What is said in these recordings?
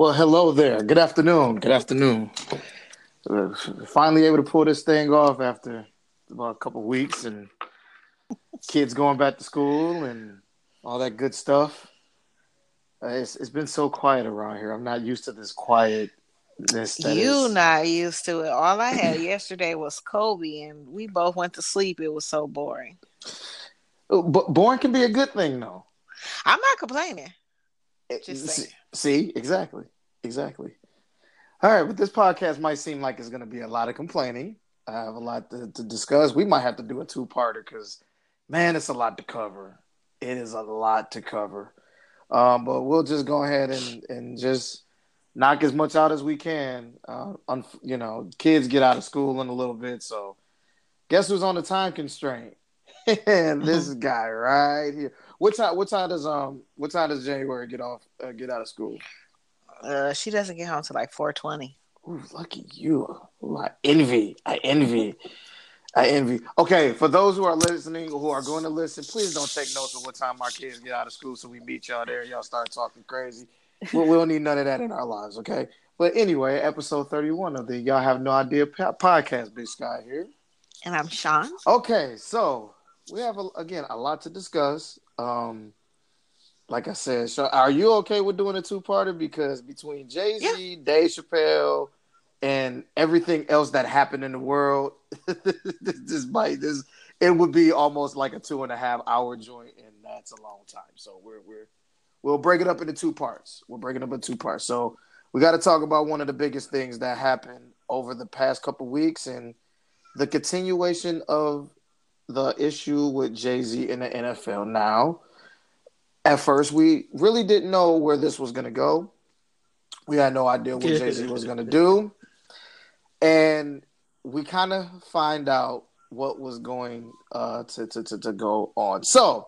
Well, hello there. Good afternoon. Good afternoon. Uh, finally able to pull this thing off after about a couple weeks and kids going back to school and all that good stuff. Uh, it's it's been so quiet around here. I'm not used to this quiet you is- not used to it. All I had yesterday was Kobe, and we both went to sleep. It was so boring. Oh, But boring can be a good thing, though. I'm not complaining. It- Just see, see, exactly, exactly. All right, but this podcast might seem like it's going to be a lot of complaining. I have a lot to, to discuss. We might have to do a two-parter because, man, it's a lot to cover. It is a lot to cover. Um, but we'll just go ahead and and just knock as much out as we can. Uh, un, you know, kids get out of school in a little bit, so guess who's on the time constraint? and this guy right here. What time? What time does um? What time does January get off? Uh, get out of school? Uh, she doesn't get home till like 4:20. Ooh, lucky you. Ooh, I envy. I envy. I envy. Okay, for those who are listening, who are going to listen, please don't take notes of what time our kids get out of school so we meet y'all there. Y'all start talking crazy. we, we don't need none of that in our lives, okay? But anyway, episode 31 of the Y'all Have No Idea podcast, Big Sky here. And I'm Sean. Okay, so we have, a, again, a lot to discuss. Um, like I said, so are you okay with doing a two-parter? Because between Jay-Z, Dave Chappelle, and everything else that happened in the world, this might this it would be almost like a two and a half hour joint, and that's a long time. So we're we're we'll break it up into two parts. We'll break it up into two parts. So we got to talk about one of the biggest things that happened over the past couple weeks and the continuation of the issue with Jay Z in the NFL. Now, at first, we really didn't know where this was going to go. We had no idea what Jay Z was going to do. And we kind of find out what was going uh, to, to, to, to go on. So,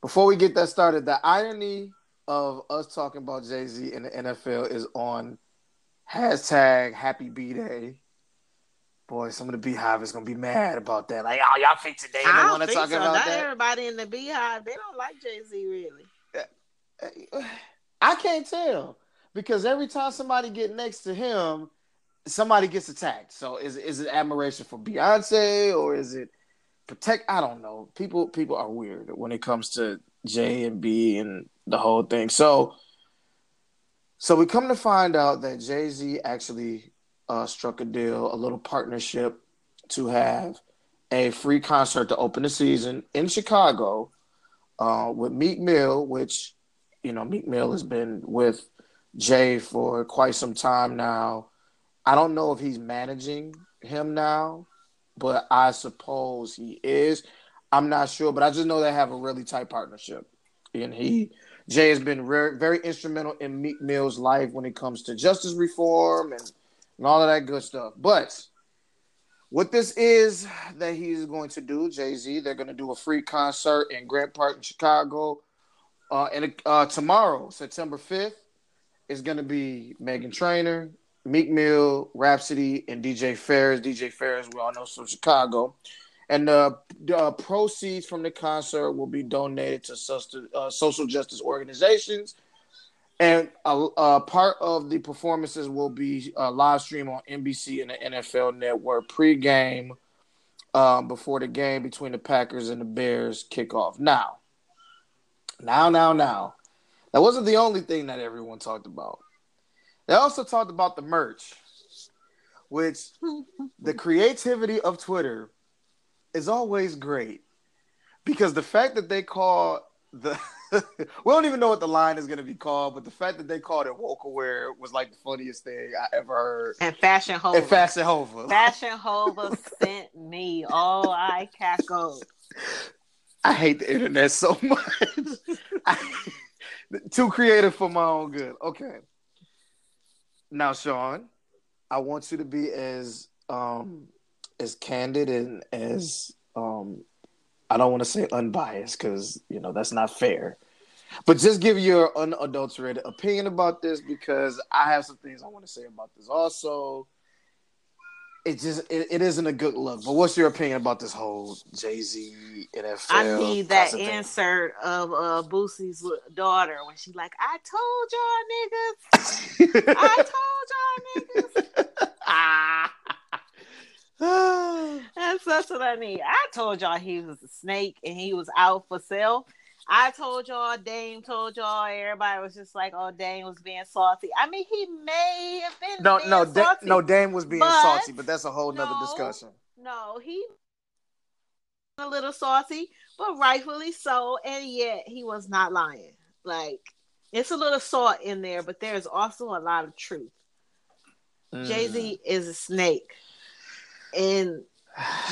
before we get that started, the irony of us talking about Jay Z in the NFL is on hashtag Happy B Day. Boy, some of the Beehive is gonna be mad about that. Like, oh, y'all think today they I want don't want to talk so. about Not that? everybody in the Beehive. They don't like Jay Z really. I can't tell because every time somebody get next to him, somebody gets attacked. So is is it admiration for Beyonce or is it protect? I don't know. People people are weird when it comes to J and B and the whole thing. So so we come to find out that Jay Z actually uh, struck a deal, a little partnership to have a free concert to open the season in Chicago uh, with Meek Mill, which you know Meek Mill has been with Jay for quite some time now. I don't know if he's managing him now, but I suppose he is. I'm not sure, but I just know they have a really tight partnership, and he Jay has been very, very instrumental in Meek Mill's life when it comes to justice reform and, and all of that good stuff. But what this is that he's going to do, Jay Z, they're going to do a free concert in Grant Park in Chicago. Uh, and uh, tomorrow, September 5th, is going to be Meghan Trainor, Meek Mill, Rapsody, and DJ Pharris. DJ Pharris, we all know, from Chicago. And uh, the uh, proceeds from the concert will be donated to sus- uh, social justice organizations. And a, a part of the performances will be uh, live stream on NBC and the NFL Network pregame um, before the game between the Packers and the Bears kickoff. Now, now, now, now, that wasn't the only thing that everyone talked about. They also talked about the merch, which the creativity of Twitter is always great because the fact that they call the we don't even know what the line is going to be called, but the fact that they called it vocal wear was like the funniest thing I ever heard. And Fashion Hova. And Fashion Hova. Fashion Hova sent me. Oh, I cackled. I hate the internet so much. I- too creative for my own good. Okay. Now, Sean, I want you to be as um as candid and as um I don't want to say unbiased because you know that's not fair. But just give your unadulterated opinion about this because I have some things I want to say about this. Also, it just it, it isn't a good look. But what's your opinion about this whole Jay Z NFL? I need that insert of uh Boosie's daughter when she like, I told y'all niggas, I told y'all niggas. ah. That's, that's what I need. I told y'all he was a snake and he was out for sale. I told y'all, Dame told y'all, everybody was just like, "Oh, Dame was being salty." I mean, he may have been. No, no, da- no. Dame was being but, salty, but that's a whole nother no, discussion. No, he a little salty, but rightfully so, and yet he was not lying. Like it's a little salt in there, but there's also a lot of truth. Mm. Jay Z is a snake, and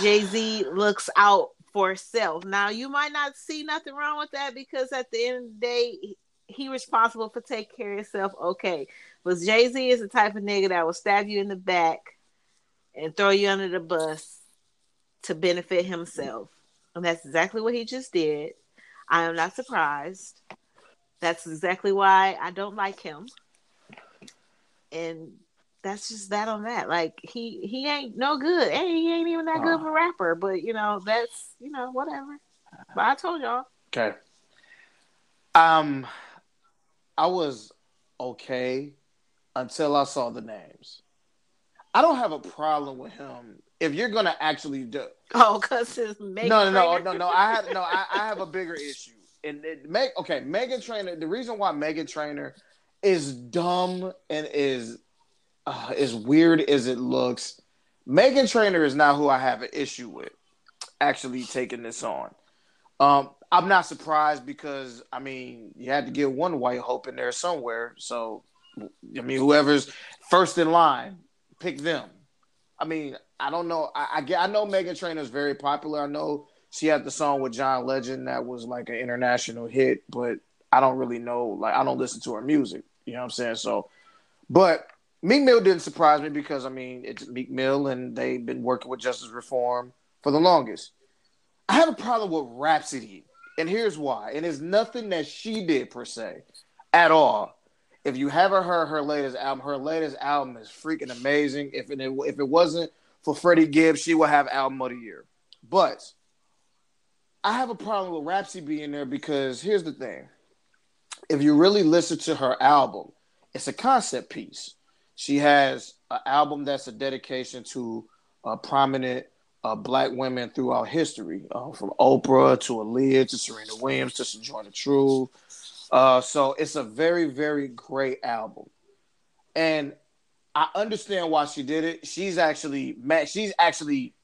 Jay Z looks out for self. Now you might not see nothing wrong with that because at the end of the day, he responsible for take care of himself. Okay, but Jay Z is the type of nigga that will stab you in the back and throw you under the bus to benefit himself, and that's exactly what he just did. I am not surprised. That's exactly why I don't like him. And that's just that on that. Like he he ain't no good, and he ain't even that good of a rapper. But you know that's you know whatever. But I told y'all. Okay. Um, I was okay until I saw the names. I don't have a problem with him if you're gonna actually do. Oh, cause his no, no, no, no, no. I have no. I, I have a bigger issue. And it, Meg, okay, Meghan Trainor. The reason why Meghan Trainor is dumb and is uh, as weird as it looks, Meghan Trainor is not who I have an issue with actually taking this on. Um, I'm not surprised because I mean you had to get one white hope in there somewhere. So I mean whoever's first in line, pick them. I mean I don't know. I I, get, I know Meghan Trainor is very popular. I know she had the song with John Legend that was like an international hit, but I don't really know. Like I don't listen to her music. You know what I'm saying? So, but Meek Mill didn't surprise me because I mean it's Meek Mill and they've been working with justice reform for the longest. I have a problem with Rapsody, and here's why. And it's nothing that she did per se at all. If you haven't heard her latest album, her latest album is freaking amazing. If it if it wasn't for Freddie Gibbs, she would have album of the year. But I have a problem with Rapsody being there because here's the thing. If you really listen to her album, it's a concept piece. She has an album that's a dedication to uh, prominent uh, black women throughout history, uh, from Oprah to Aaliyah to Serena Williams to Sojourner Truth. Uh, so it's a very, very great album, and I understand why she did it. She's actually she's actually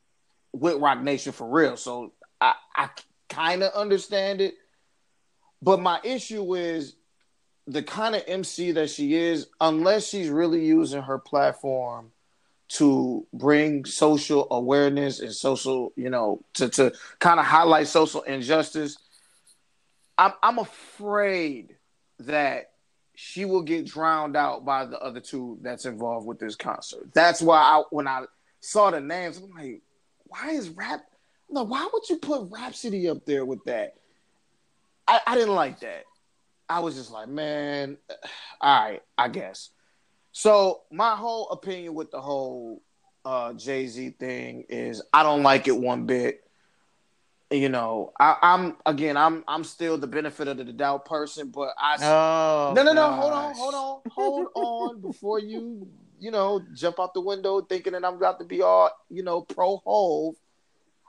with Roc Nation for real, so I, I kind of understand it. But my issue is the kind of MC that she is, unless she's really using her platform to bring social awareness and social, you know, to, to kind of highlight social injustice, I'm I'm afraid that she will get drowned out by the other two that's involved with this concert. That's why I when I saw the names, I'm like, why is rap? No, why would you put Rapsody up there with that? I, I didn't like that. I was just like, man, all right, I guess. So my whole opinion with the whole uh, Jay Z thing is I don't like it one bit. You know, I, am again, I'm I'm still the benefit of the doubt person, but I oh, no no no hold on hold on hold on before you you know jump out the window thinking that I'm about to be all you know pro Hove.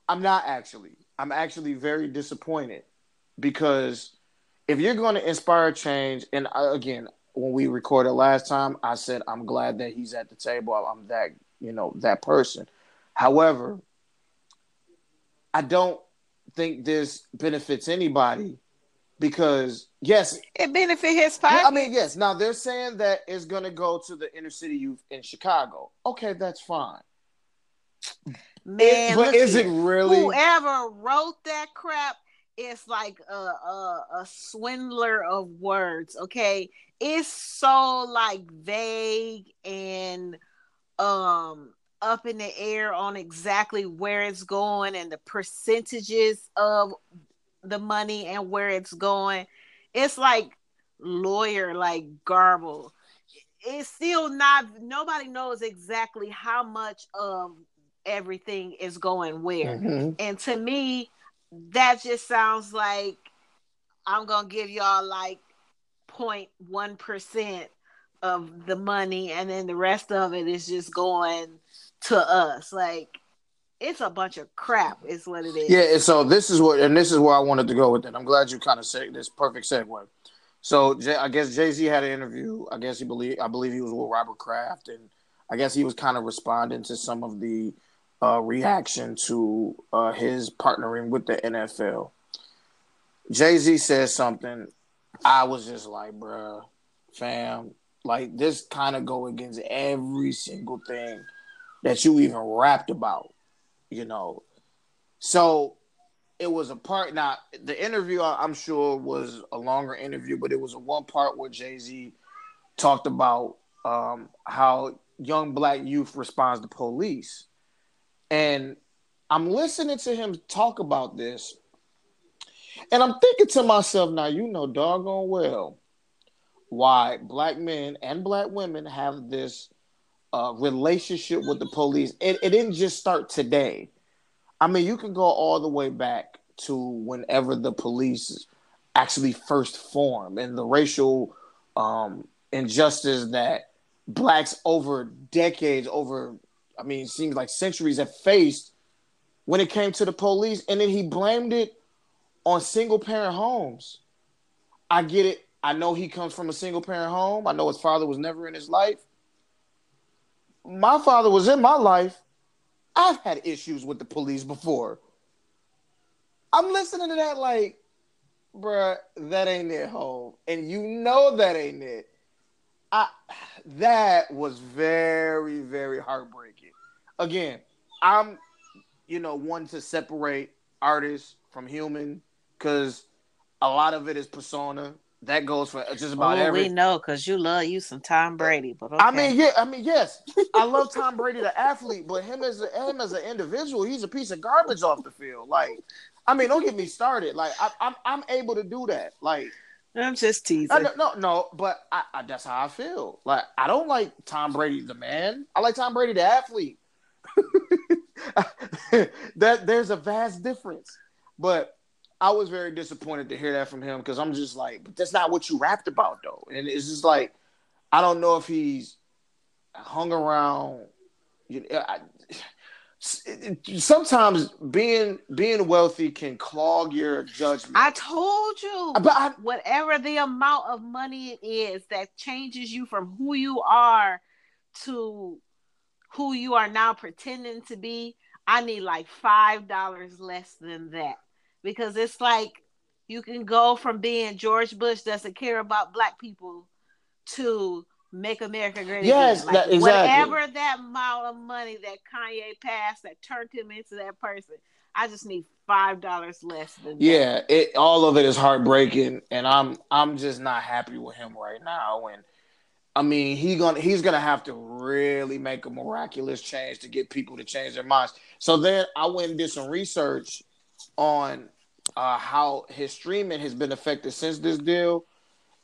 I'm not actually. I'm actually very disappointed because if you're going to inspire change, and again, when we recorded last time, I said I'm glad that he's at the table. I'm that you know that person. However, I don't think this benefits anybody because yes, it benefit his pocket. I mean, yes. Now they're saying that it's going to go to the inner city youth in Chicago. Okay, that's fine. Man, it, but is here. it really? Whoever wrote that crap is like a, a, a swindler of words. Okay, it's so like vague and um up in the air on exactly where it's going and the percentages of the money and where it's going. It's like lawyer like garble. it's still not nobody knows exactly how much of everything is going where. Mhm. And to me, that just sounds like I'm gonna give y'all like 0.1 percent of the money, and then the rest of it is just going to us. Like it's a bunch of crap, is what it is. Yeah, so this is what, and this is where I wanted to go with it. I'm glad you kind of said this perfect segue. So I guess Jay Z had an interview. I guess he believe I believe he was with Robert Kraft, and I guess he was kind of responding to some of the uh, reaction to uh, his partnering with the NFL. Jay Z said something. I was just like, bruh, fam, like this kind of go against every single thing that you even rapped about, you know. So it was a part. Now the interview, I'm sure, was a longer interview, but it was a one part where Jay Z talked about um, how young black youth responds to police, and I'm listening to him talk about this, and I'm thinking to myself, now you know doggone well why black men and black women have this uh, relationship with the police. It, it didn't just start today. I mean, you can go all the way back to whenever the police actually first formed and the racial um, injustice that blacks over decades, over, I mean, it seems like centuries have faced when it came to the police. And then he blamed it on single parent homes. I get it. I know he comes from a single parent home. I know his father was never in his life. My father was in my life. I've had issues with the police before. I'm listening to that like, bruh, that ain't it, home, and you know that ain't it. I that was very, very heartbreaking. Again, I'm, you know, one to separate artists from human because a lot of it is persona. That goes for just about Oh, every. we know because you love you some Tom uh, Brady, but okay. I mean, yeah, I mean, yes, I love Tom Brady, the athlete, but him as a, him as an individual, he's a piece of garbage off the field. Like, I mean, don't get me started. Like, I, I'm I'm able to do that. Like, I'm just teasing. I, no, no, but I, I, that's how I feel. Like, I don't like Tom Brady, the man. I like Tom Brady, the athlete. that there's a vast difference, but I was very disappointed to hear that from him because I'm just like, but that's not what you rapped about though, and it's just like, I don't know if he's hung around. You know, I, sometimes being being wealthy can clog your judgment. I told you. Uh, but I, whatever the amount of money it is that changes you from who you are to who you are now pretending to be, I need like five dollars less than that. Because it's like you can go from being George Bush doesn't care about black people to make America great Yes, again. Like that- exactly. whatever that amount of money that Kanye passed that turned him into that person, I just need five dollars less than that. yeah, it all of it is heartbreaking, and I'm I'm just not happy with him right now. And I mean, he gonna he's gonna have to really make a miraculous change to get people to change their minds. So then I went and did some research on uh, how his streaming has been affected since this deal.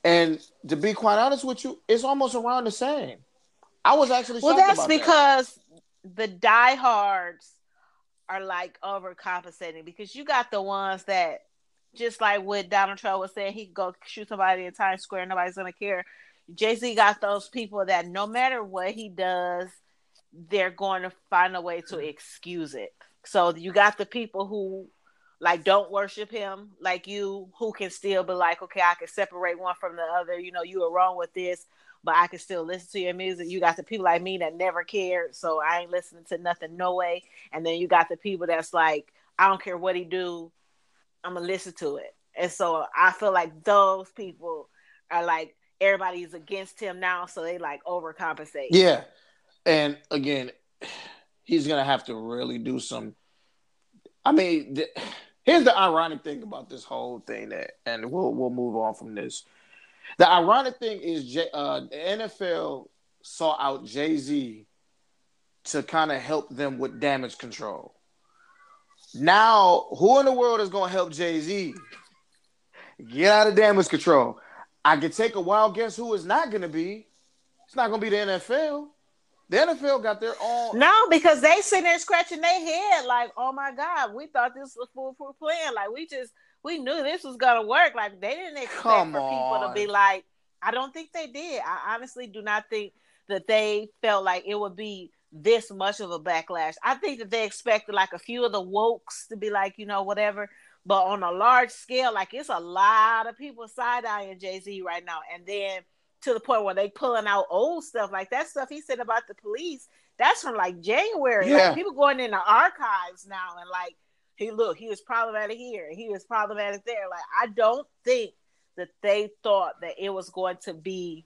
And to be quite honest with you, it's almost around the same. I was actually Well, that's about that. because the diehards are like overcompensating because you got the ones that just like what Donald Trump was saying, he could go shoot somebody in Times Square, nobody's gonna care. Jay Z got those people that no matter what he does, they're going to find a way to excuse it. So you got the people who like don't worship him. Like you who can still be like okay i can separate one from the other. You know you were wrong with this but i can still listen to your music. You got the people like me that never cared so i ain't listening to nothing no way. And then you got the people that's like i don't care what he do i'm gonna listen to it. And so i feel like those people are like everybody's against him now so they like overcompensate. Yeah. And again, he's gonna have to really do some. I mean, th- here's the ironic thing about this whole thing that, and we'll we'll move on from this. The ironic thing is, J, uh, the NFL saw out Jay Z to kind of help them with damage control. Now, who in the world is going to help Jay Z get out of damage control? I could take a wild guess who is not going to be It's not gonna be the NFL. The NFL got their own. No, because they sitting there scratching their head like, "Oh my God, we thought this was a foolproof plan. Like we just we knew this was gonna work. Like they didn't expect Come for people to be like. I don't think they did. I honestly do not think that they felt like it would be this much of a backlash. I think that they expected like a few of the wokes to be like, you know, whatever. But on a large scale, like it's a lot of people side eyeing Jay Z right now. And then to the point where they pulling out old stuff like that stuff he said about the police. That's from like January. Yeah. Like people going in the archives now and like, he look, he was problematic here, he was problematic there. Like I don't think that they thought that it was going to be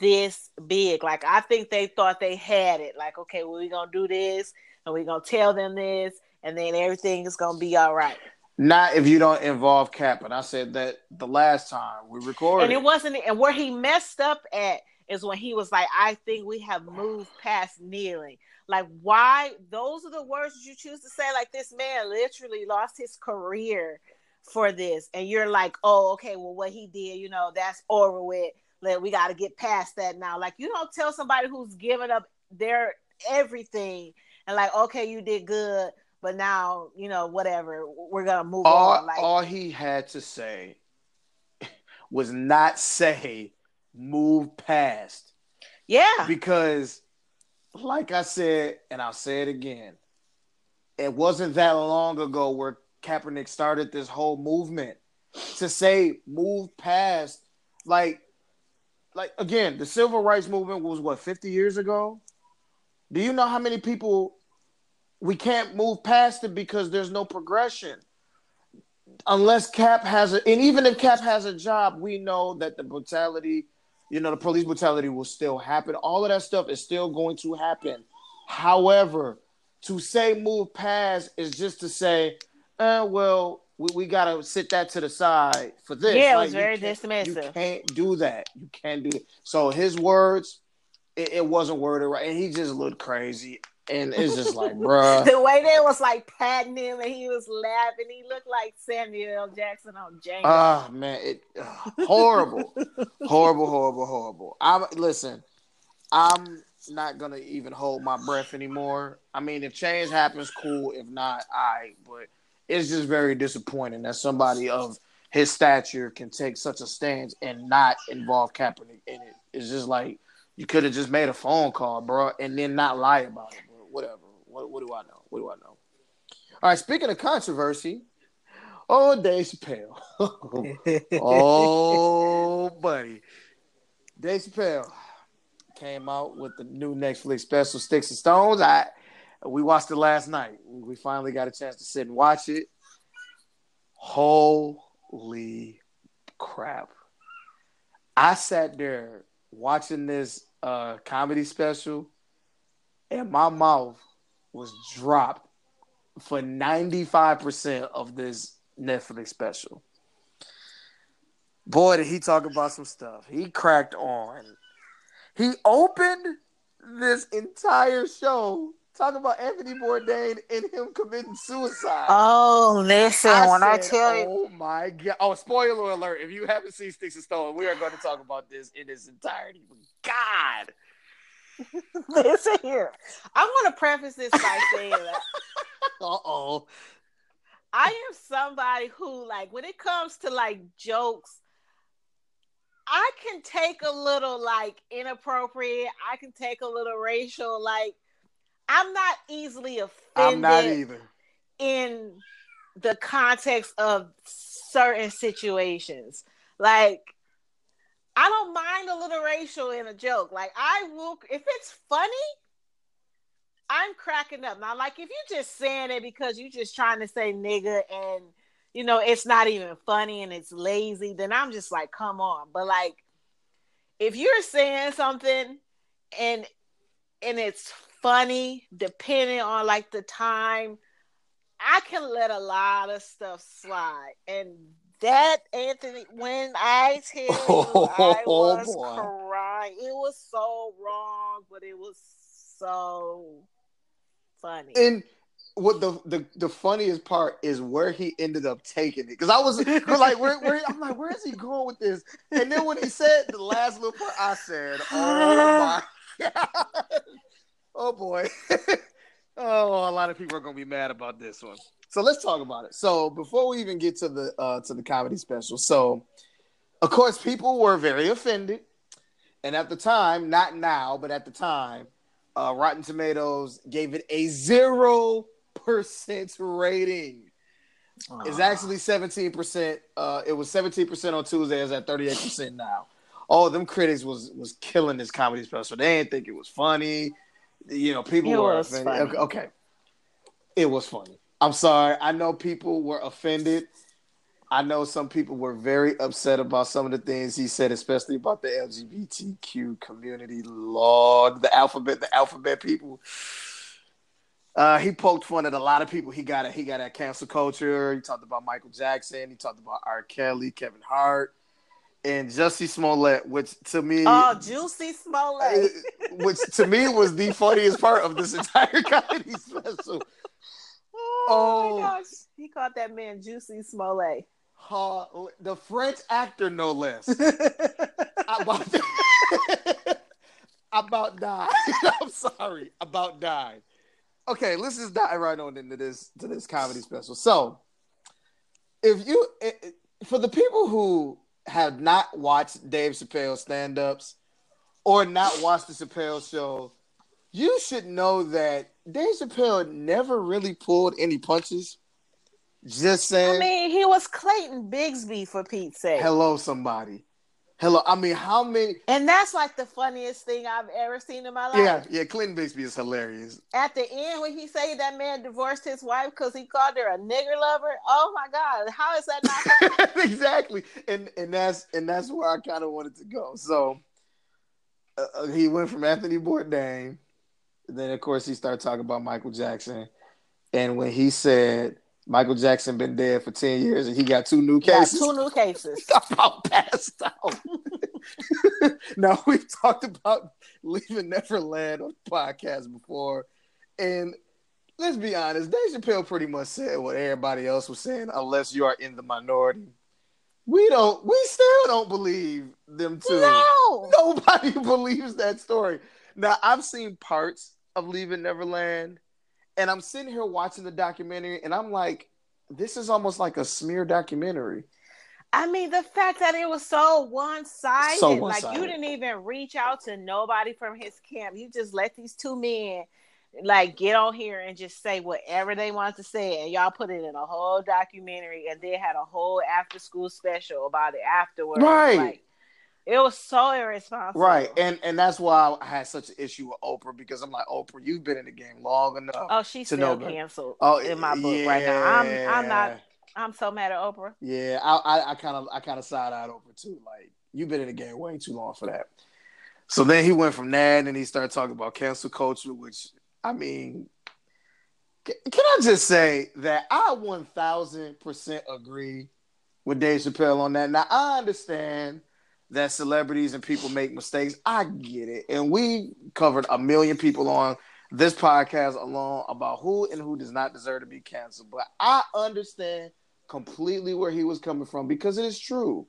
this big. Like I think they thought they had it. Like, okay, well, we're gonna do this and we're gonna tell them this, and then everything is gonna be all right. Not if you don't involve Cap. And I said that the last time we recorded. And it wasn't and where he messed up at is when he was like, I think we have moved past kneeling. Like, why those are the words you choose to say? Like, this man literally lost his career for this, and you're like, oh, okay, well, what he did, you know, that's over with. Like, we got to get past that now. Like, you don't tell somebody who's given up their everything and like, okay, you did good, but now, you know, whatever, we're gonna move all, on. Like, all he had to say was not say move past yeah, because like i said and i'll say it again it wasn't that long ago where kaepernick started this whole movement to say move past like like again the civil rights movement was what 50 years ago do you know how many people we can't move past it because there's no progression unless Cap has a, and even if Cap has a job, we know that the brutality, you know, the police brutality will still happen. All of that stuff is still going to happen. However, to say move past is just to say, uh, well, we, we gotta sit that to the side for this. Yeah, it Like, was very dismissive. You can't do that. You can't do it. So his words, it, it wasn't worded right, and he just looked crazy. And it's just like, bruh. the way they was like patting him and he was laughing, he looked like Samuel L. Jackson on Django. Ah man, it ugh, horrible, horrible, horrible, horrible. I'm listen. I'm not gonna even hold my breath anymore. I mean, if change happens, cool. If not, I. But it's just very disappointing that somebody of his stature can take such a stance and not involve Kaepernick in it. It's just like you could have just made a phone call, bro, and then not lie about it. Whatever. What, what do I know? What do I know? All right. Speaking of controversy, oh, Dave Chappelle. oh, buddy. Dave Chappelle came out with the new Netflix special, Sticks and Stones. I we watched it last night. We finally got a chance to sit and watch it. Holy crap. I sat there watching this uh, comedy special, and my mouth was dropped for 95% of this Netflix special. Boy, did he talk about some stuff. He cracked on. He opened this entire show talking about Anthony Bourdain and him committing suicide. oh, listen, when I tell you, oh my god! Oh, spoiler alert! If you haven't seen Sticks and Stones, we are going to talk about this in its entirety. God, listen here. I want to preface this by saying that uh oh. I am somebody who, like, when it comes to like jokes, I can take a little like inappropriate. I can take a little racial. Like, I'm not easily offended. I'm not either. in the context of certain situations. Like, I don't mind a little racial in a joke. Like, I will, if it's funny, I'm cracking up. Now, like, if you're just saying it because you're just trying to say nigga and, you know, it's not even funny and it's lazy, then I'm just like, come on. But, like, if you're saying something and and it's funny depending on like the time i can let a lot of stuff slide and that anthony when i tell you i Oh, was boy. crying it was so wrong but it was so funny And what the, the the funniest part is where he ended up taking it. Because I was like, where, where I'm like, where is he going with this? And then when he said the last little part, I said, Oh my god. Oh boy. oh, a lot of people are gonna be mad about this one. So let's talk about it. So before we even get to the uh to the comedy special, so of course people were very offended. And at the time, not now, but at the time, uh, Rotten Tomatoes gave it a zero percent rating. It's actually seventeen percent. Uh, it was seventeen percent on Tuesday. It's at thirty eight percent now. All them critics was was killing this comedy special. They didn't think it was funny. You know, people It were offended. funny. Okay, it was funny. I'm sorry. I know people were offended. I know some people were very upset about some of the things he said, especially about the LGBTQ community. Lord, the alphabet, the alphabet people. Uh, he poked fun at a lot of people. He got it. He got at cancel culture. He talked about Michael Jackson. He talked about R. Kelly, Kevin Hart, and Jussie Smollett, which to me, Oh, Juicy Smollett. which to me was the funniest part of this entire comedy special. Oh, Oh. my gosh. He called that man Juicy Smollett. Uh, the French actor, no less. About, about died. I'm sorry, about died. Okay, let's just dive right on into this to this comedy special. So, if you eh, for the people who have not watched Dave Chappelle stand-ups or not watched the Chappelle show, you should know that Dave Chappelle never really pulled any punches. Just saying. I mean, he was Clayton Bigsby for Pete's sake. Hello, somebody. Hello. I mean, how many? And that's like the funniest thing I've ever seen in my life. Yeah, yeah. Clinton Bixby is hilarious. At the end, when he said that man divorced his wife because he called her a nigger lover, oh my God, how is that not exactly, and and that's and that's where I kind of wanted to go. So uh, uh, he went from Anthony Bourdain, then of course he started talking about Michael Jackson, and when he said Michael Jackson been dead for ten years and he got two new Got cases, two new cases. About passed out. now we've talked about leaving Neverland on the podcast before, and let's be honest, Dave Chappelle pretty much said what everybody else was saying, unless you are in the minority. We don't. We still don't believe them two. No. Nobody believes that story. Now I've seen parts of Leaving Neverland, and I'm sitting here watching the documentary, and I'm like, this is almost like a smear documentary. I mean, the fact that it was so one sided, So like you didn't even reach out to nobody from his camp. You just let these two men like get on here and just say whatever they wanted to say, and y'all put it in a whole documentary, and then had a whole after school special about it afterwards. Right. Like, it was so irresponsible. Right, and and that's why I had such an issue with Oprah because I'm like, Oprah, you've been in the game long enough. oh, she's to still know canceled Oh, in my book right now. I'm I'm not. I'm so mad at Oprah. Yeah, I I kind of I kind of side eyed Oprah too. Like you've been in the game way too long for that. So then he went from that, and he started talking about cancel culture, which I mean, can, I just say that I one thousand percent agree with Dave Chappelle on that. Now I understand that celebrities and people make mistakes. I get it, and we covered a million people on this podcast alone about who and who does not deserve to be canceled. But I understand completely where he was coming from because it is true.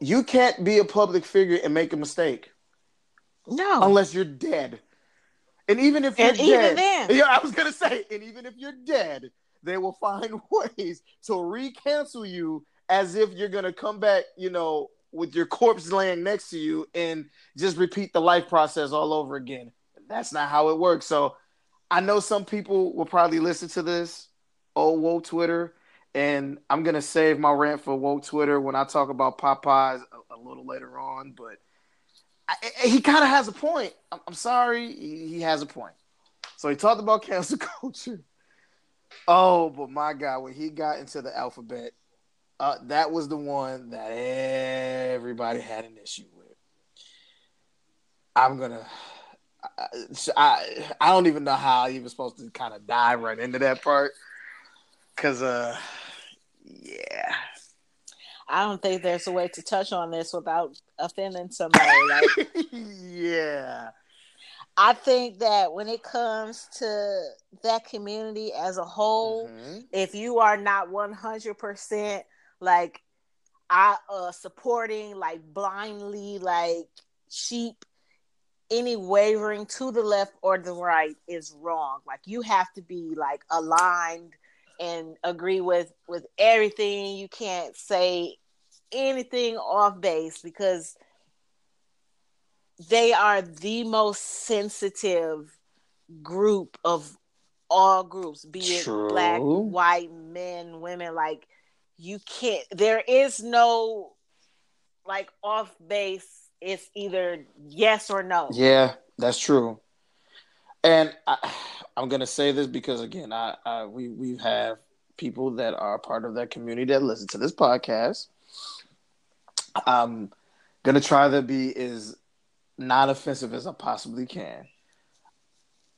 You can't be a public figure and make a mistake No. unless you're dead. And even if you're And even dead, then. yeah, I was gonna say, and even if you're dead, they will find ways to recancel you as if you're gonna come back, you know, with your corpse laying next to you and just repeat the life process all over again. That's not how it works. So I know some people will probably listen to this, oh woke Twitter, and I'm gonna save my rant for woke Twitter when I talk about Popeyes a, a little later on, but I, I- he kind of has a point. I'm, I'm sorry, he, he has a point. So he talked about cancel culture. Oh, but my God, when he got into the alphabet, uh, that was the one that everybody had an issue with. I'm gonna. I, I I don't even know how I even supposed to kind of dive right into that part, cause uh, yeah, I don't think there's a way to touch on this without offending somebody. Like yeah. I think that when it comes to that community as a whole, Mhm. if you are not 100% like I uh supporting like blindly like sheep any wavering to the left or the right is wrong. Like you have to be like aligned and agree with with everything. You can't say anything off base because they are the most sensitive group of all groups, be it black, white, men, women. Like you can't. There is no like off base. It's either yes or no. Yeah, that's true. And I, I'm gonna say this because again, I, I we we have people that are part of that community that listen to this podcast. I'm gonna try to be as not offensive as I possibly can.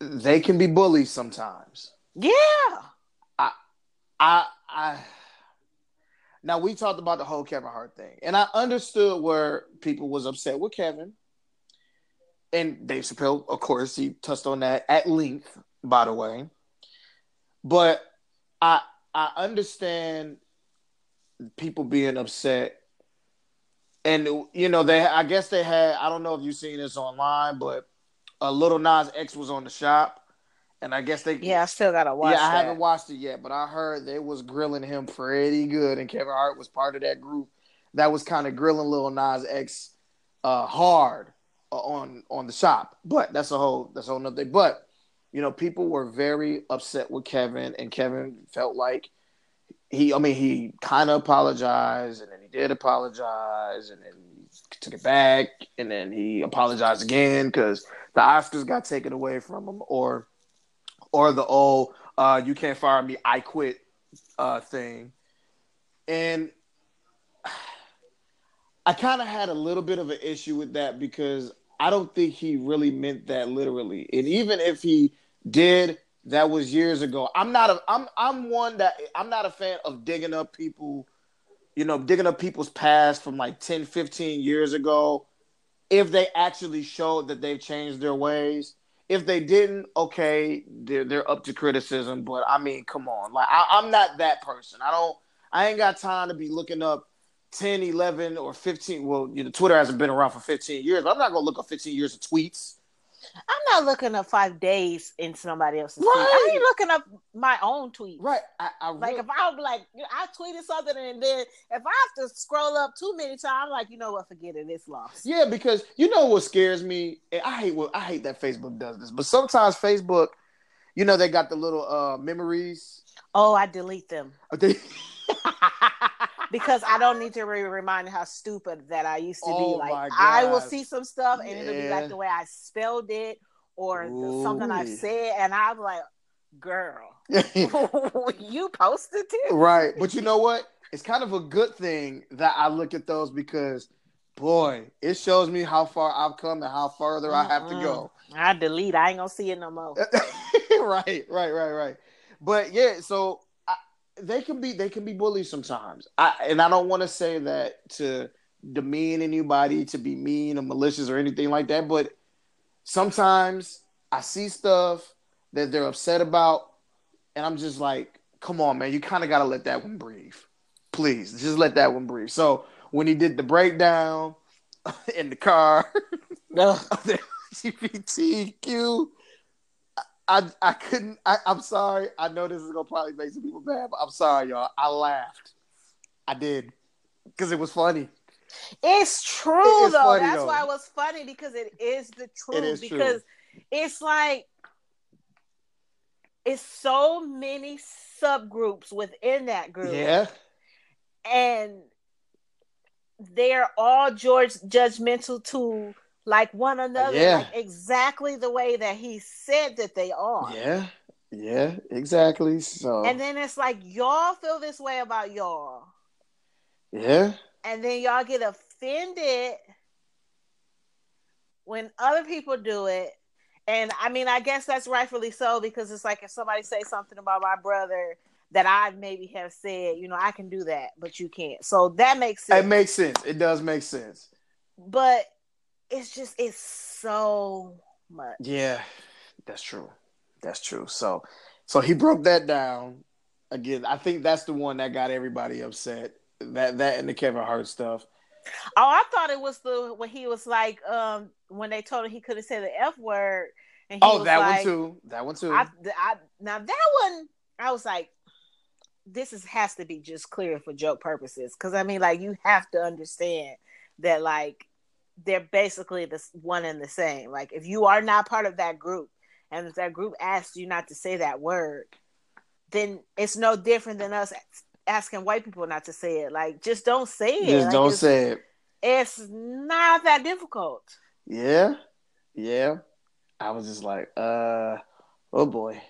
They can be bullies sometimes. Yeah. I I now we talked about the whole Kevin Hart thing, and I understood where people was upset with Kevin. And Dave Chappelle, of course, he touched on that at length, by the way. But I I understand people being upset. And you know, they I guess they had, I don't know if you've seen this online, but uh, a Lil Nas X was on the shop. And I guess they Yeah, I still gotta watch. It. Yeah, I that. haven't watched it yet, but I heard they was grilling him pretty good, and Kevin Hart was part of that group that was kind of grilling Lil Nas X uh, hard uh, on on the shop. But that's a whole that's a whole nother thing. But you know, people were very upset with Kevin, and Kevin felt like he, I mean, he kind of apologized, and then he did apologize, and then he took it back, and then he apologized again because the Oscars got taken away from him, or or the old uh, "you can't fire me, I quit" uh, thing, and I kind of had a little bit of an issue with that because I don't think he really meant that literally, and even if he did, that was years ago. I'm not a I'm I'm one that I'm not a fan of digging up people, you know, digging up people's past from like 10, 15 years ago. If they actually showed that they've changed their ways, if they didn't, okay, they're they're up to criticism. But I mean, come on, like I, I'm not that person. I don't. I ain't got time to be looking up 10, 11, or 15. Well, you know, Twitter hasn't been around for 15 years, I'm not gonna look up 15 years of tweets. I'm not looking up five days in somebody else's tweet. Right. I ain't looking up my own tweet. Right. I, I Like really- if I'm like I tweeted something and then if I have to scroll up too many times, I'm like, you know what, forget it, it's lost. Yeah, because you know what scares me. I hate what I hate that Facebook does this, but sometimes Facebook, you know, they got the little uh memories. Oh, I delete them They- because I don't need to be reminded how stupid that I used to Oh be. Like I will see some stuff and it'll be Yeah. like the way I spelled it or the- something I've said, and I'm like, girl, you posted it. right, but you know what? It's kind of a good thing that I look at those because, boy, it shows me how far I've come and how further I have to go. I delete. I ain't gonna see it no more. right, right, right, right. But yeah, so they can be they can be bullies sometimes. I and I don't want to say that to demean anybody, to be mean or malicious or anything like that. But sometimes I see stuff that they're upset about, and I'm just like, come on, man, you kind of got to let that one breathe. Please, just let that one breathe. So when he did the breakdown in the car. no. LGBTQ. I I couldn't. I, I'm sorry. I know this is gonna probably make some people mad, but I'm sorry, y'all. I laughed. I did because it was funny. It's true It is though. funny, That's though. why it was funny because it is the truth. is true. because it's like it's so many subgroups within that group. Yeah, And they're all George judgmental to like one another, Yeah. like exactly the way that he said that they are. yeah, yeah. Exactly. So And then it's like y'all feel this way about y'all. yeah, and then y'all get offended when other people do it and i mean i guess that's rightfully so because it's like if somebody say something about my brother that i maybe have said you know i can do that but you can't so that makes sense it makes sense. It does make sense. but it's just it's so much. Yeah, that's true. That's true. So, so he broke that down again. I think that's the one that got everybody upset. That that and the Kevin Hart stuff. Oh, I thought it was the when he was like, um, when they told him he couldn't say the f word. And oh, that like, one too. That one too. I, I, now that one, I was like, this is has to be just clear for joke purposes, because I mean, like, you have to understand that, like, they're basically the one and the same. Like, if you are not part of that group, and if that group asks you not to say that word, then it's no different than us asking white people not to say it. Like, just don't say it. Just like, don't say it. It's not that difficult. Yeah, yeah. I was just like, uh, oh boy,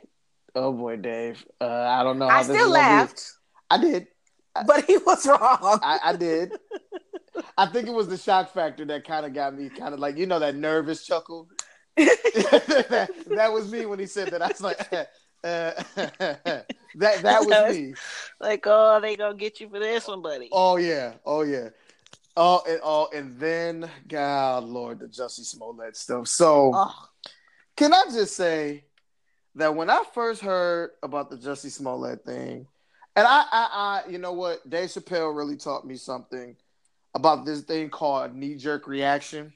oh boy, Dave. Uh, I don't know. I still laughed. I did, but he was wrong. I, I did. I think it was the shock factor that kind of got me, kind of like you know that nervous chuckle. that, that, was me when he said that. I was like, uh, that that was me. Like, oh, they gonna get you for this one, buddy. Oh yeah, oh yeah. Oh, and oh, and then God, Lord, the Jussie Smollett stuff. So, oh. Can I just say that when I first heard about the Jussie Smollett thing, and I, I, I, you know what, Dave Chappelle really taught me something about this thing called knee jerk reaction.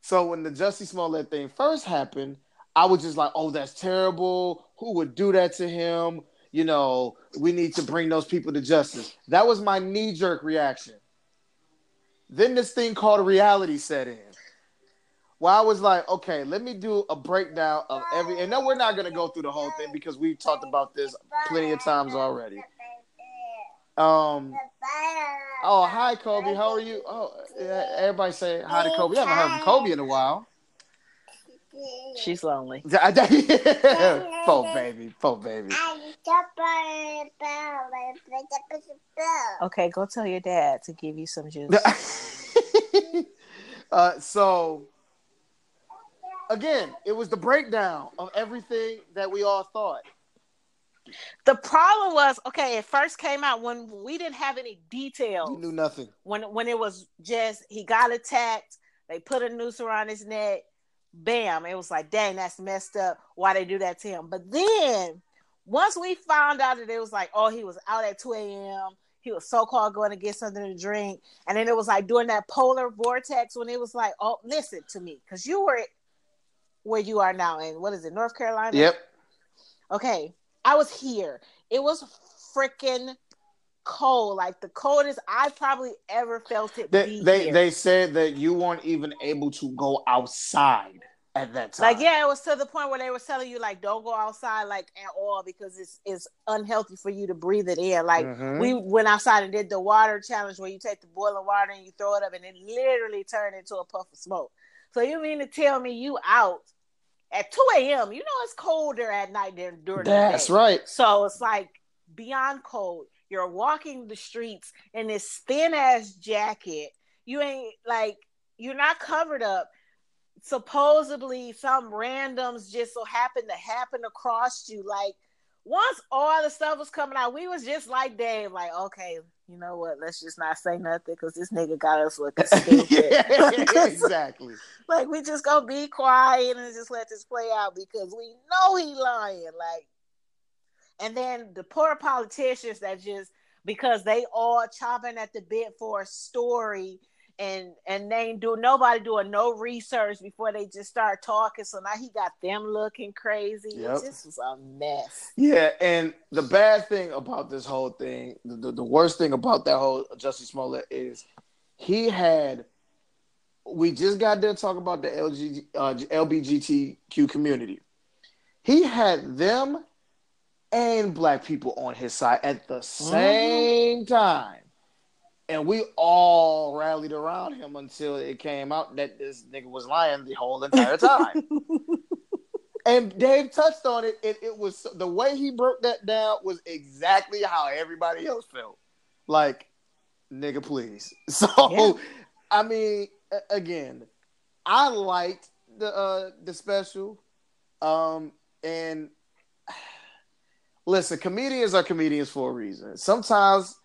So when the Jussie Smollett thing first happened, I was just like, "Oh, that's terrible. Who would do that to him?" You know, we need to bring those people to justice. That was my knee jerk reaction. Then this thing called reality set in well, I was like, okay, let me do a breakdown of every. And no, we're not gonna go through the whole thing because we've talked about this plenty of times already. Um. Oh, hi, Kobe. How are you? Oh, yeah, everybody say hi to Kobe. We haven't heard from Kobe in a while. She's lonely. po baby, po baby. Okay, go tell your dad to give you some juice. uh, so again, it was the breakdown of everything that we all thought. The problem was okay. It first came out when we didn't have any details. We knew nothing. When when it was just he got attacked. They put a noose around his neck. Bam! It was like, dang, that's messed up. Why they do that to him? But then once we found out that it was like, oh, he was out at two a.m. He was so called going to get something to drink, and then it was like during that polar vortex when it was like, oh, listen to me, because you were where you are now in what is it, North Carolina? Yep. Okay. I was here. It was freaking cold, like the coldest I probably ever felt it. They they, they said that you weren't even able to go outside at that time. Like yeah, it was to the point where they were telling you like don't go outside like at all because it's it's unhealthy for you to breathe it in. Like mm-hmm. we went outside and did the water challenge where you take the boiling water and you throw it up and it literally turned into a puff of smoke. So you mean to tell me you out at 2 a.m. You know it's colder at night than during the day. That's right. So it's like beyond cold. You're walking the streets in this thin ass jacket. You ain't like you're not covered up. Supposedly some randoms just so happen to happen across you. Like once all the stuff was coming out, we was just like Dave, like, okay, you know what? Let's just not say nothing because this nigga got us looking stupid. yeah, exactly. like we just gonna be quiet and just let this play out because we know he lying. Like, and then the poor politicians that just because they all chopping at the bit for a story and and they ain't do nobody doing no research before they just start talking. So now he got them looking crazy. Yep. This was a mess. Yeah, and the bad thing about this whole thing, the, the, the worst thing about that whole Jussie Smollett is he had. We just got done talking about the LG, uh, LBGTQ community. He had them and black people on his side at the mm-hmm. same mm-hmm. time and we all rallied around him until it came out that this nigga was lying the whole entire time. and Dave touched on it. It, it was the way he broke that down was exactly how everybody else felt. Like, nigga, please. So, yeah. I mean, again, I liked the uh the special, um, and listen, comedians are comedians for a reason. Sometimes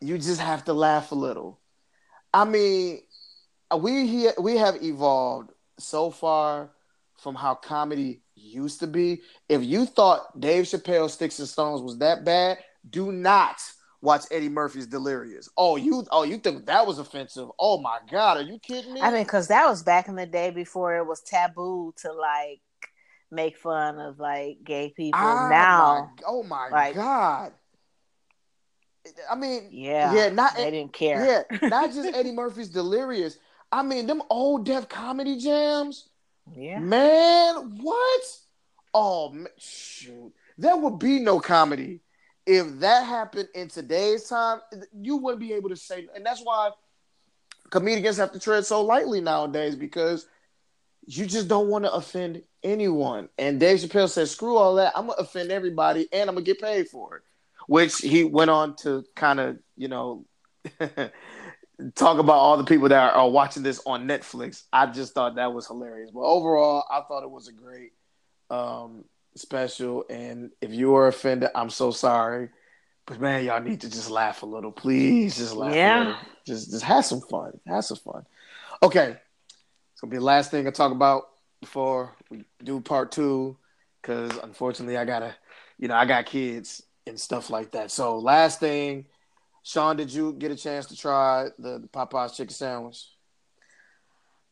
you just have to laugh a little. I mean, we here we have evolved so far from how comedy used to be. If you thought Dave Chappelle Sticks and Stones was that bad, do not watch Eddie Murphy's Delirious. Oh, you oh you think that was offensive? Oh my god, are you kidding me? I mean, because that was back in the day before it was taboo to like make fun of like gay people. Ah, now, my- oh my like- god. I mean, yeah, yeah, not they didn't care. yeah, not just Eddie Murphy's Delirious. I mean, them old Def comedy jams. yeah. Man, what? Oh, man, shoot. There would be no comedy if that happened in today's time. You wouldn't be able to say, and that's why comedians have to tread so lightly nowadays because you just don't want to offend anyone. And Dave Chappelle said, "Screw all that. I'm gonna offend everybody, and I'm gonna get paid for it." Which he went on to kind of, you know. talk about all the people that are, are watching this on Netflix. I just thought that was hilarious. But overall, I thought it was a great um, special. And if you were offended, I'm so sorry. But man, y'all need to just laugh a little, please. Just laugh. Yeah. Just just have some fun. Have some fun. Okay, it's gonna be the last thing I talk about before we do part two, because unfortunately, I gotta, you know, I got kids and stuff like that. So last thing. Sean, did you get a chance to try the, the Popeyes chicken sandwich?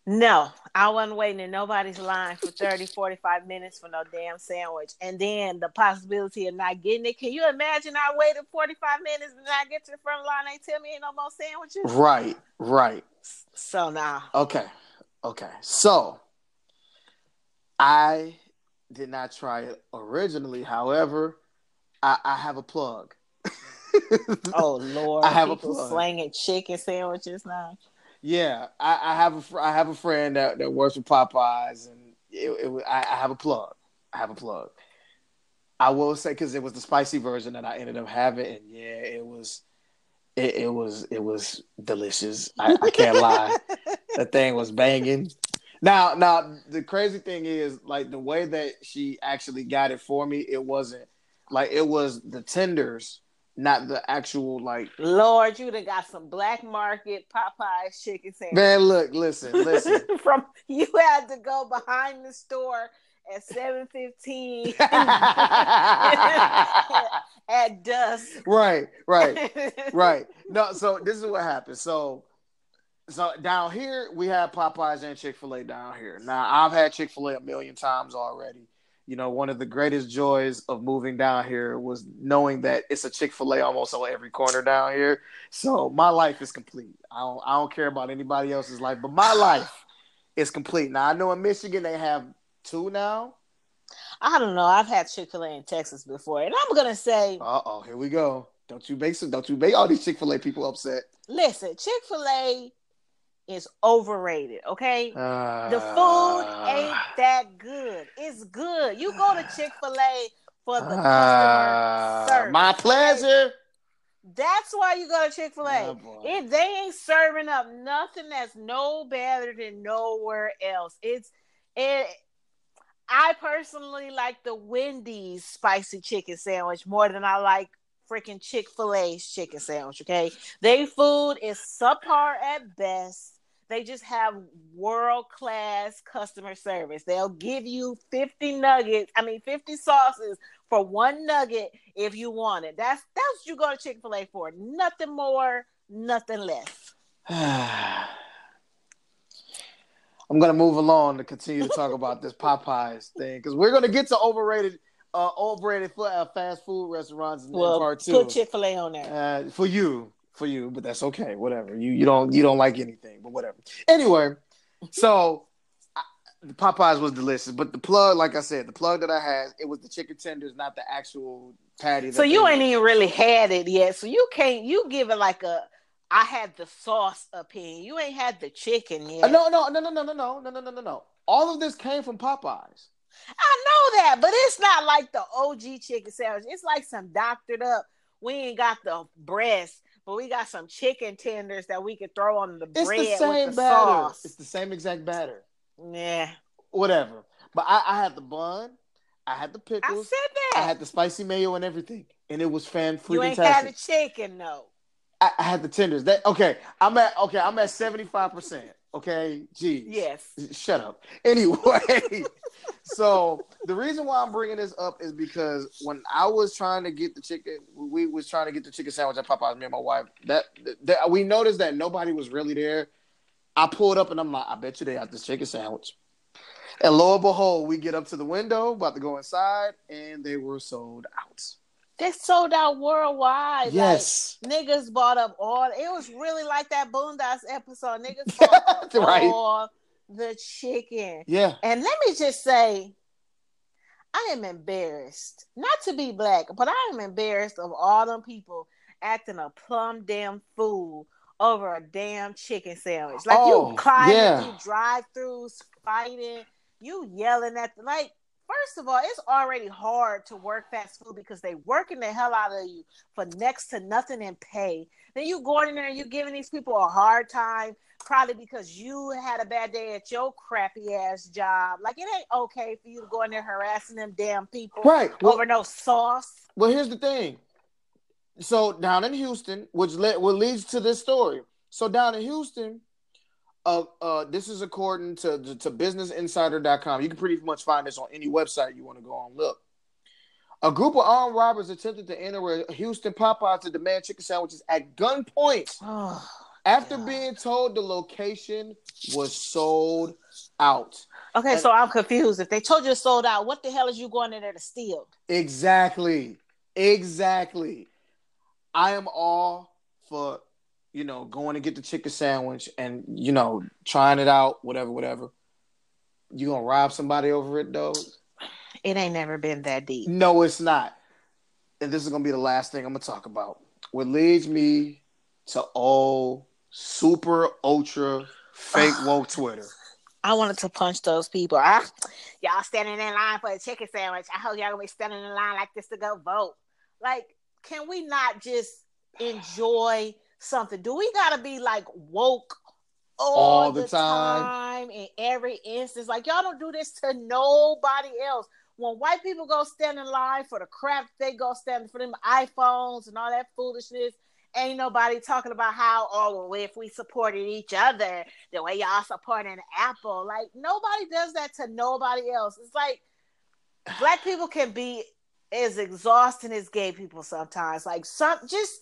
No, I wasn't waiting in nobody's line for 30, 45 minutes for no damn sandwich. And then the possibility of not getting it. Can you imagine I waited 45 minutes and I get to the front line, they tell me ain't no more sandwiches? Right, right. So nah. Okay, okay. So I did not try it originally. However, I, I have a plug. Oh Lord. I have a People plug. slanging chicken sandwiches now. Yeah, I, I have a fr- I have a friend that, that works with Popeyes, and it, it, I, I have a plug. I have a plug. I will say because it was the spicy version that I ended up having, and yeah, it was, it, it was it was delicious. I, I can't lie, the thing was banging. Now, now the crazy thing is, like the way that she actually got it for me, it wasn't like it was the tenders, not the actual like Lord, you done got some black market Popeyes chicken sandwich. Man, look, listen, listen. From you had to go behind the store at seven fifteen at dusk. right, right, right. No, so this is what happened. So, so down here we have Popeyes and Chick Fil A down here. Now I've had Chick Fil A a million times already. You know, one of the greatest joys of moving down here was knowing that it's a Chick Fil A almost on every corner down here. So my life is complete. I don't, I don't care about anybody else's life, but my life is complete. Now I know in Michigan they have two now. I don't know. I've had Chick Fil A in Texas before, and I'm gonna say, Uh oh, here we go. Don't you make some? Don't you make all these Chick Fil A people upset? listen, Chick Fil A is overrated. Okay, Uh, the food ain't that good. It's good. You go to Chick Fil A for the customer uh, service. My pleasure. That's why you go to Chick Fil Oh, A. boy. if they ain't serving up nothing that's no better than nowhere else, it's it. I personally like the Wendy's spicy chicken sandwich more than I like freaking Chick Fil A's chicken sandwich. Okay, they food is subpar at best. They just have world class customer service. They'll give you 50 nuggets, I mean 50 sauces for one nugget if you want it. That's that's what you go to Chick-fil-A for. Nothing more, nothing less. I'm gonna move along to continue to talk about this Popeyes thing because we're gonna get to overrated, uh, overrated food, uh, fast food restaurants in, in Well, part two. put Chick-fil-A on there. Uh, for you, for you, but that's okay. Whatever. You you don't you don't like anything, but whatever. Anyway, so I, the Popeyes was delicious, but the plug, like I said, the plug that I had, it was the chicken tenders, not the actual patty. So you ain't even really had it yet. So you can't you give it like a I had the sauce opinion. You ain't had the chicken yet. Uh, no, no, no, no, no, no, no, no, no, no, no, no. All of this came from Popeyes. I know that, but it's not like the OG chicken sandwich. It's like some doctored up. We ain't got the breast, but we got some chicken tenders that we could throw on the It's bread the same with the batter. sauce. It's the same exact batter. Yeah, Whatever. But I, I had the bun, I had the pickles. I said I, had the spicy mayo and everything, and it was fan you ain't had the chicken though. I, I had the tenders. That okay. I'm at okay. I'm at seventy five percent. Okay, geez. Yes. Shut up. Anyway, so the reason why I'm bringing this up is because when I was trying to get the chicken, we was trying to get the chicken sandwich at Popeyes. Me and my wife. That, that we noticed that nobody was really there. I pulled up and I'm like, I bet you they have this chicken sandwich. And lo and behold, we get up to the window, about to go inside, and they were sold out. They sold out worldwide. Yes. Like, niggas bought up all. It was really like that Boondocks episode. Niggas bought up Right. all the chicken. Yeah. And let me just say, I am embarrassed. Not to be black, but I am embarrassed of all them people acting a plum damn fool over a damn chicken sandwich. Like Oh, you climbing yeah. through drive-throughs, fighting, you yelling at the like. First of all, it's already hard to work fast food because they working the hell out of you for next to nothing in pay. Then you going in there and you giving these people a hard time, probably because you had a bad day at your crappy ass job. Like it ain't okay for you to go in there harassing them damn people Right. Well, over no sauce. Well, here's the thing. So down in Houston, which led what leads to this story. So down in Houston, uh, uh, this is according to to BusinessInsider.com. You can pretty much find this on any website you want to go on. Look, a group of armed robbers attempted to enter a Houston Popeyes to demand chicken sandwiches at gunpoint Oh, after God. being told the location was sold out. Okay, And- so I'm confused. If they told you it's sold out, what the hell is you going in there to steal? Exactly. Exactly. I am all for, you know, going to get the chicken sandwich and, you know, trying it out, whatever, whatever. You gonna rob somebody over it though? It ain't never been that deep. No, it's not. And this is gonna be the last thing I'm gonna talk about. What leads me to all super ultra fake woke Twitter. I wanted to punch those people. I, y'all standing in line for a chicken sandwich. I hope y'all gonna be standing in line like this to go vote. Like, can we not just enjoy something? Do we gotta be like woke all, All the, the time? time in every instance? Like, y'all don't do this to nobody else. When white people go stand in line for the crap they go stand for them iPhones and all that foolishness, ain't nobody talking about how oh well if we supported each other the way y'all supporting Apple. Like nobody does that to nobody else. It's like black people can be as exhausting as gay people sometimes. Like some just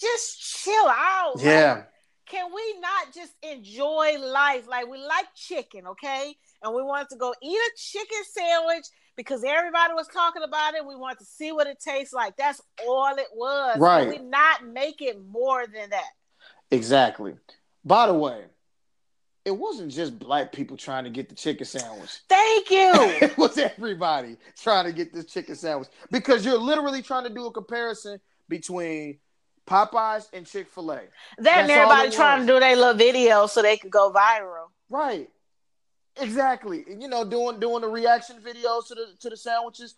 just chill out. Like, Yeah. can we not just enjoy life? Like we like chicken, okay? And we wanted to go eat a chicken sandwich because everybody was talking about it. We wanted to see what it tastes like. That's all it was. Right. Can we not make it more than that? Exactly. By the way, it wasn't just black people trying to get the chicken sandwich. Thank you. it was everybody trying to get this chicken sandwich because you're literally trying to do a comparison between Popeyes and Chick Fil A. then That's everybody trying was. to do their little video so they could go viral. Right. Exactly. And, You know, doing doing the reaction videos to the to the sandwiches.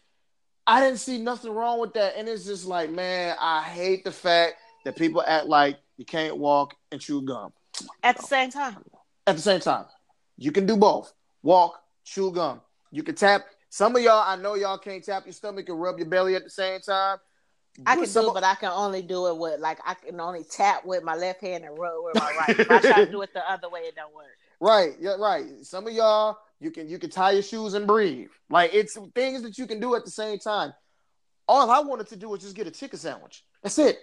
I didn't see nothing wrong with that. And it's just like, man, I hate the fact that people act like you can't walk and chew gum. At the same time. At the same time, you can do both. Walk, chew gum. You can tap. Some of y'all, I know y'all can't tap your stomach and rub your belly at the same time. I But can some do it, but I can only do it with like I can only tap with my left hand and rub with my right. if I try to do it the other way, it don't work. Right, yeah, right. Some of y'all, you can you can tie your shoes and breathe. Like it's things that you can do at the same time. All I wanted to do was just get a chicken sandwich. That's it.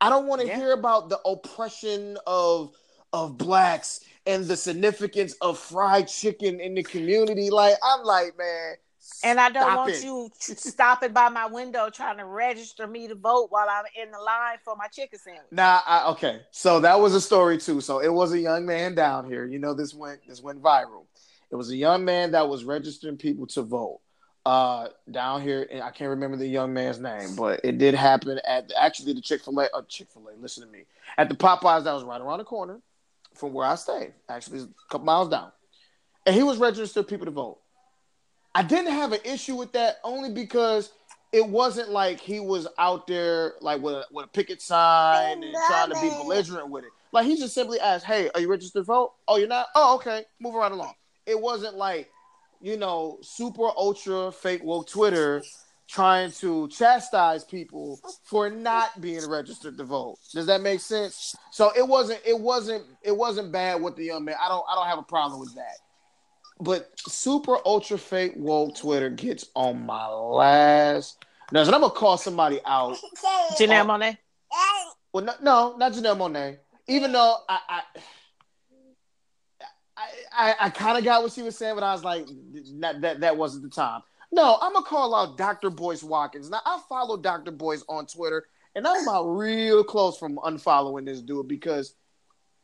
I don't want to Yeah. hear about the oppression of of blacks and the significance of fried chicken in the community. Like I'm like, man. And I don't stop want it. you stopping by my window trying to register me to vote while I'm in the line for my chicken sandwich. Nah, I, okay. So that was a story too. So it was a young man down here. You know, this went this went viral. It was a young man that was registering people to vote uh down here and I can't remember the young man's name, but it did happen at actually the Chick-fil-A uh, Chick-fil-A, listen to me. At the Popeyes that was right around the corner from where I stay. Actually, a couple miles down. And he was registering people to vote. I didn't have an issue with that only because it wasn't like he was out there like with a, with a picket sign and trying to be belligerent with it. Like he just simply asked, "Hey, are you registered to vote? Oh, you're not. Oh, okay, moving right along." It wasn't like you know super ultra fake woke Twitter trying to chastise people for not being registered to vote. Does that make sense? So it wasn't it wasn't it wasn't bad with the young man. I don't I don't have a problem with that. But super ultra fake woke Twitter gets on my last. Now, so I'm gonna call somebody out. Janelle uh, Monae. Well, no, no, not Janelle Monae. Even though I, I, I, I kind of got what she was saying, but I was like, that, that that wasn't the time. No, I'm gonna call out Dr. Boyce Watkins. Now I follow Dr. Boyce on Twitter, and I'm about real close from unfollowing this dude because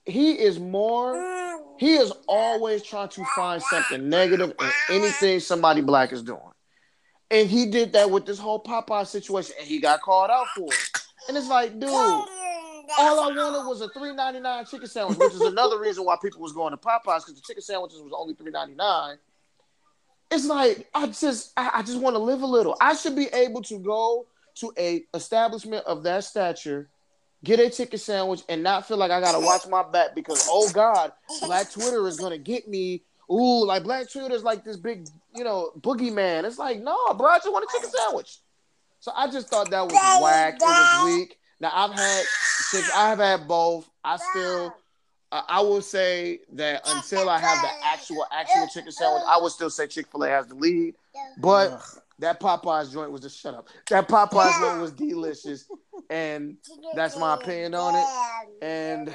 he is more. He is always trying to find something negative in anything somebody black is doing, and he did that with this whole Popeye situation, and he got called out for it. And it's like, dude, all I wanted was a three ninety nine chicken sandwich, which is another reason why people was going to Popeyes because the chicken sandwiches was only three ninety nine it's like I just I, I just want to live a little. I should be able to go to a establishment of that stature, get a chicken sandwich, and not feel like I gotta watch my back because oh God, Black Twitter is gonna get me. Ooh, like Black Twitter is like this big, you know, boogeyman. It's like, no, bro, I just want a chicken sandwich. So I just thought that was whack. It was weak. Now I've had since I have had both. I still I will say that until I have the actual actual chicken sandwich, I would still say Chick Fil A has the lead. But Ugh. That Popeyes joint was just shut up. That Popeyes joint was delicious, and that's my opinion on it. And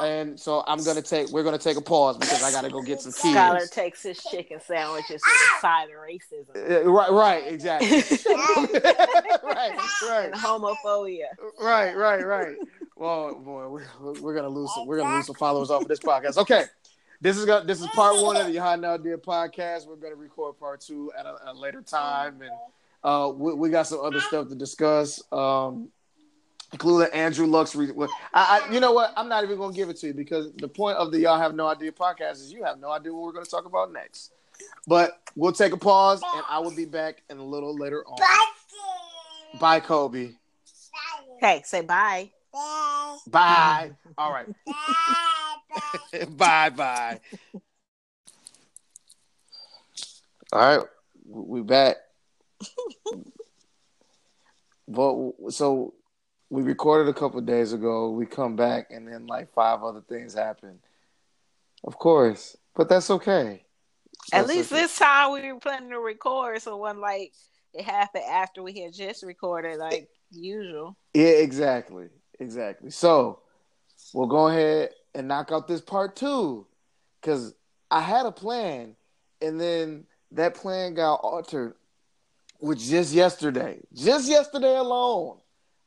and so I'm gonna take we're gonna take a pause because I gotta go get some keys. Skylar takes his chicken sandwiches with a side of racism. Right, right, exactly. right, right. And homophobia. Right, right, right. Well, boy, we're, we're gonna lose some, we're gonna lose some followers off of this podcast. Okay, this is gonna, this is part one of the Hot Now Dear podcast. We're gonna record part two at a, a later time, and uh, we, we, got some other stuff to discuss, um, including Andrew Luck's. Re- I, I, you know what? I'm not even gonna give it to you because the point of the Y'all Have No Idea podcast is you have no idea what we're gonna talk about next. But we'll take a pause, and I will be back in a little later on. Bye, Kobe. Hey, say bye. Bye. All right. bye bye. Bye. All right, we back. but so we recorded a couple days ago. We come back, and then like five other things happen. Of course, but that's okay. That's At least okay. this time we were planning to record, so when like it happened after we had just recorded, like usual. Yeah, exactly. Exactly. So we'll go ahead and knock out this part two because I had a plan and then that plan got altered with just yesterday. Just yesterday alone.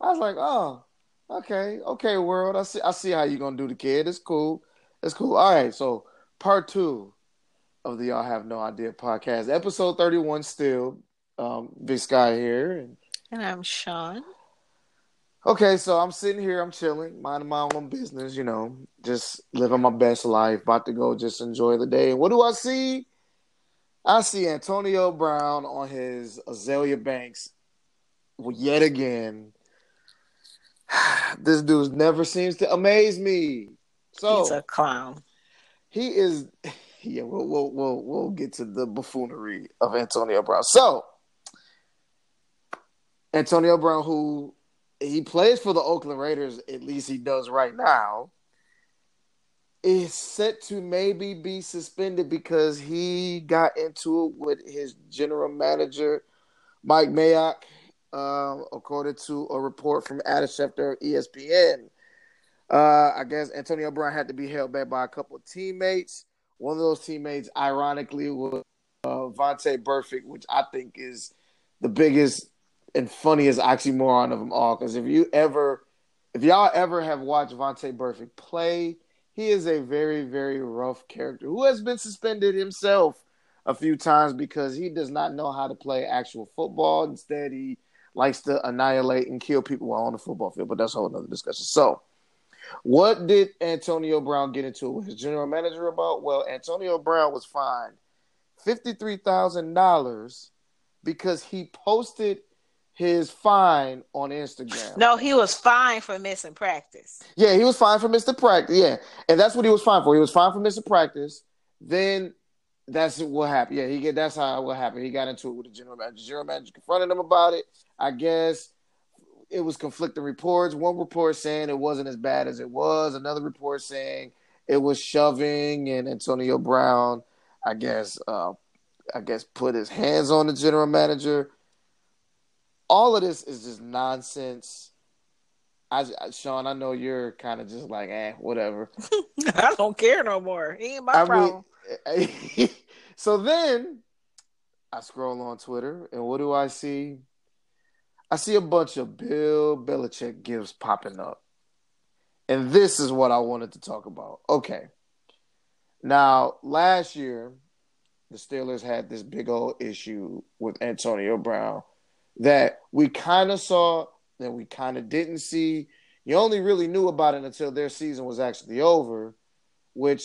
I was like, oh, okay, okay, world. I see I see how you're gonna do the kid. It's cool. It's cool. All right, so part two of the Y'all Have No Idea podcast. Episode 31 still. Um, Big Sky here. And, and I'm Sean. Okay, so I'm sitting here, I'm chilling, minding my own business, you know, just living my best life, about to go just enjoy the day. And what do I see? I see Antonio Brown on his Azalea Banks yet again. This dude never seems to amaze me. So he's a clown. He is. Yeah, we'll we'll we'll, we'll get to the buffoonery of Antonio Brown. So Antonio Brown, who he plays for the Oakland Raiders, at least he does right now, is set to maybe be suspended because he got into it with his general manager, Mike Mayock, uh, according to a report from Adam Schefter of ESPN. Uh, I guess Antonio Brown had to be held back by a couple of teammates. One of those teammates, ironically, was uh, Vontaze Burfict, which I think is the biggest and funniest oxymoron of them all. Because if you ever, if y'all ever have watched Vontaze Burfict play, he is a very, very rough character who has been suspended himself a few times because he does not know how to play actual football. Instead, he likes to annihilate and kill people while on the football field. But that's a whole other discussion. So, what did Antonio Brown get into with his general manager about? Well, Antonio Brown was fined fifty-three thousand dollars because he posted his fine on Instagram. No, he was fine for missing practice. Yeah, he was fine for missing practice. Yeah, and that's what he was fine for. He was fine for missing practice. Then that's what happened. Yeah, he get that's how what happened. He got into it with the general manager. General manager confronted him about it. I guess it was conflicting reports. One report saying it wasn't as bad as it was. Another report saying it was shoving, and Antonio Brown, I guess, uh, I guess, put his hands on the general manager. All of this is just nonsense. I, Sean, I know you're kind of just like, eh, whatever. I don't care no more. He ain't my I problem. Mean, so then I scroll on Twitter, and what do I see? I see a bunch of Bill Belichick gifts popping up. And this is what I wanted to talk about. Okay. Now, last year, the Steelers had this big old issue with Antonio Brown that we kind of saw, that we kind of didn't see. You only really knew about it until their season was actually over, which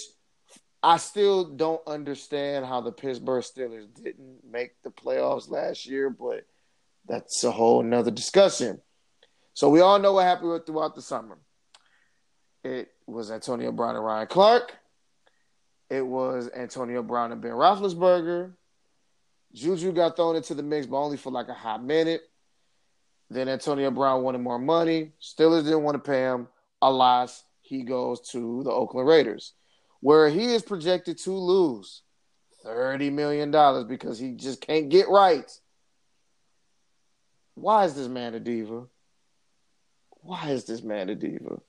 I still don't understand how the Pittsburgh Steelers didn't make the playoffs last year, but that's a whole nother discussion. So we all know what happened throughout the summer. It was Antonio Brown and Ryan Clark. It was Antonio Brown and Ben Roethlisberger. Juju got thrown into the mix, but only for like a hot minute. Then Antonio Brown wanted more money. Steelers didn't want to pay him. Alas, he goes to the Oakland Raiders, where he is projected to lose $30 million because he just can't get right. Why is this man a diva? Why is this man a diva?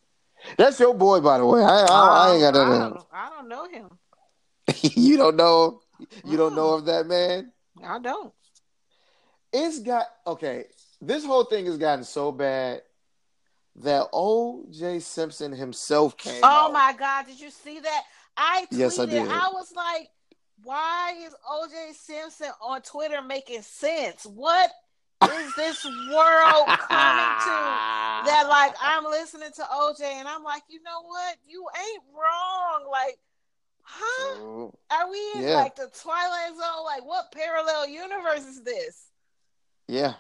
That's your boy, by the way. I, I, I oh, ain't got nothing. I, I don't know him. you don't know. You don't know of that man. I don't. It's got okay. This whole thing has gotten so bad that O.J. Simpson himself came. Oh out. my God! Did you see that? I tweeted. Yes, I did. I was like, "Why is O.J. Simpson on Twitter making sense? What is this world coming to that like I'm listening to OJ and I'm like, you know what? You ain't wrong. Like, huh? Are we in yeah. like the Twilight Zone? Like, what parallel universe is this? Yeah.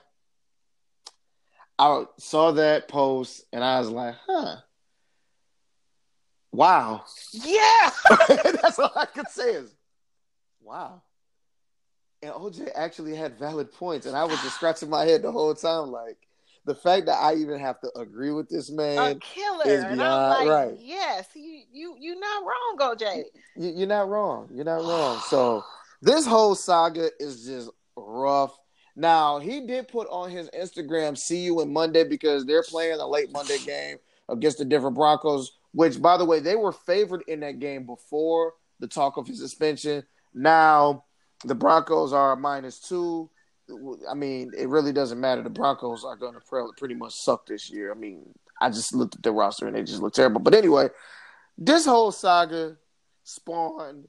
I saw that post and I was like, huh. Wow. Yeah. That's all I could say is, wow and OJ actually had valid points, and I was just scratching my head the whole time, like the fact that I even have to agree with this man, a killer, is beyond like, right. Yes, you you you're not wrong, OJ. You, are not wrong. You're not wrong. So this whole saga is just rough. Now he did put on his Instagram, "See you in Monday," because they're playing a late Monday game against the Denver Broncos. Which, by the way, they were favored in that game before the talk of his suspension. Now the Broncos are minus two. I mean, it really doesn't matter. The Broncos are going to pretty much suck this year. I mean, I just looked at their roster and they just look terrible. But anyway, this whole saga spawned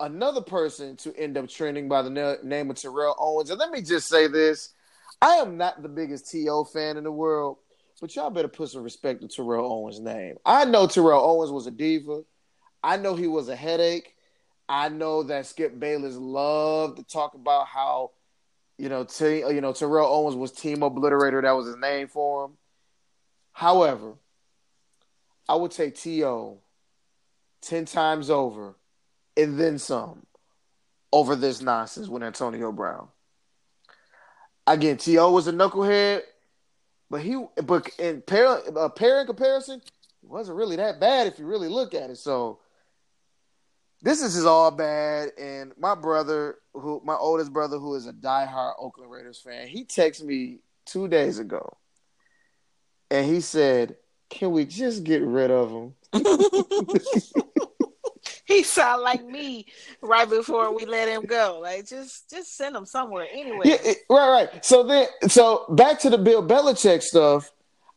another person to end up trending by the name of Terrell Owens. And let me just say this I am not the biggest T.O. fan in the world, but y'all better put some respect to Terrell Owens' name. I know Terrell Owens was a diva, I know he was a headache. I know that Skip Bayless loved to talk about how, you know, T, you know, Terrell Owens was team obliterator. That was his name for him. However, I would take T.O. 10 times over and then some over this nonsense with Antonio Brown. Again, T.O. was a knucklehead, but he, but in pair, uh, pair in comparison, wasn't really that bad if you really look at it. So, this is just all bad. And my brother, who my oldest brother, who is a diehard Oakland Raiders fan, he texted me two days ago, and he said, "Can we just get rid of him?" he sound like me right before we let him go. Like just just send him somewhere anyway. Yeah, it, right, right. So then, so back to the Bill Belichick stuff.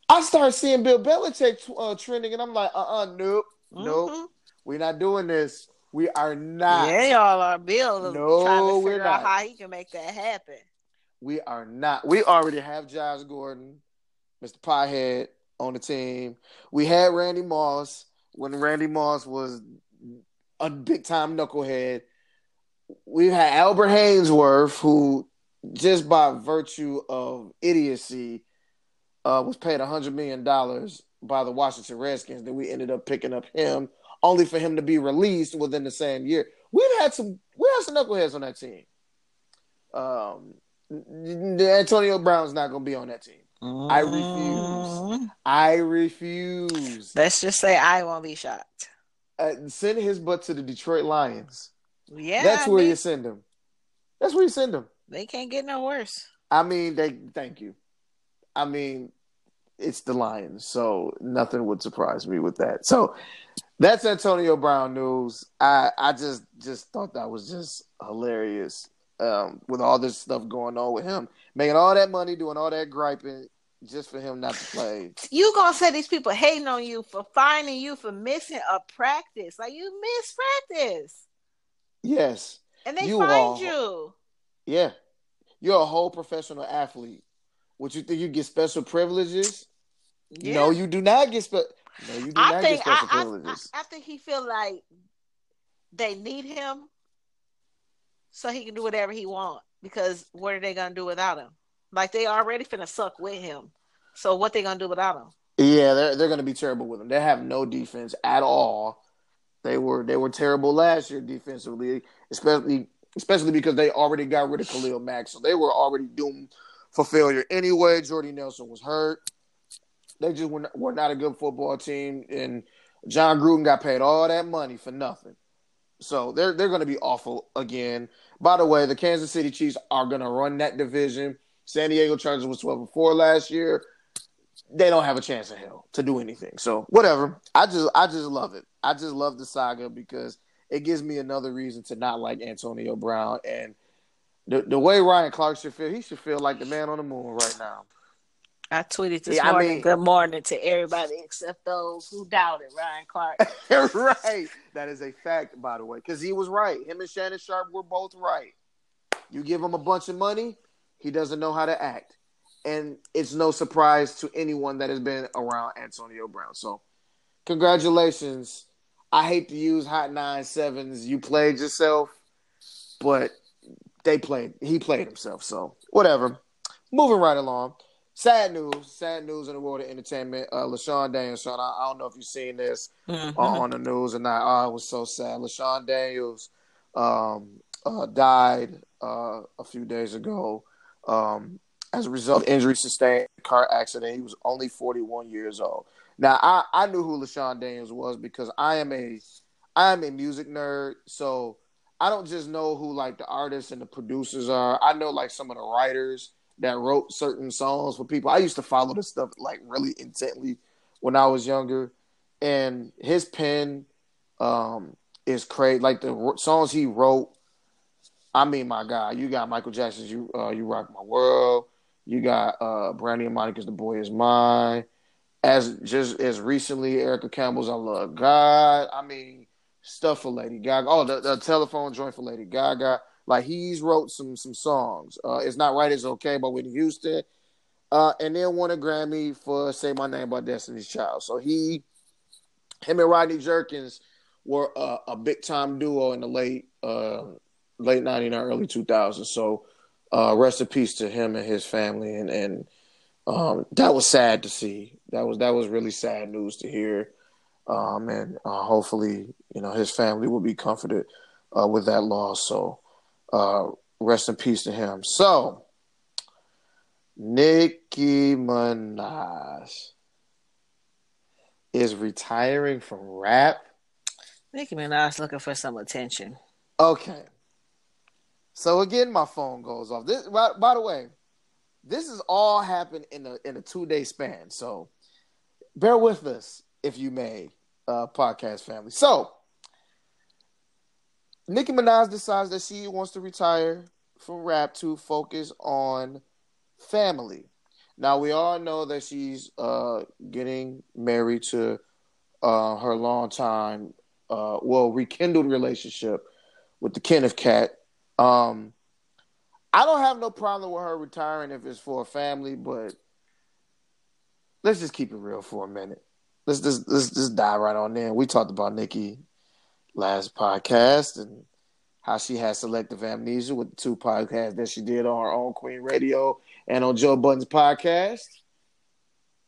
I start seeing Bill Belichick uh, trending, and I'm like, uh, uh-uh, uh nope, mm-hmm. nope, we're not doing this. We are not. Yeah, y'all are Bill no, trying to figure out how he can make that happen. We are not. We already have Josh Gordon, Mr. Piehead on the team. We had Randy Moss when Randy Moss was a big time knucklehead. We've had Albert Haynesworth, who just by virtue of idiocy uh, was paid a hundred million dollars by the Washington Redskins. Then we ended up picking up him only for him to be released within the same year. we've had some we have some knuckleheads on that team. Um, Antonio Brown's not going to be on that team. I refuse. Mm, I refuse. Let's just say I won't be shocked. Uh, send his butt to the Detroit Lions. Yeah, That's where they, you send him. That's where you send him. they can't get no worse. I mean, they thank you. I mean, it's the Lions, so nothing would surprise me with that. So that's Antonio Brown news. I I just just thought that was just hilarious. Um, with all this stuff going on with him, making all that money, doing all that griping, just for him not to play. You gonna say these people hating on you for finding you for missing a practice? Like you missed practice, Yes, and they You find are- you. yeah, you're a whole professional athlete. Would you think you get special privileges? Yeah. No, you do not get spe- No, you do I think I, I, I. Think he feel like they need him, so he can do whatever he want. Because what are they gonna do without him? Like they already finna suck with him. So what they gonna do without him? Yeah, they're they're to be terrible with them. They have no defense at all. They were they were terrible last year defensively, especially especially because they already got rid of Khalil Mack, so they were already doomed for failure anyway. Jordy Nelson was hurt. They just were not, were not a good football team, and Jon Gruden got paid all that money for nothing. So they're they're going to be awful again. By the way, the Kansas City Chiefs are going to run that division. San Diego Chargers was twelve and four last year they don't have a chance in hell to do anything. So whatever. I just I just love it. I just love the saga because it gives me another reason to not like Antonio Brown and the the way Ryan Clark should feel. He should feel like the man on the moon right now. I tweeted this Yeah, I morning. mean- good morning to everybody except those who doubted Ryan Clark. right. That is a fact, by the way, because he was right. Him and Shannon Sharpe were both right. You give him a bunch of money, he doesn't know how to act. And it's no surprise to anyone that has been around Antonio Brown. So, congratulations. I hate to use hot nine sevens. You played yourself, but they played. He played himself. So, whatever. Moving right along. Sad news. Sad news in the world of entertainment. Uh, LaShawn Daniels. Sean, I, I don't know if you've seen this uh, on the news or not. Oh, it was so sad. LaShawn Daniels um, uh, died uh, a few days ago um, as a result of injury sustained in a car accident. He was only 41 years old. Now, I, I knew who LaShawn Daniels was because I am a I am a music nerd, so I don't just know who like the artists and the producers are. I know like some of the writers that wrote certain songs for people. I used to follow this stuff like really intently when I was younger, and his pen um, is crazy. Like the songs he wrote. I mean, my God, you got Michael Jackson's "You uh, You Rock My World." You got uh, Brandy and Monica's "The Boy Is Mine." As just as recently, Erica Campbell's "I Love God." I mean, stuff for Lady Gaga. Oh, the, the telephone joint for Lady Gaga. Like he's wrote some some songs. Uh, it's not right. It's okay but Whitney Houston. Uh, and then won a Grammy for "Say My Name" by Destiny's Child. So he, him and Rodney Jerkins were a big time duo in the late uh, late '90s, early 2000s. So uh, rest in peace to him and his family. And and um, that was sad to see. That was that was really sad news to hear. Um, and uh, hopefully, you know, his family will be comforted uh, with that loss. So uh, rest in peace to him. So. Nicki Minaj is retiring from rap. Nicki Minaj looking for some attention. Okay. So again, my phone goes off. This, by, by the way, this has all happened in a in a two day span. So bear with us, if you may, uh, podcast family. So Nicki Minaj decides that she wants to retire from rap to focus on family. Now we all know that she's uh, getting married to uh, her longtime, uh, well, rekindled relationship with the Kenneth Cat. Um, I don't have no problem with her retiring if it's for a family, but let's just keep it real for a minute. Let's just let's just dive right on in. We talked about Nikki last podcast and how she had selective amnesia with the two podcasts that she did on her own Queen Radio and on Joe Budden's podcast.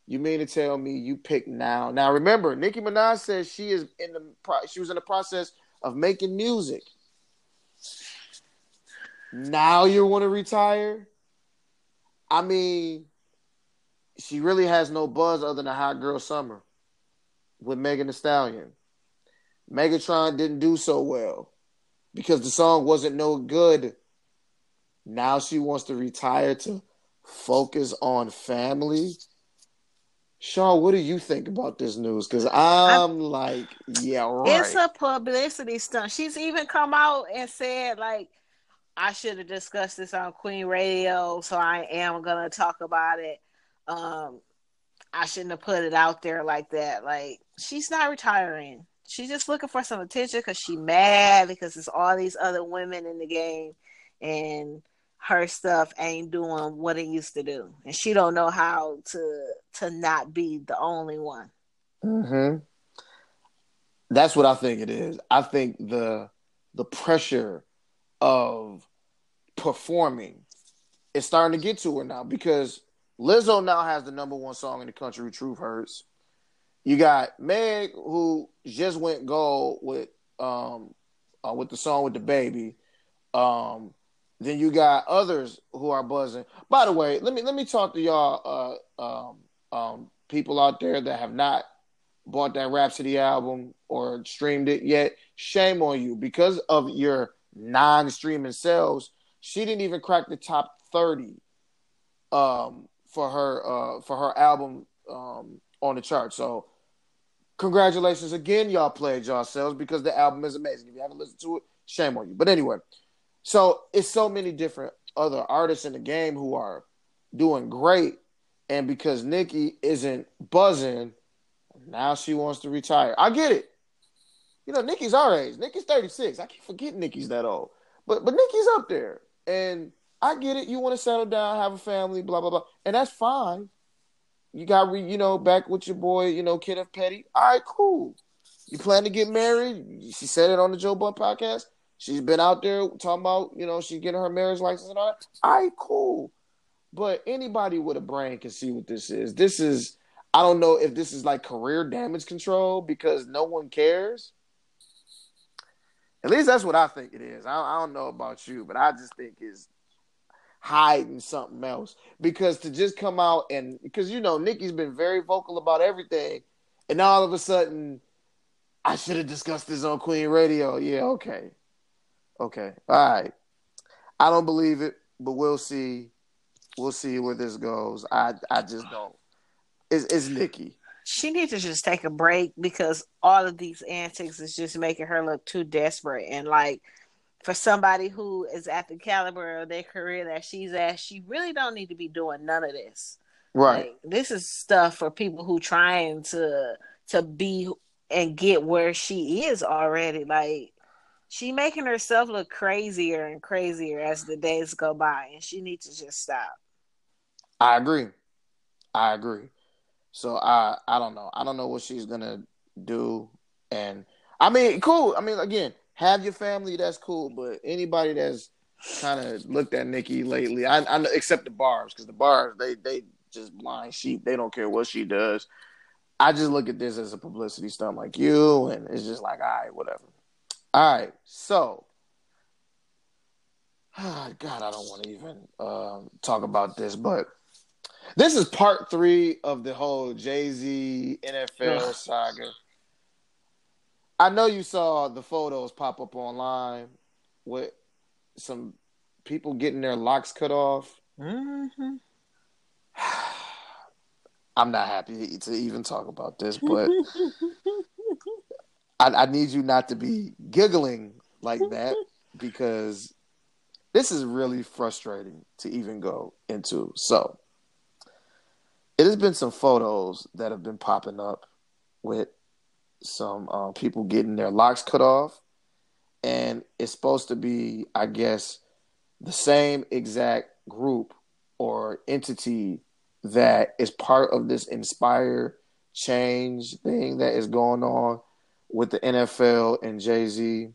You mean to tell me you picked now? Now remember, Nicki Minaj says she is in the she was in the process of making music. now you want to retire? I mean, she really has no buzz other than a Hot Girl Summer with Megan Thee Stallion. Megatron didn't do so well because the song wasn't no good. Now she wants to retire to focus on family. Sean, what do you think about this news? Because I'm, I'm, like, yeah, right. It's a publicity stunt. She's even come out and said, like, I should have discussed this on Queen Radio, so I am gonna talk about it. Um, I shouldn't have put it out there like that. Like, she's not retiring. She's just looking for some attention because she mad because there's all these other women in the game, and her stuff ain't doing what it used to do, and she don't know how to to not be the only one. Hmm. That's what I think it is. I think the the pressure of performing is starting to get to her now because Lizzo now has the number one song in the country, Truth Hurts. You got Meg, who just went gold with um uh, with the song with DaBaby. Um, then you got others who are buzzing. By the way, let me let me talk to y'all uh, um, um, people out there that have not bought that Rapsody album or streamed it yet. Shame on you because of your non-streaming sales. She didn't even crack the top thirty um, for her uh, for her album um, on the chart. So congratulations again, y'all played yourselves because the album is amazing. If you haven't listened to it, shame on you. But anyway, so it's so many different other artists in the game who are doing great, and because Nicki isn't buzzing, now she wants to retire. I get it. You know, Nicki's our age. Nicki's 36. I keep forgetting Nicki's that old. But but Nicki's up there. And I get it. You want to settle down, have a family, blah, blah, blah. And that's fine. You got, re, you know, back with your boy, you know, Kenneth Petty. All right, cool. You plan to get married? She said it on the Joe Budden podcast. She's been out there talking about, you know, she's getting her marriage license and all that. All right, cool. But anybody with a brain can see what this is. This is, I don't know if this is like career damage control because no one cares. At least that's what I think it is. I, I don't know about you, but I just think it's hiding something else because to just come out and because you know Nicki's been very vocal about everything, and all of a sudden, I should have discussed this on Queen Radio. Yeah, okay, okay, all right. I don't believe it, but we'll see. We'll see where this goes. I I just don't. It's, it's Nicki. She needs to just take a break because all of these antics is just making her look too desperate and like for somebody who is at the caliber of their career that she's at, she really don't need to be doing none of this. Right. Like, this is stuff for people who trying to to be and get where she is already. Like she making herself look crazier and crazier as the days go by, and she needs to just stop. I agree. I agree. So I I don't know. I don't know what she's gonna do. And I mean, cool. I mean, again, have your family, that's cool. But anybody that's kind of looked at Nicki lately, I, I except the bars, because the bars they they just blind sheep. They don't care what she does. I just look at this as a publicity stunt, like you, and it's just like, all right, whatever. All right, so. God, I don't want to even um, talk about this, but this is part three of the whole Jay Z NFL saga. I know you saw the photos pop up online with some people getting their locks cut off. Mm-hmm. I'm not happy to even talk about this, but I, I need you not to be giggling like that because this is really frustrating to even go into. So, it has been some photos that have been popping up with some uh, people getting their locks cut off, and it's supposed to be, I guess, the same exact group or entity that is part of this inspire change thing that is going on with the NFL and Jay Z.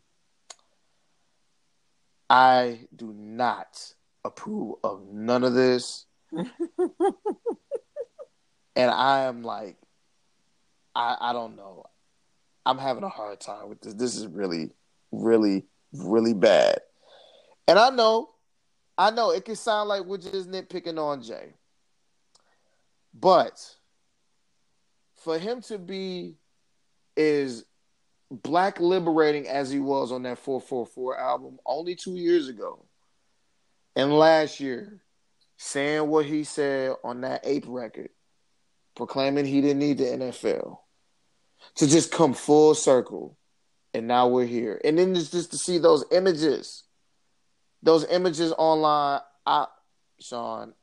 I do not approve of none of this. and I am like, I, I don't know. I'm having a hard time with this. This is really, really, really bad. And I know I know it can sound like we're just nitpicking on Jay, but for him to be as black liberating as he was on that 4:44 album only two years ago, and last year, saying what he said on that Ape record, proclaiming he didn't need the NFL, to just come full circle, and now we're here. And then it's just to see those images, those images online. I, Sean,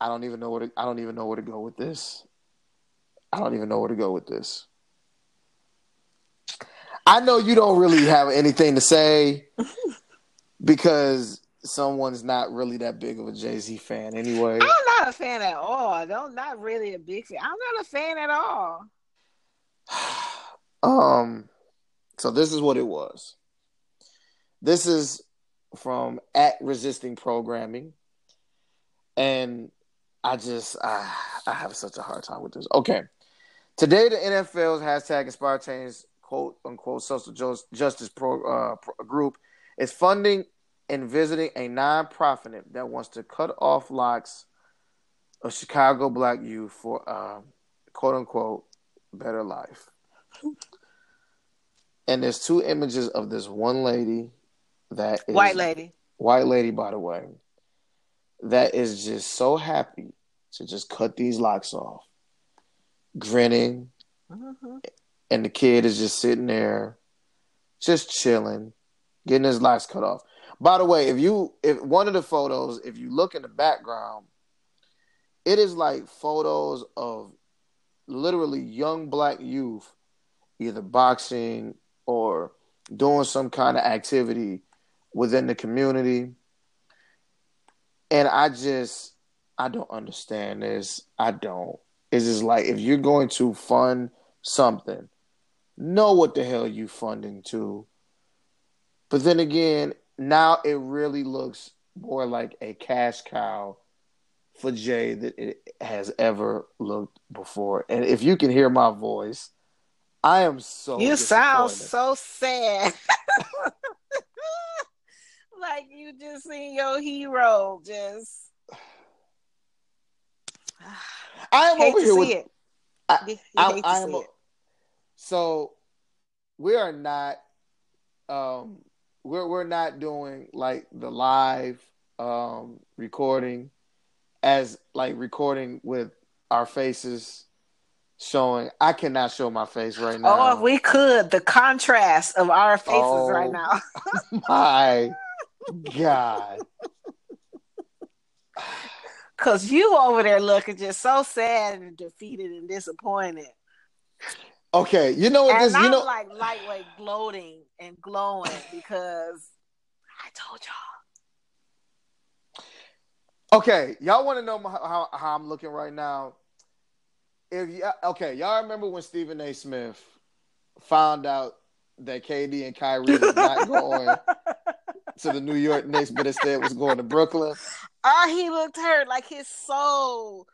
I don't even know where to, I don't even know where to go with this. I don't even know where to go with this. I know you don't really have anything to say because someone's not really that big of a Jay Z fan anyway. I'm not a fan at all. I'm not really a big fan. I'm not a fan at all. um, so this is what it was. This is from at resisting programming, and I just I, I have such a hard time with this. Okay, today the NFL's hashtag Inspire Change quote unquote social justice pro, uh, pro group is funding and visiting a nonprofit that wants to cut off locks of Chicago black youth for uh, quote unquote better life. and there's two images of this one lady that is white lady, white lady by the way, that is just so happy to just cut these locks off, grinning, mm-hmm and the kid is just sitting there, just chilling, getting his locks cut off. By the way, if you if one of the photos, if you look in the background, it is like photos of literally young black youth either boxing or doing some kind of activity within the community. And I just I don't understand this. I don't. It's just like if you're going to fund something, know what the hell you funding to. But then again, now it really looks more like a cash cow for Jay that it has ever looked before. And if you can hear my voice, I am so You sound so sad. like you just seen your hero just I am over here with it. I, I, I am, it. So we are not um we're we're not doing like the live um recording as like recording with our faces showing I cannot show my face right now. Oh, if we could, the contrast of our faces oh, right now. my God. Cause you over there looking just so sad and defeated and disappointed. Okay, you know what and this I'm you know like lightweight gloating and glowing because I told y'all. Okay, y'all want to know how, how I'm looking right now? If you okay, y'all remember when Stephen A. Smith found out that KD and Kyrie was not going to the New York Knicks, but instead was going to Brooklyn? Oh, he looked hurt, like his soul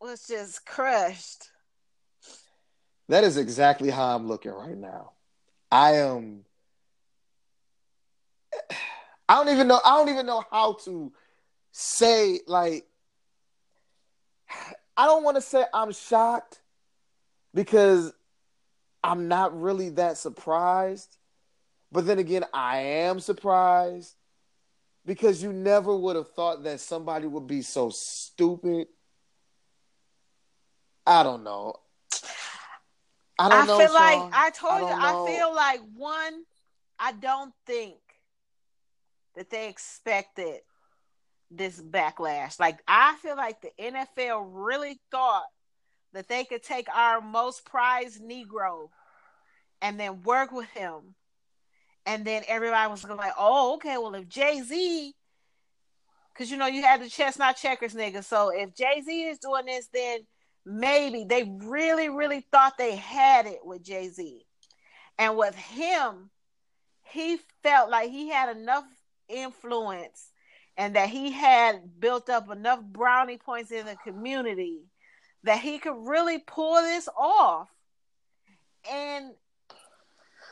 was just crushed. That is exactly how I'm looking right now. I am. I don't even know. I don't even know how to say like. I don't want to say I'm shocked because I'm not really that surprised. But then again, I am surprised because you never would have thought that somebody would be so stupid. I don't know. I don't I know. I feel like I told I you. Know. I feel like one. I don't think that they expected this backlash. Like I feel like the NFL really thought that they could take our most prized Negro and then work with him. And then everybody was like, oh, okay, well, if Jay Z, because you know, you had the chestnut checkers nigga. So if Jay Z is doing this, then maybe they really, really thought they had it with Jay Z. And with him, he felt like he had enough influence and that he had built up enough brownie points in the community that he could really pull this off. And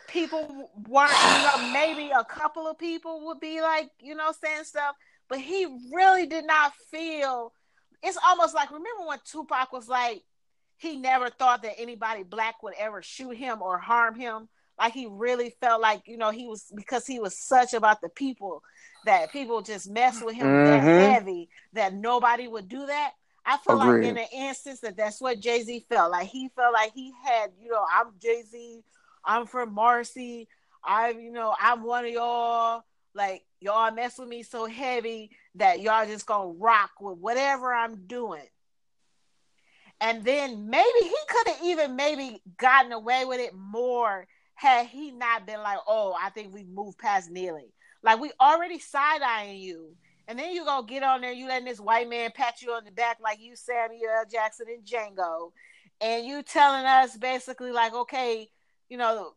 people weren't, you know, maybe a couple of people would be like, you know, saying stuff, but he really did not feel. It's almost like remember when Tupac was like, he never thought that anybody black would ever shoot him or harm him. Like he really felt like, you know, he was because he was such about the people that people just mess with him mm-hmm. that heavy that nobody would do that. I feel Agreed. like in an instance that that's what Jay Z felt like. He felt like he had, you know, I'm Jay Z, I'm from Marcy, I, you know, I'm one of y'all. Like y'all mess with me so heavy that y'all just gonna rock with whatever I'm doing. And then maybe he could have even maybe gotten away with it more had he not been like, oh, I think we moved past kneeling. Like we already side eyeing you. And then you gonna get on there, you letting this white man pat you on the back like you Samuel. Jackson and Django, and you telling us basically like, okay, you know,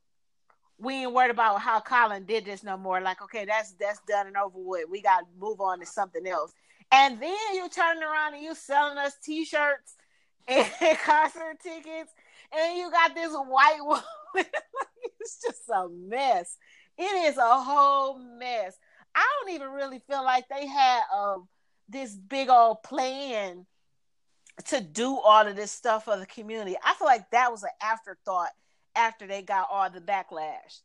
we ain't worried about how Colin did this no more. Like, okay, that's that's done and over with. We gotta move on to something else. And then you turning around and you selling us t-shirts and concert tickets, and you got this white woman. it's just a mess. It is a whole mess. I don't even really feel like they had um this big old plan to do all of this stuff for the community. I feel like that was an afterthought after they got all the backlash.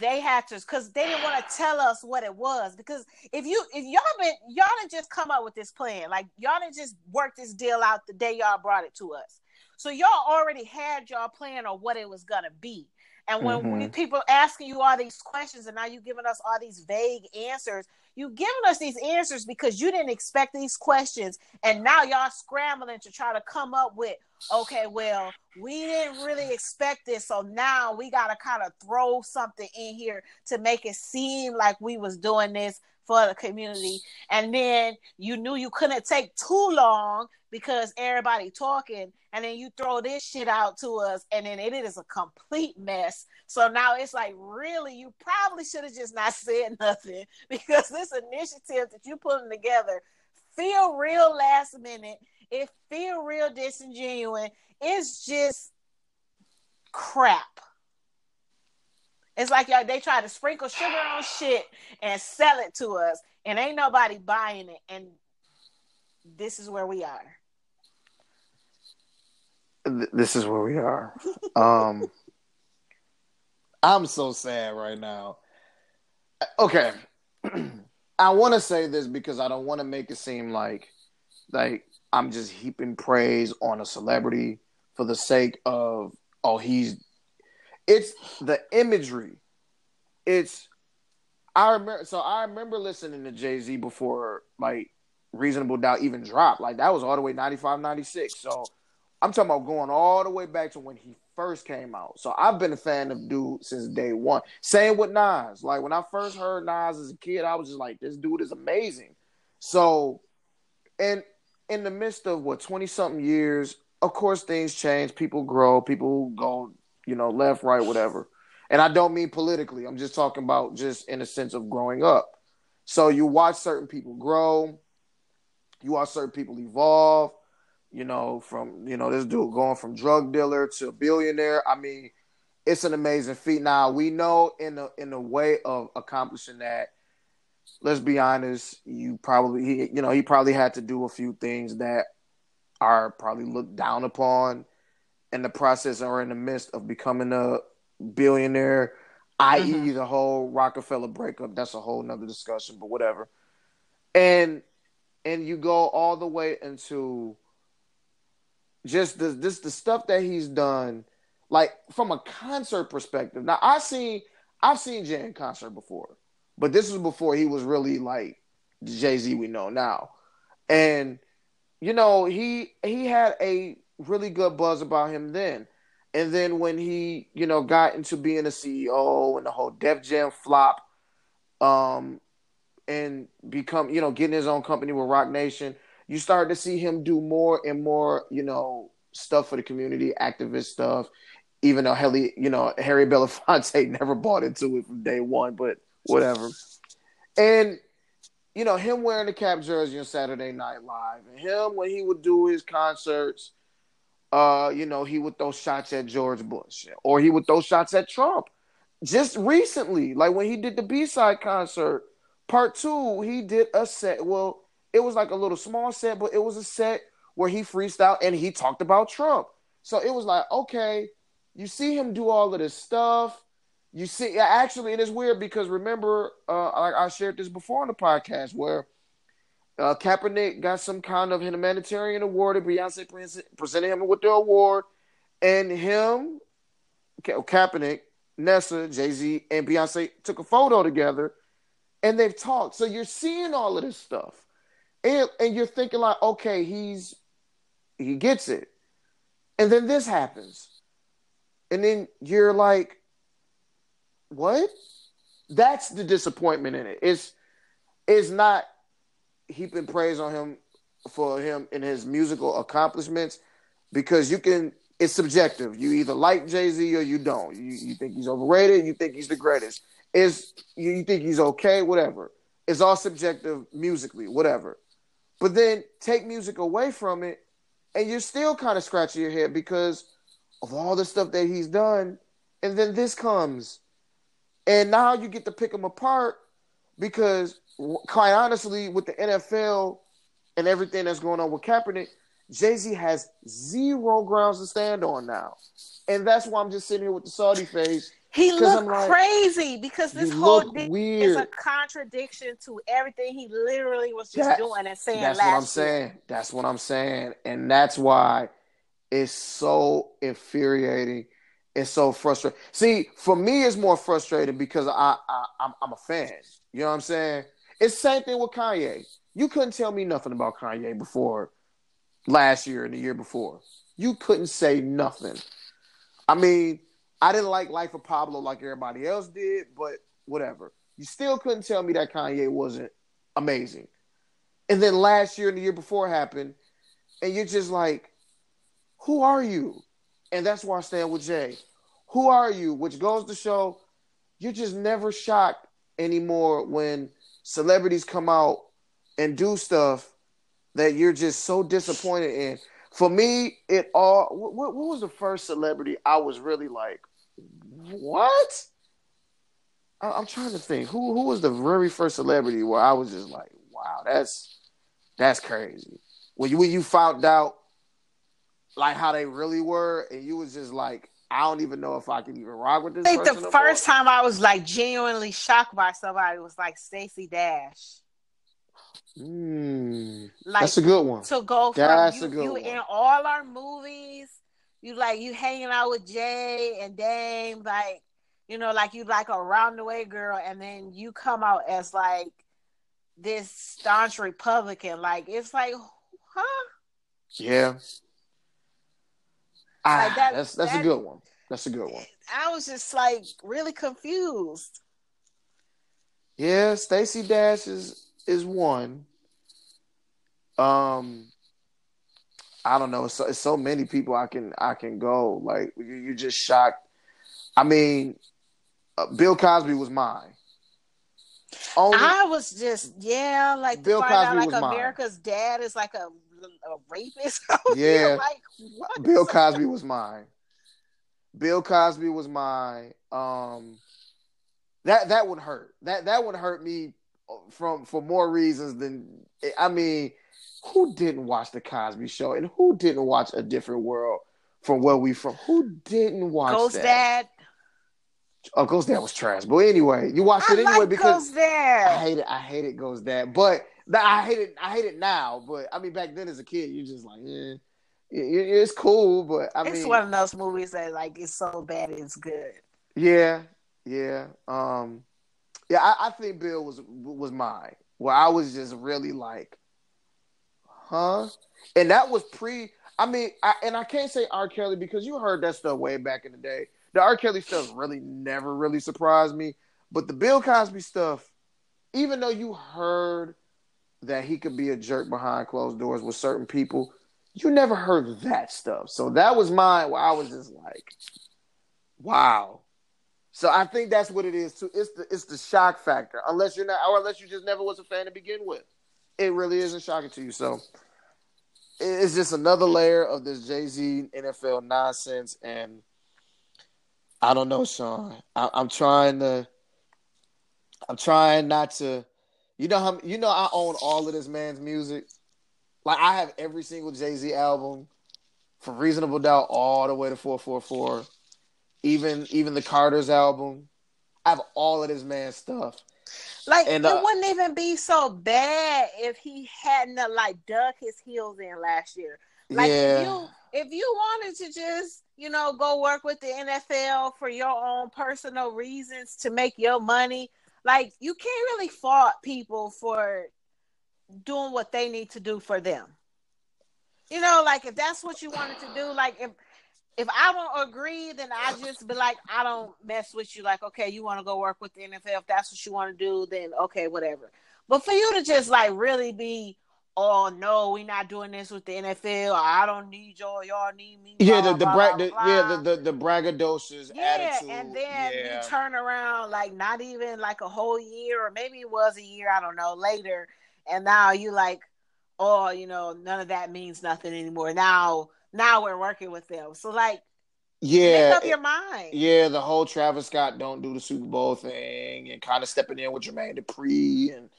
They had to because they didn't want to tell us what it was. Because if you if y'all been y'all didn't just come up with this plan, like y'all didn't just work this deal out the day y'all brought it to us. So y'all already had y'all plan on what it was gonna be. And when mm-hmm. people asking you all these questions and now you giving us all these vague answers, you giving us these answers because you didn't expect these questions. And now y'all scrambling to try to come up with, okay, well, we didn't really expect this. So now we got to kind of throw something in here to make it seem like we was doing this for the community. And then you knew you couldn't take too long because everybody talking and then you throw this shit out to us and then it is a complete mess. So now it's like really you probably should have just not said nothing because this initiative that you putting together feel real last minute. It feel real disingenuous. It's just crap. It's like y'all they try to sprinkle sugar on shit and sell it to us, and ain't nobody buying it. And this is where we are. This is where we are. um, I'm so sad right now. Okay, I want to say this because I don't want to make it seem like like I'm just heaping praise on a celebrity for the sake of oh he's it's the imagery. It's I remember so I remember listening to Jay Z before like Reasonable Doubt even dropped. Like that was all the way 95, 96. So I'm talking about going all the way back to when he first came out. So I've been a fan of dude since day one. Same with Nas. Like when I first heard Nas as a kid, I was just like, this dude is amazing. So and in the midst of what 20 something years, of course things change, people grow, people go you know, left, right, whatever. And I don't mean politically. I'm just talking about just in a sense of growing up. So you watch certain people grow, you watch certain people evolve, you know, from you know, this dude going from drug dealer to billionaire. I mean, it's an amazing feat. Now we know in the in the way of accomplishing that, let's be honest, you probably he, you know, he probably had to do a few things that are probably looked down upon in the process or in the midst of becoming a billionaire, mm-hmm. i.e., the whole Roc-A-Fella breakup. That's a whole nother discussion, but whatever. And and you go all the way into just the this the stuff that he's done, like from a concert perspective. Now I seen I've seen Jay in concert before, but this was before he was really like Jay Z we know now, and you know he he had a really good buzz about him then. And then when he, you know, got into being a CEO and the whole Def Jam flop, um, and become, you know, getting his own company with Roc Nation, you start to see him do more and more, you know, stuff for the community, activist stuff. Even though Harry, you know, Harry Belafonte never bought into it from day one, but whatever. And you know, him wearing the Kap jersey on Saturday Night Live, and him when he would do his concerts uh, you know, he would throw shots at George Bush or he would throw shots at Trump. just recently, like when he did the B side concert, part two, he did a set. Well, it was like a little small set, but it was a set where he freestyled and he talked about Trump. So it was like, okay, you see him do all of this stuff. You see, actually, it is weird because remember, uh, I shared this before on the podcast where uh, Kaepernick got some kind of humanitarian award, and Beyonce presented him with the award, and him, Kaepernick, Nessa, Jay Z, and Beyonce took a photo together, and they've talked. So you're seeing all of this stuff, and and you're thinking like, okay, he's he gets it, and then this happens, and then you're like, what? That's the disappointment in it. It's it's not heaping praise on him for him in his musical accomplishments because you can it's subjective. You either like Jay Z or you don't. You, you think he's overrated. You think he's the greatest. Is you think he's okay? Whatever. It's all subjective musically. Whatever. But then take music away from it, and you're still kind of scratching your head because of all the stuff that he's done, and then this comes, and now you get to pick him apart because, quite honestly, with the NFL and everything that's going on with Kaepernick, Jay Z has zero grounds to stand on now, and that's why I'm just sitting here with the Saudi face. He looked like, crazy because this whole thing is a contradiction to everything he literally was just doing and saying. That's what I'm saying. That's what I'm saying, and that's why it's so infuriating. It's so frustrating. See, for me, it's more frustrating because I, I I'm, I'm a fan. You know what I'm saying? It's the same thing with Kanye. You couldn't tell me nothing about Kanye before last year and the year before. You couldn't say nothing. I mean, I didn't like Life of Pablo like everybody else did, but whatever. You still couldn't tell me that Kanye wasn't amazing. And then last year and the year before happened, and you're just like, who are you? And that's why I stand with Jay. Who are you? Which goes to show you're just never shocked anymore when celebrities come out and do stuff that you're just so disappointed in. For me, it all. What, what was the first celebrity I was really like, what? I, am trying to think. Who who was the very first celebrity where I was just like, wow, that's that's crazy. When you when you found out like how they really were, and you was just like, I don't even know if I can even rock with this. I think the first time I was like genuinely shocked by somebody was like Stacey Dash. Mm, like that's a good one. To go from that's you, you in all our movies, you like you hanging out with Jay and Dame, like you know, like you like a round the way girl, and then you come out as like this staunch Republican. Like it's like, huh? Yeah. Like ah, that, that's that's that, a good one. That's a good one. I was just like really confused. Yeah, Stacey Dash is is one. Um, I don't know. It's so, it's so many people I can I can go. Like you, you're just shocked. I mean, uh, Bill Cosby was mine. Only, I was just yeah, like Bill Cosby out, like was America's mine. dad is like a, a rapist. yeah, like what? Bill Cosby was mine. Bill Cosby was mine. Um, that that would hurt. That that would hurt me from for more reasons than I mean, who didn't watch the Cosby Show and who didn't watch A Different World from where we from? Who didn't watch Ghost that? Dad? Oh, Ghost Dad was trash. But anyway, you watched I it anyway like because Ghost Dad. I hate it. I hate it. Ghost Dad, but I hate it. I hate it now. But I mean, back then as a kid, you're just like, yeah, it's cool. But I mean it's mean, one of those movies that like it's so bad it's good. Yeah, yeah. Um, yeah, I, I think Bill was was mine. Where I was just really like, huh? And that was pre. I mean, I, and I can't say R. Kelly because you heard that stuff way back in the day. The R. Kelly stuff really never really surprised me, but the Bill Cosby stuff, even though you heard that he could be a jerk behind closed doors with certain people, you never heard that stuff. So that was mine where I was just like, wow. So I think that's what it is too. It's the it's the shock factor. Unless you're not, or unless you just never was a fan to begin with, it really isn't shocking to you. So it's just another layer of this Jay Z NFL nonsense, and I don't know, Sean. I, I'm trying to. I'm trying not to. You know how you know I own all of this man's music. Like I have every single Jay Z album, from Reasonable Doubt all the way to 4:44, even even the Carter's album. I have all of this man's stuff. Like And, it uh, wouldn't even be so bad if he hadn't uh, like dug his heels in last year. Like yeah, if you if you wanted to just you know go work with the NFL for your own personal reasons to make your money, like you can't really fault people for doing what they need to do for them. You know, like if that's what you wanted to do, like if if I don't agree, then I just be like, I don't mess with you. Like, okay, you want to go work with the NFL. If that's what you want to do, then okay, whatever. But for you to just like really be, oh no, we're not doing this with the NFL. I don't need y'all. Y'all need me. yeah. blah, The the, blah, bra- blah, the yeah the the, the braggadocious yeah, attitude. and then yeah. you turn around like not even like a whole year, or maybe it was a year. I don't know. Later, and now you like, oh, you know, none of that means nothing anymore. Now, now we're working with them. So like, yeah, make up your mind. Yeah, the whole Travis Scott don't do the Super Bowl thing and kind of stepping in with Jermaine Dupri and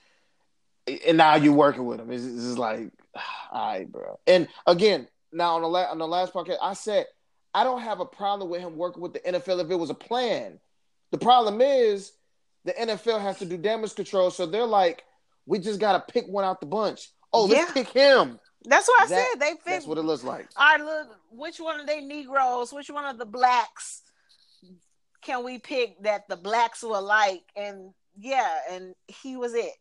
and now you're working with him. It's, it's just like, all right, bro. And again, now on the la- on the last podcast, I said I don't have a problem with him working with the NFL if it was a plan. The problem is the NFL has to do damage control, so they're like, we just got to pick one out the bunch. Oh, let's Yeah. pick him. That's what I That- said. They fit. That's what it looks like. All right, look, which one of they Negroes? Which one of the blacks can we pick that the blacks will like? And yeah, and he was it.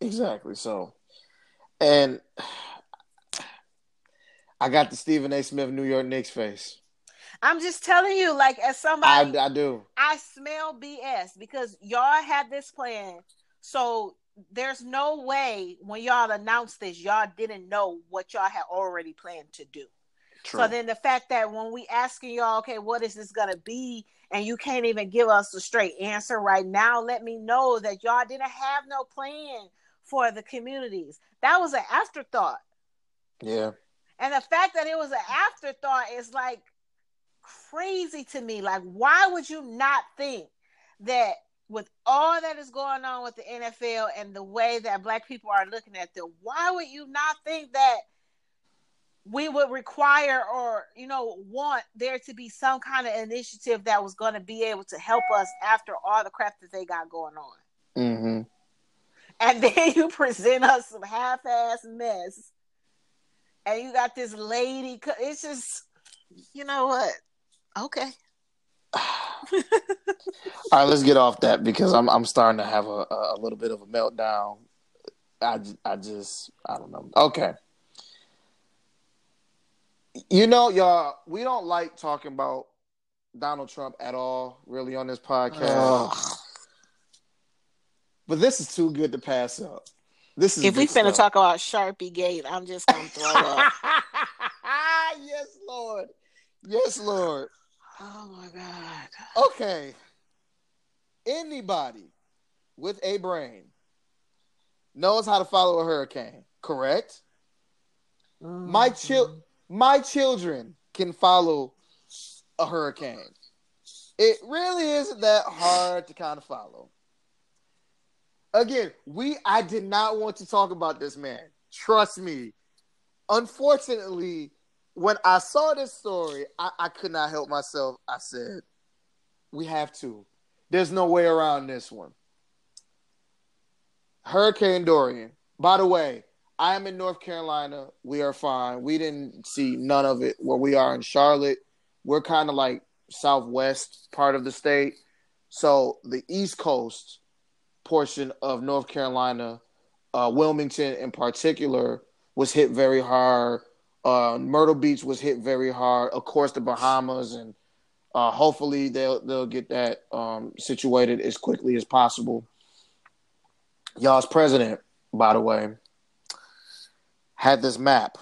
Exactly. So, and I got the Stephen A. Smith New York Knicks face. I'm just telling you, like as I, somebody, I do. I smell BS because y'all had this plan. So there's no way when y'all announced this, y'all didn't know what y'all had already planned to do. True. So then the fact that when we asking y'all, okay, what is this gonna be, and you can't even give us a straight answer right now, let me know that y'all didn't have no plan for the communities. That was an afterthought. yeah. And the fact that it was an afterthought is like crazy to me. Like, why would you not think that with all that is going on with the NFL and the way that black people are looking at them, why would you not think that we would require or, you know, want there to be some kind of initiative that was going to be able to help us after all the crap that they got going on? Mm-hmm. and then you present us some half-ass mess and you got this lady it's just you know what okay All right, let's get off that because I'm I'm starting to have a, a little bit of a meltdown. I, I just I don't know. Okay. You know, y'all, we don't like talking about Donald Trump at all, really, on this podcast. But this is too good to pass up. This is if we good finna stuff. talk about sharpie gate i'm just gonna throw up yes, Lord. Yes, Lord. Oh my god Okay. Anybody with a brain knows how to follow a hurricane, correct? My mm-hmm. chil- my children can follow a hurricane. It really isn't that hard to kind of follow. Again, we I did not want to talk about this man. Trust me. Unfortunately, when I saw this story, I, I could not help myself. I said, we have to. There's no way around this one. Hurricane Dorian. By the way, I am in North Carolina. We are fine. We didn't see none of it where we are in Charlotte. We're kind of like southwest part of the state. So the East Coast portion of North Carolina, uh, Wilmington in particular, was hit very hard. Uh, Myrtle Beach was hit very hard. Of course, the Bahamas and uh, hopefully they'll they'll get that um, situated as quickly as possible. Y'all's president, by the way, had this map,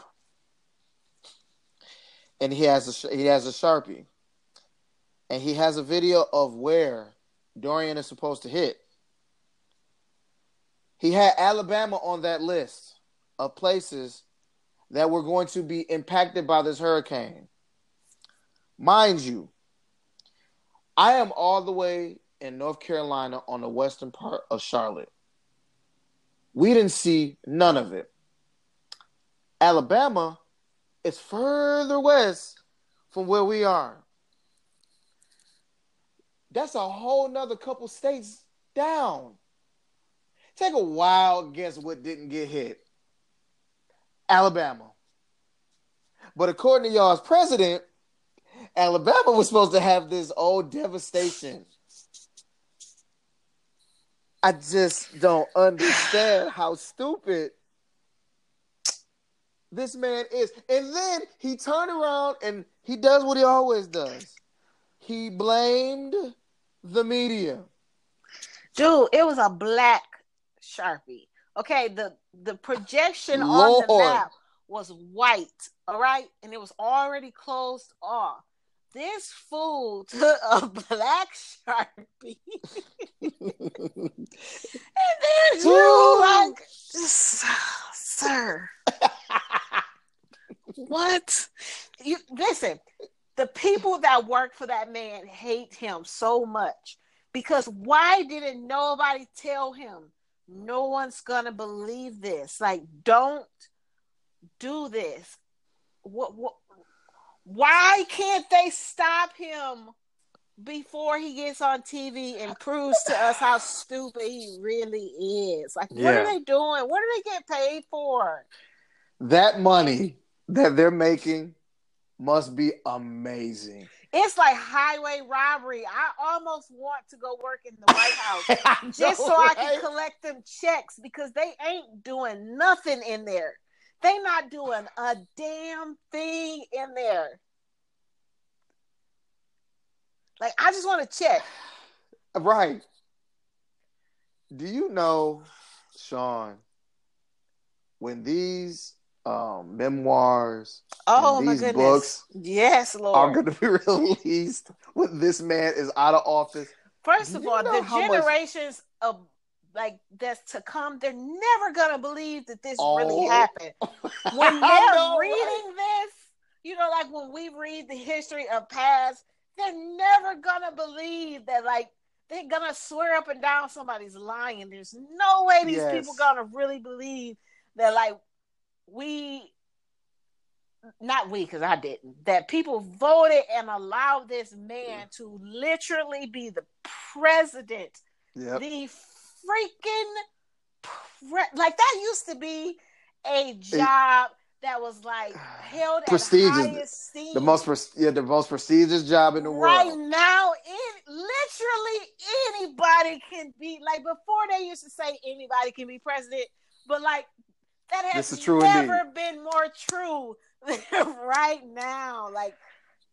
and he has a he has a sharpie, and he has a video of where Dorian is supposed to hit. He had Alabama on that list of places that were going to be impacted by this hurricane. Mind you, I am all the way in North Carolina on the western part of Charlotte. We didn't see none of it. Alabama is further west from where we are. That's a whole nother couple states down. Take a wild guess what didn't get hit. Alabama. But according to y'all's president, Alabama was supposed to have this old devastation. I just don't understand how stupid this man is. And then he turned around and he does what he always does. He blamed the media. Dude, it was a black Sharpie. Okay, the the projection on the map was white, all right, and it was already closed off. This fool took a black Sharpie. And then you like, sir, what? You listen. The people that work for that man hate him so much because why didn't nobody tell him? No one's gonna believe this. Like, don't do this. What? What? Why can't they stop him before he gets on TV and proves to us how stupid he really is? Like, what are they doing? What do they get paid for? that money that they're making must be amazing. It's like highway robbery. I almost want to go work in the White House just so I can collect them checks because they ain't doing nothing in there. They not doing a damn thing in there. Like I just want to check. Right. Do you know, Sean, when these um, memoirs Oh my goodness. books yes, are Lord. going to be released when this man is out of office? First of all, the how much- generations of like that's to come, they're never gonna believe that this really Oh. happened. when they're know, reading this, you know, like when we read the history of past, they're never gonna believe that like they're gonna swear up and down somebody's lying. There's no way these Yes. people gonna really believe that like we not we because I didn't that people voted and allowed this man to literally be the president Yep. the freaking pre- like that used to be a job that was like held Prestigious. The most yeah, the most prestigious job in the right world. Right now, it literally anybody can be like before they used to say anybody can be president, but like that has This is true never been more true than right now. Like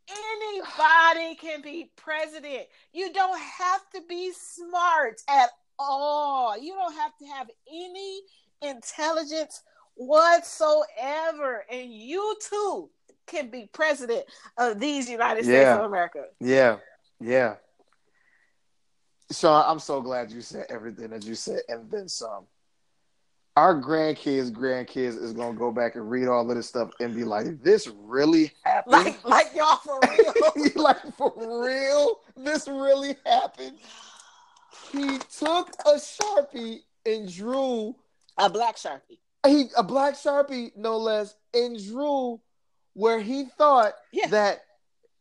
anybody can be president. You don't have to be smart at all. You don't have to have any intelligence whatsoever. And you too can be president of these United States Yeah. of America. Yeah, yeah. Sean, I'm so glad you said everything that you said and then some. Our grandkids, grandkids is gonna go back and read all of this stuff and be like, "This really happened." Like, like y'all for real. like for real, this really happened. He took a sharpie and drew a black sharpie. he a black sharpie, no less, and drew where he thought Yeah. that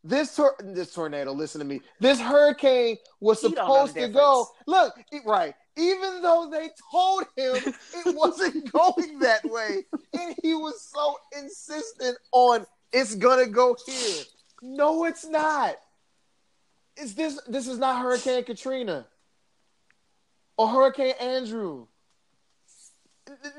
this tor- this tornado. Listen to me. This hurricane was He don't know the supposed to go. Look, right. Even though they told him it wasn't going that way, and he was so insistent on it's gonna go here. No, it's not. Is this this is not Hurricane Katrina or Hurricane Andrew?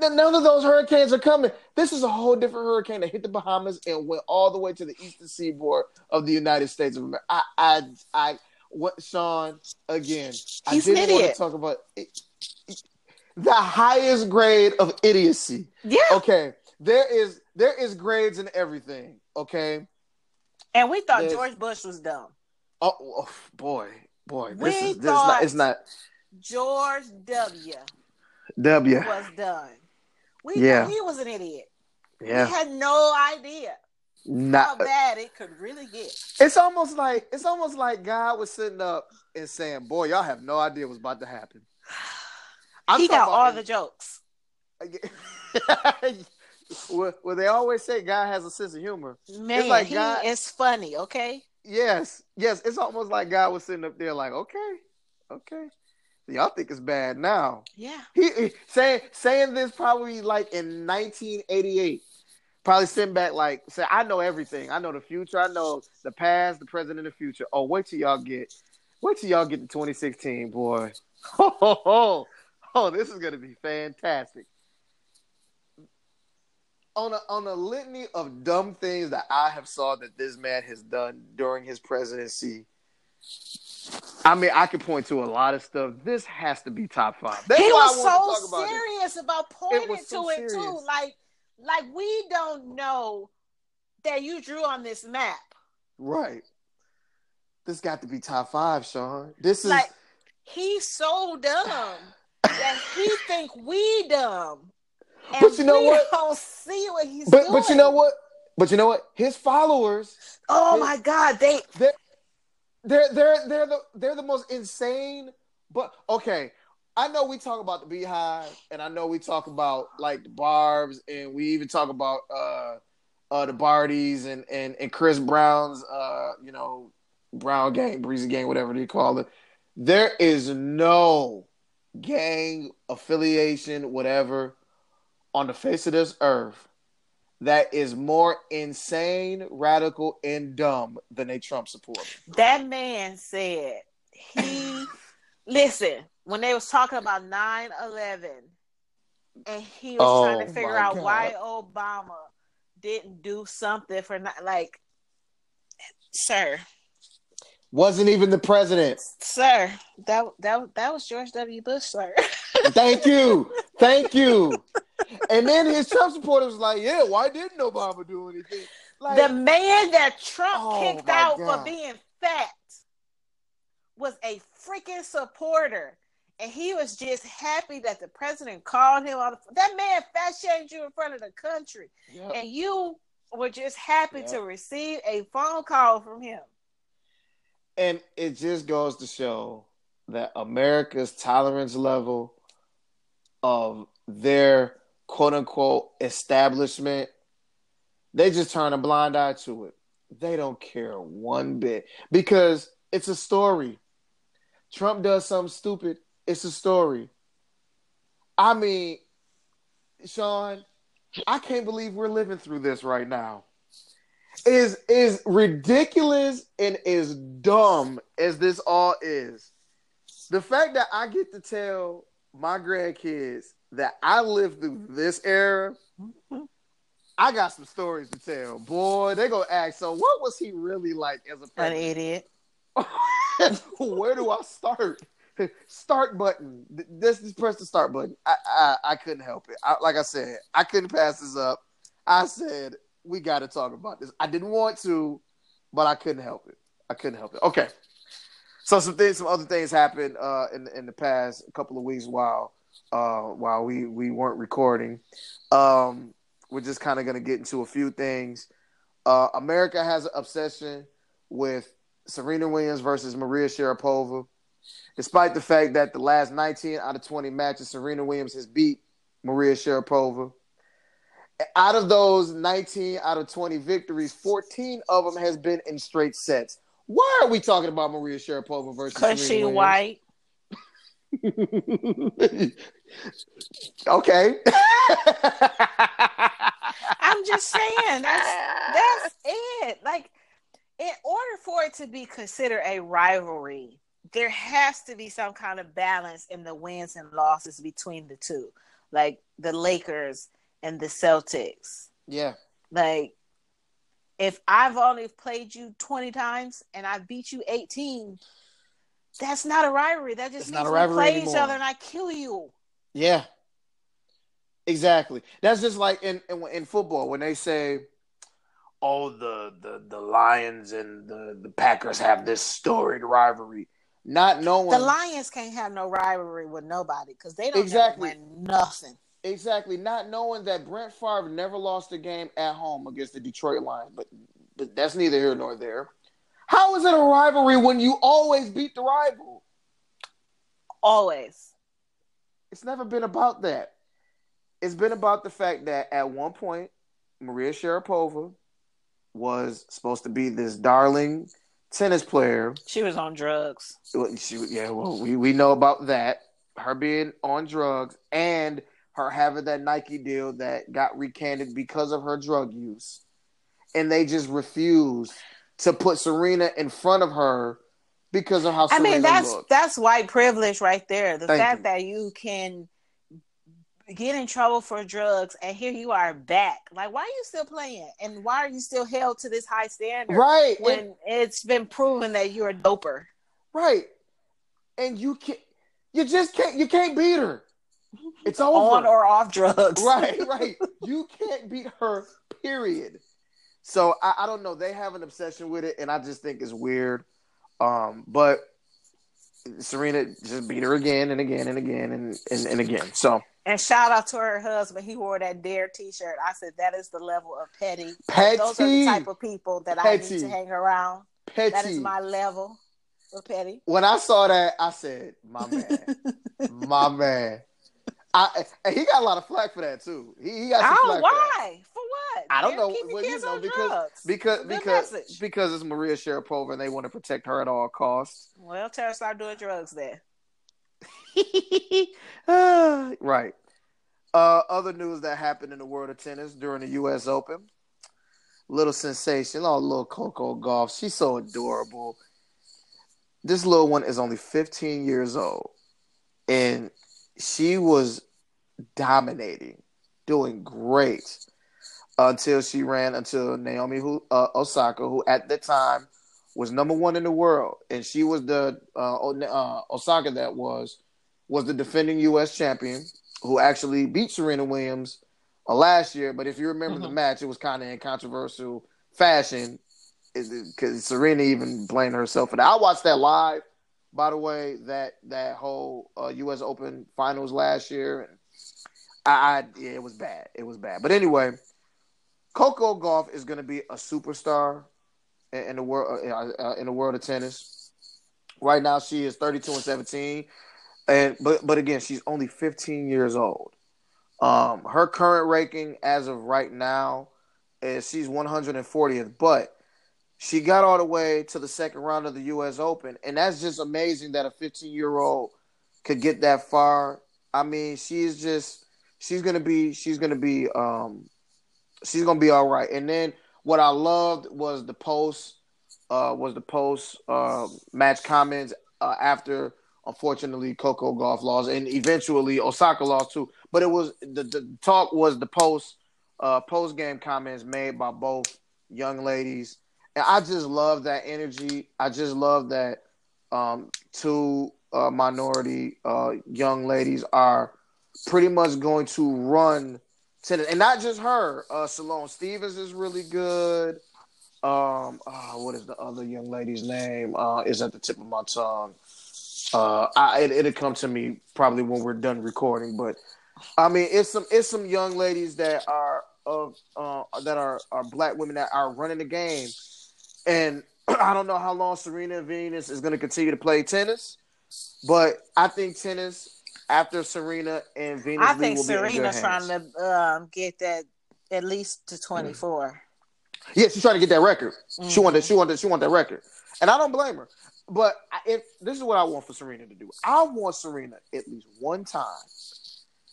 None of those hurricanes are coming. This is a whole different hurricane that hit the Bahamas and went all the way to the eastern seaboard of the United States of America. I, I, I, what, Sean? Again, I He's an didn't want idiot. to talk about it, the highest grade of idiocy. Yeah. Okay, there is there is grades in everything. Okay. And we thought There's- George Bush was dumb. Oh, oh, boy, boy, this We is this is not. It's not George W. W. was done. We Yeah. thought he was an idiot. Yeah. We had no idea. How Not. bad it could really get. It's almost like it's almost like God was sitting up and saying, "Boy, y'all have no idea what's about to happen." I'm he got all the jokes. well, well, they always say God has a sense of humor. Man, like he God- is funny. Okay, Yes, yes. It's almost like God was sitting up there, like, "Okay, okay, y'all think it's bad now." yeah. He, he saying saying this probably like in 1988. Probably sitting back like say, I know everything. I know the future. I know the past, the present, and the future. Oh, wait till y'all get, wait till y'all get to 2016, boy. Oh, oh, oh, oh this is gonna be fantastic. On a on a litany of dumb things that I have saw that this man has done during his presidency. I mean, I could point to a lot of stuff. This has to be top five. That's he was wanted to talk so this. serious about pointing was so to it too. Like, like we don't know that you drew on this map. Right. This got to be top five, Sean. This is Like, he's so dumb that he think we dumb. And But you know we what? don't see what he's but doing. but you know what? But you know what? His followers, Oh His- my God, they they're they're they're they're the they're the most insane. But okay, I know we talk about the Beehive, and I know we talk about like the Barbs, and we even talk about uh uh the Bardys and and and Chris Brown's uh you know Brown gang, Breezy gang, whatever they call it. There is no gang affiliation, whatever, on the face of this earth that is more insane, radical, and dumb than a Trump supporter. that man said he listen when they was talking about 9-11 and he was Oh, trying to oh figure out God. why obama didn't do something for not like sir Wasn't even the president. sir that that that was george w bush sir Thank you. Thank you. And then his Trump supporters was like, yeah, why didn't Obama do anything? Like, the man that trump Oh, kicked out God. for being fat was a freaking supporter and he was just happy that the president called him on the, that man fat shamed you in front of the country Yep. and you were just happy Yep. to receive a phone call from him. and it just goes to show that America's tolerance level of their quote unquote establishment, they just turn a blind eye to it. They don't care one bit because it's a story. Trump does something stupid, it's a story. I mean, Sean, I can't believe we're living through this right now is is ridiculous and as dumb as this all is. The fact that I get to tell my grandkids that I lived through this era, I got some stories to tell. Boy, they gonna ask, so what was he really like as a An idiot. Where do I start? Start button. This this press the start button. I I, I couldn't help it. I, like I said, I couldn't pass this up. I said we got to talk about this. I didn't want to, but I couldn't help it. I couldn't help it. Okay. So some things, some other things happened uh, in in the past couple of weeks while uh, while we we weren't recording. Um, we're just kind of gonna get into a few things. Uh, America has an obsession with Serena Williams versus Maria Sharapova, despite the fact that the last 19 out of 20 matches Serena Williams has beat Maria Sharapova. Out of those 19 out of 20 victories, 14 of them has been in straight sets. Why are we talking about Maria Sharapova versus Cause Serena she Williams? white. okay. I'm just saying that's that's it. Like, in order for it to be considered a rivalry, there has to be some kind of balance in the wins and losses between the two, like the Lakers and the Celtics. yeah. Like, if I've only played you 20 times and I beat you 18, that's not a rivalry. That just It's means we play each other and I kill you. Yeah. Exactly. That's just like in, in in football when they say, "Oh, the the the Lions and the the Packers have this storied rivalry," not knowing The Lions can't have no rivalry with nobody because they don't Exactly. exactly. win nothing. exactly not knowing that Brett Favre never lost a game at home against the Detroit Lions, but but that's neither here nor there. How is it a rivalry when you always beat the rival? Always. It's never been about that. It's been about the fact that at one point, Maria Sharapova was supposed to be this darling tennis player. She was on drugs. She, yeah, well, we, we know about that. Her being on drugs and her having that Nike deal that got recanted because of her drug use. And they just refused to put Serena in front of her because of how I Serena mean, that's looked. that's white privilege right there. The Thank fact you. that you can get in trouble for drugs and here you are back. Like, why are you still playing? And why are you still held to this high standard right. and- when it's been proven that you're a doper? Right. And you can't you just can't you can't beat her. It's over. On or off drugs. right, right. You can't beat her, period. So I, I don't know. They have an obsession with it, and I just think it's weird. Um, but Serena just beat her again and again and again and, and, and again. So And shout out to her husband. He wore that Dare T-shirt. I said that is the level of petty. petty, Those are the type of people that I need to hang around. petty. That is my level of petty. when I saw that, I said, "My man, my man." I and he got a lot of flack for that too. He, he got some Oh, flack for why? For what? I don't They're know. Well, you know, on because- drugs. because because because it's Maria Sharapova and they want to protect her at all costs. Well, tell her stop doing drugs there. Right. Uh, other news that happened in the world of tennis during the U.S. Open. Little sensation. Oh, little Coco Gauff. She's so adorable. This little one is only 15 years old, and she was dominating, doing great until she ran until Naomi who, uh, Osaka, who at the time was number one in the world, and she was the uh, Osaka that was was the defending U.S. champion who actually beat Serena Williams uh, last year. But if you remember the Mhm. match, it was kind of in controversial fashion because Serena even blamed herself for that. I watched that live, by the way. That that whole uh, U.S. Open finals last year, and I, I yeah, it was bad. It was bad. But anyway, Coco Gauff is going to be a superstar in, in the world uh, uh, in the world of tennis. Right now, she is thirty-two and seventeen, and but but again, she's only fifteen years old. Um, her current ranking as of right now is she's one hundred and fortieth, but she got all the way to the second round of the U.S. Open, and that's just amazing that a fifteen-year-old could get that far. I mean, she's just she's gonna be she's gonna be um she's gonna be all right. And then what I loved was the post uh was the post uh match comments uh, after unfortunately Coco Gauff lost and eventually Osaka lost too. But it was the, the talk was the post uh post game comments made by both young ladies. And I just love that energy. I just love that um two uh minority uh young ladies are pretty much going to run tennis, and not just her. Uh, Sloane Stephens is really good. Um, oh, what is the other young lady's name? Uh, is at the tip of my tongue. Uh, I, it, it'll come to me probably when we're done recording. But I mean, it's some it's some young ladies that are of uh, that are are black women that are running the game, and I don't know how long Serena Venus is going to continue to play tennis, but I think tennis after Serena and Venus, I think will be in good Serena's trying to um, get that at least to 24. Yeah, she's trying to get that record. She Mhm. wanted, she wanted, she wanted that record, and I don't blame her. But if this is what I want for Serena to do, I want Serena at least one time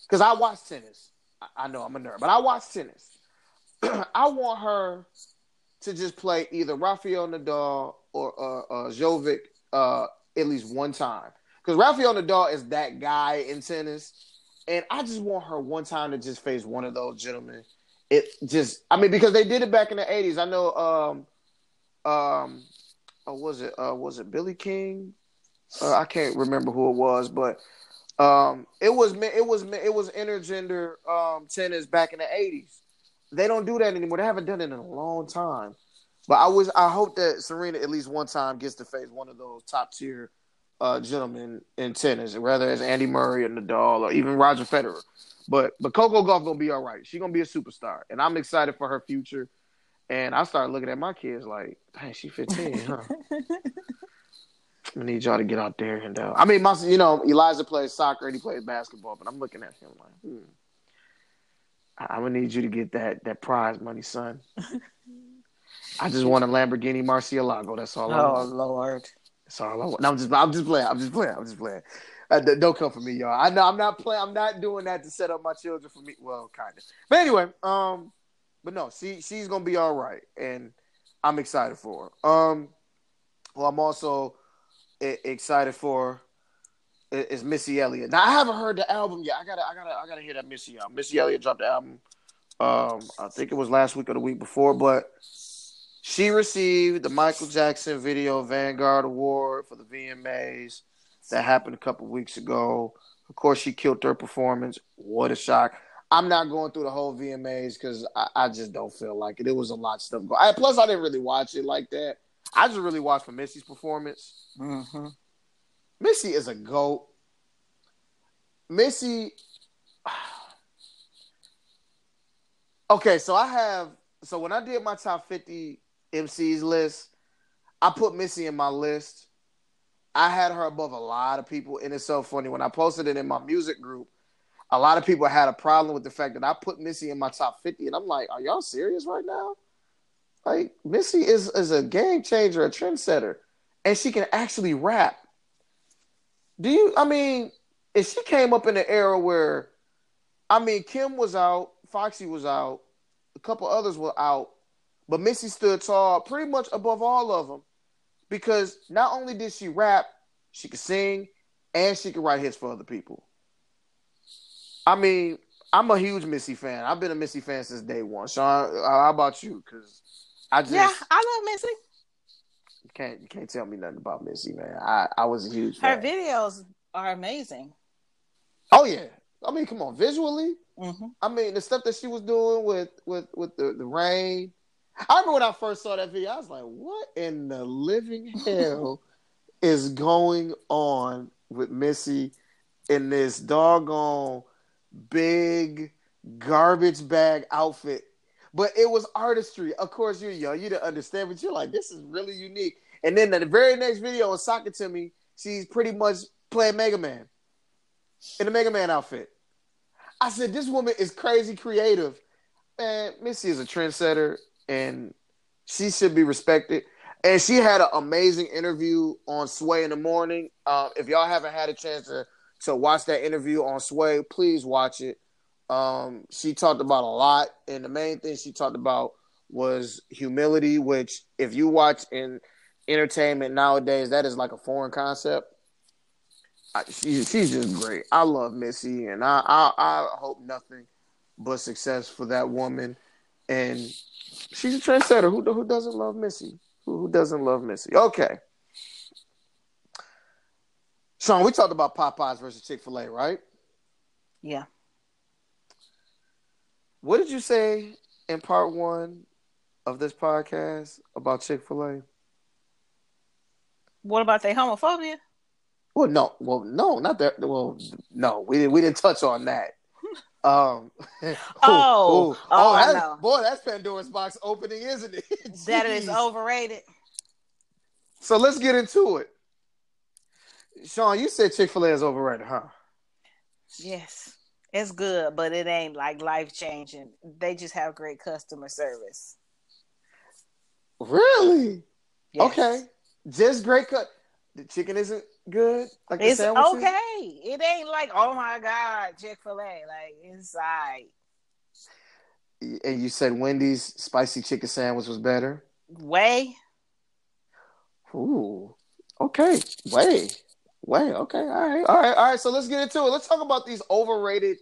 because I watch tennis. I, know I'm a nerd, but I watch tennis. I want her to just play either Rafael Nadal or uh, uh, Jovic uh, at least one time because Rafael Nadal is that guy in tennis, and I just want her one time to just face one of those gentlemen it just I mean because they did it back in the 80s. I know um um uh, was it uh was it Billy King? Uh, I can't remember who it was, but um it was it was it was intergender um tennis back in the 80s. They don't do that anymore. They haven't done it in a long time. But I was I hope that Serena at least one time gets to face one of those top tier uh, gentlemen in tennis, whether it's Andy Murray or Nadal or even Roger Federer. But but Coco Gauff gonna be all right. She's gonna be a superstar, and I'm excited for her future. And I started looking at my kids like, dang, she 15, huh? I need y'all to get out there and uh, I mean, my you know Elijah plays soccer and he plays basketball, but I'm looking at him like, hmm, I'm gonna need you to get that that prize money, son. I just want a Lamborghini Murcielago. That's all. I Oh want. Lord. That's all I want. No, I'm just I'm just playing. I'm just playing. I'm just playing. Uh, don't come for me, y'all. I know I'm not playing. I'm not doing that to set up my children for me. Well, kind of. But anyway, um, but no, she she's gonna be all right, and I'm excited for her. Um, well, I'm also excited for is Missy Elliott. Now I haven't heard the album yet. I gotta I gotta I gotta hear that Missy album. Missy Elliott dropped the album. Um, I think it was last week or the week before, but she received the Michael Jackson Video Vanguard Award for the VMAs that happened a couple weeks ago. Of course, she killed her performance. What a shock! I'm not going through the whole VMAs because I, I just don't feel like it. It was a lot of stuff going. I, plus, I didn't really watch it like that. I just really watched for Missy's performance. Mm-hmm. Missy is a goat. Missy. Okay, so I have so when I did my top 50 MCs list, I put Missy in my list. I had her above a lot of people, and it's so funny when I posted it in my music group. A lot of people had a problem with the fact that I put Missy in my top 50, and I'm like, "Are y'all serious right now?" Like Missy is is a game changer, a trendsetter, and she can actually rap. Do you? I mean, if she came up in an era where, I mean, Kim was out, Foxy was out, a couple others were out, but Missy stood tall, pretty much above all of them, because not only did she rap, she could sing, and she could write hits for other people. I mean, I'm a huge Missy fan. I've been a Missy fan since day one. Sean, how about you? Because I just Yeah, I love Missy. you can't you can't tell me nothing about Missy, man. I I was a huge Her fan. videos are amazing. Oh yeah, I mean, come on, visually. Mm-hmm. I mean, the stuff that she was doing with with with the, the rain. I remember when I first saw that video, I was like, "What in the living hell is going on with Missy in this doggone big garbage bag outfit?" But it was artistry. Of course, you're young, you didn't understand, but you're like, "This is really unique." And then the very next video on Sock It 2 Me, she's pretty much playing Mega Man in a Mega Man outfit. I said, this woman is crazy creative. Man, Missy is a trendsetter and she should be respected. And she had an amazing interview on Sway in the morning. Uh, if y'all haven't had a chance to, to watch that interview on Sway, please watch it. Um, she talked about a lot, and the main thing she talked about was humility, which, if you watch in entertainment nowadays, that is like a foreign concept. I, she, she's just great. I love Missy, and I, I I hope nothing but success for that woman. And she's a trendsetter. Who who doesn't love Missy? Who, who doesn't love Missy? Okay. Sean, we talked about Popeyes versus Chick Fil A, right? Yeah. What did you say in part one of this podcast about Chick Fil A? What about their homophobia? Well, no, well, no, not that. Well, no, we didn't. We didn't touch on that. Um, Oh, oh, oh, that's, no. boy, that's Pandora's box opening, isn't it? That is overrated. So let's get into it. Sean, you said Chick Fil A is overrated, huh? Yes. It's good, but it ain't like life changing. They just have great customer service. Really? Yes. Okay, just great cut. The chicken isn't good. Like It's okay. It ain't like, oh my God, Chick fil A. Like, it's right. And you said Wendy's spicy chicken sandwich was better. Way. Ooh. Okay. Way. Way. Okay. All right. All right. All right. So let's get into it. Let's talk about these overrated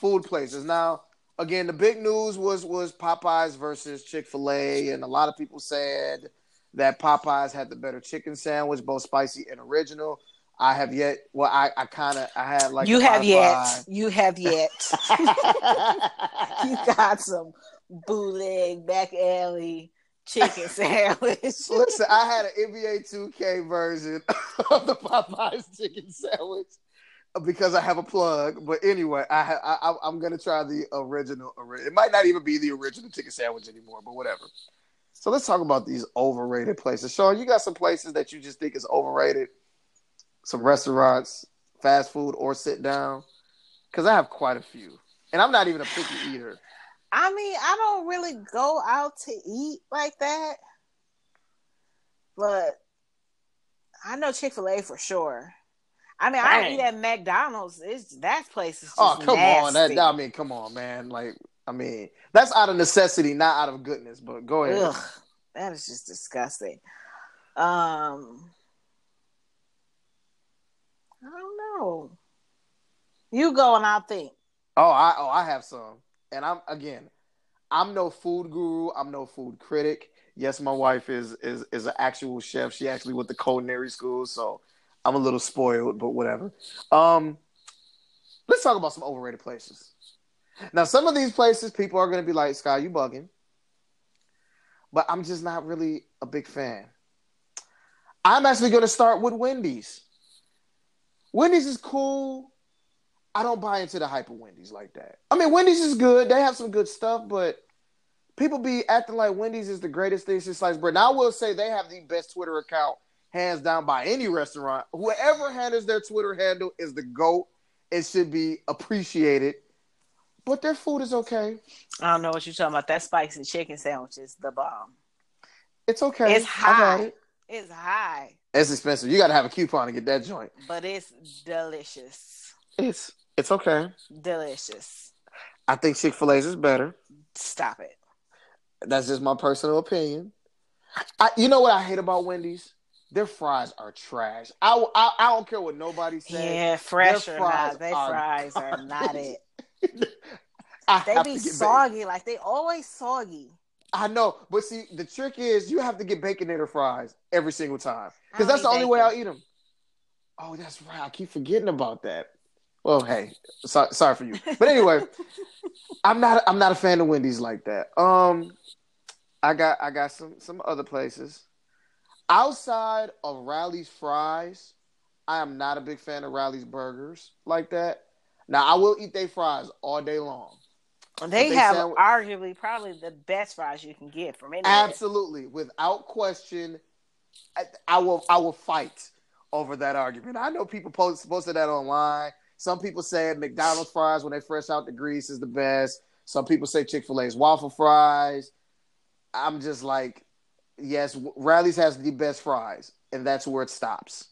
food places. Now, again, the big news was was Popeyes versus Chick-fil-A, and a lot of people said that Popeyes had the better chicken sandwich, both spicy and original. I have yet well, I, I kinda I had like you have yet. You have yet. you got some bootleg back alley chicken sandwich. Listen, I had an NBA 2K version of the Popeyes chicken sandwich because I have a plug. But anyway, I, I I'm gonna try the original. It might not even be the original chicken sandwich anymore, but whatever. So let's talk about these overrated places. Sean, you got some places that you just think is overrated? Some restaurants, fast food, or sit down? Because I have quite a few, and I'm not even a picky eater. I mean, I don't really go out to eat like that, but I know Chick Fil A for sure. I mean, Dang. I eat at McDonald's. It's that place is oh come nasty. on, that I mean, come on, man. Like, I mean, that's out of necessity, not out of goodness. But go ahead. Ugh, that is just disgusting. Um, I don't know. You go and I'll think. Oh, I oh I have some and I'm again, I'm no food guru. I'm no food critic. Yes, my wife is is is an actual chef. She actually went to culinary school, so I'm a little spoiled, but whatever. Um, let's talk about some overrated places. Now, some of these places, people are going to be like, "Sky, you bugging," but I'm just not really a big fan. I'm actually going to start with Wendy's. Wendy's is cool. I don't buy into the hype of Wendy's like that. I mean, Wendy's is good. They have some good stuff, but people be acting like Wendy's is the greatest thing since sliced bread. Now, I will say they have the best Twitter account, hands down, by any restaurant. Whoever handles their Twitter handle is the GOAT. It should be appreciated. But their food is okay. I don't know what you're talking about. That spicy chicken sandwich is the bomb. It's okay. It's high. It. It's high. It's expensive. You got to have a coupon to get that joint. But it's delicious. It's it's okay. Delicious. I think Chick Fil A's is better. Stop it. That's just my personal opinion. I, you know what I hate about Wendy's? Their fries are trash. I, I, I don't care what nobody says. Yeah, fresh or not, their fries are not it. they be soggy, bacon. like they always soggy. I know, but see, the trick is you have to get baconator fries every single time because that's the only bacon. way I'll eat them. Oh, that's right. I keep forgetting about that. Well, hey, so, sorry for you, but anyway, I'm not I'm not a fan of Wendy's like that. Um, I got I got some some other places outside of Rally's fries. I am not a big fan of Rally's burgers like that. Now I will eat their fries all day long. They, they have sound... arguably probably the best fries you can get from anywhere. Absolutely, without question, I, I, will I will fight over that argument. I know people post posted that online. Some people say McDonald's fries when they fresh out the grease is the best. Some people say Chick Fil A's waffle fries. I'm just like, yes, Rally's has the best fries, and that's where it stops.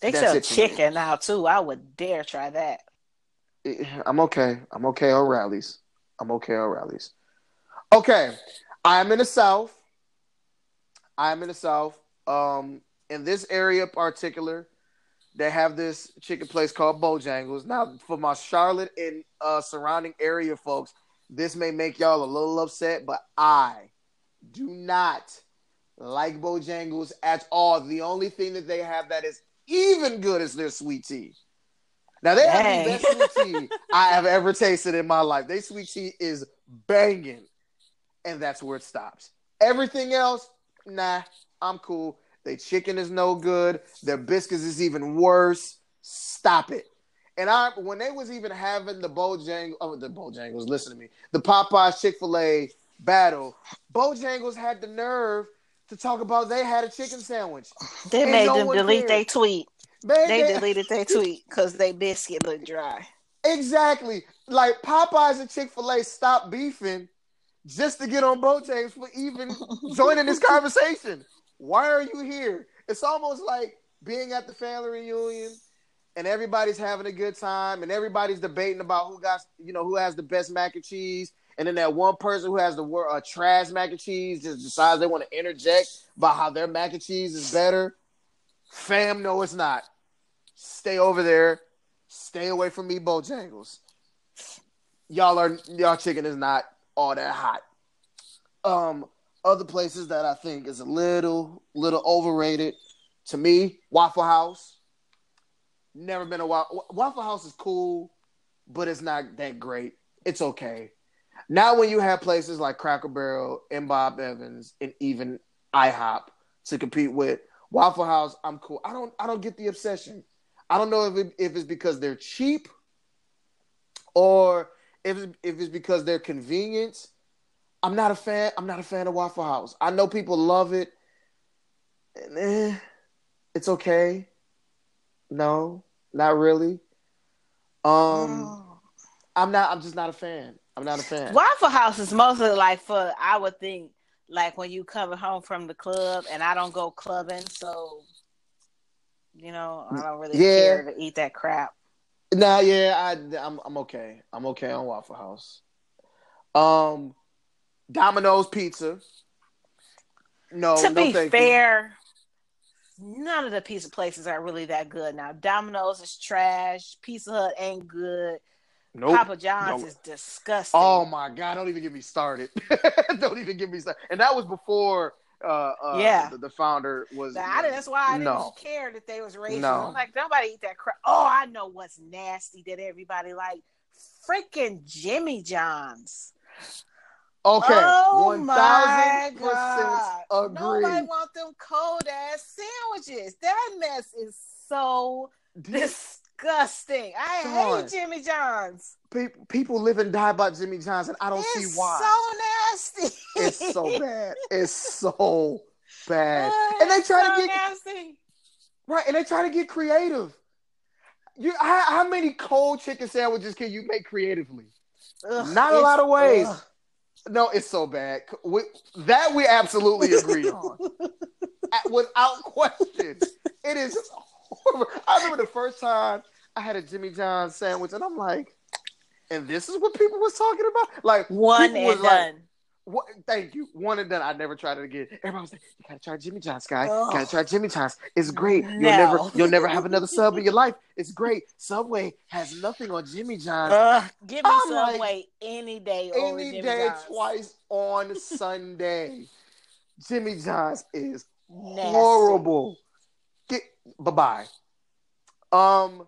They that's sell chicken now too. I would dare try that. I'm okay. I'm okay on Rally's. I'm okay on Rally's. Okay, I am in the South. I am in the South. Um, in this area particular, they have this chicken place called Bojangles. Now, for my Charlotte and uh, surrounding area folks, this may make y'all a little upset, but I do not like Bojangles at all. The only thing that they have that is even good is their sweet tea. Now they Dang. have the best sweet tea I have ever tasted in my life. Their sweet tea is banging, and that's where it stops. Everything else, nah, I'm cool. Their chicken is no good. Their biscuits is even worse. Stop it. And I, when they was even having the Bojangles, oh, the Bojangles, listen to me, the Popeyes Chick Fil A battle, Bojangles had the nerve to talk about they had a chicken sandwich. They and made no them delete their tweet. Man, they, they deleted their tweet because they biscuit looked dry. Exactly. Like Popeyes and Chick Fil A stopped beefing just to get on Bojangles for even joining this conversation. Why are you here? It's almost like being at the family reunion and everybody's having a good time and everybody's debating about who got you know who has the best mac and cheese. And then that one person who has the uh, trash mac and cheese just decides they want to interject about how their mac and cheese is better. Fam no it's not. Stay over there. Stay away from me bojangles. Y'all are y'all chicken is not all that hot. Um other places that I think is a little little overrated to me, Waffle House. Never been a Waffle Waffle House is cool, but it's not that great. It's okay. Now, when you have places like Cracker Barrel and Bob Evans and even IHOP to compete with Waffle House, I'm cool. I don't I don't get the obsession. I don't know if it, if it's because they're cheap or if if it's because they're convenient. I'm not a fan. I'm not a fan of Waffle House. I know people love it. And, eh, it's okay. No, not really. Um, Oh. I'm not. I'm just not a fan. I'm not a fan. Waffle House is mostly like for I would think like when you come home from the club and I don't go clubbing, so you know I don't really Yeah. care to eat that crap. Nah, yeah, I, I'm I'm okay. I'm okay on Waffle House. Um, Domino's Pizza. No, to no, be thank you. fair, none of the pizza places are really that good now. Domino's is trash. Pizza Hut ain't good. Nope. Papa John's No. is disgusting. Oh my god! Don't even get me started. don't even get me started. And that was before. Uh, uh, Yeah. the, the founder was. That- I, that's why I didn't no. care that they was racist. No. I'm like, nobody eat that crap. Oh, I know what's nasty that everybody like. Freaking Jimmy John's. Okay, oh one my thousand god! percent Nobody agree. want them cold ass sandwiches. That mess is so disgusting. I Dawn. hate Jimmy John's. People, people live and die by Jimmy John's, and I don't it's see why. so nasty. It's so bad. It's so bad. Oh, and they try so to get nasty. right, and they try to get creative. You, how, how many cold chicken sandwiches can you make creatively? Ugh, Not a lot of ways. ugh. No, it's so bad. We, that we absolutely agree on, A- without question. It is horrible. I remember the first time I had a Jimmy John's sandwich, and I'm like, and this is what people was talking about. Like One and like, done. What, thank you. One and done. I never tried it again. Everybody was like, "You gotta try Jimmy John's, guy. Ugh. Gotta try Jimmy John's. It's great. You'll No. never, you'll never have another sub in your life. It's great. Subway has nothing on Jimmy John's. Ugh, give me I'm like, Subway any day over Any Jimmy day, John's. twice on Sunday. Jimmy John's is Nasty. horrible. Get bye bye. Um,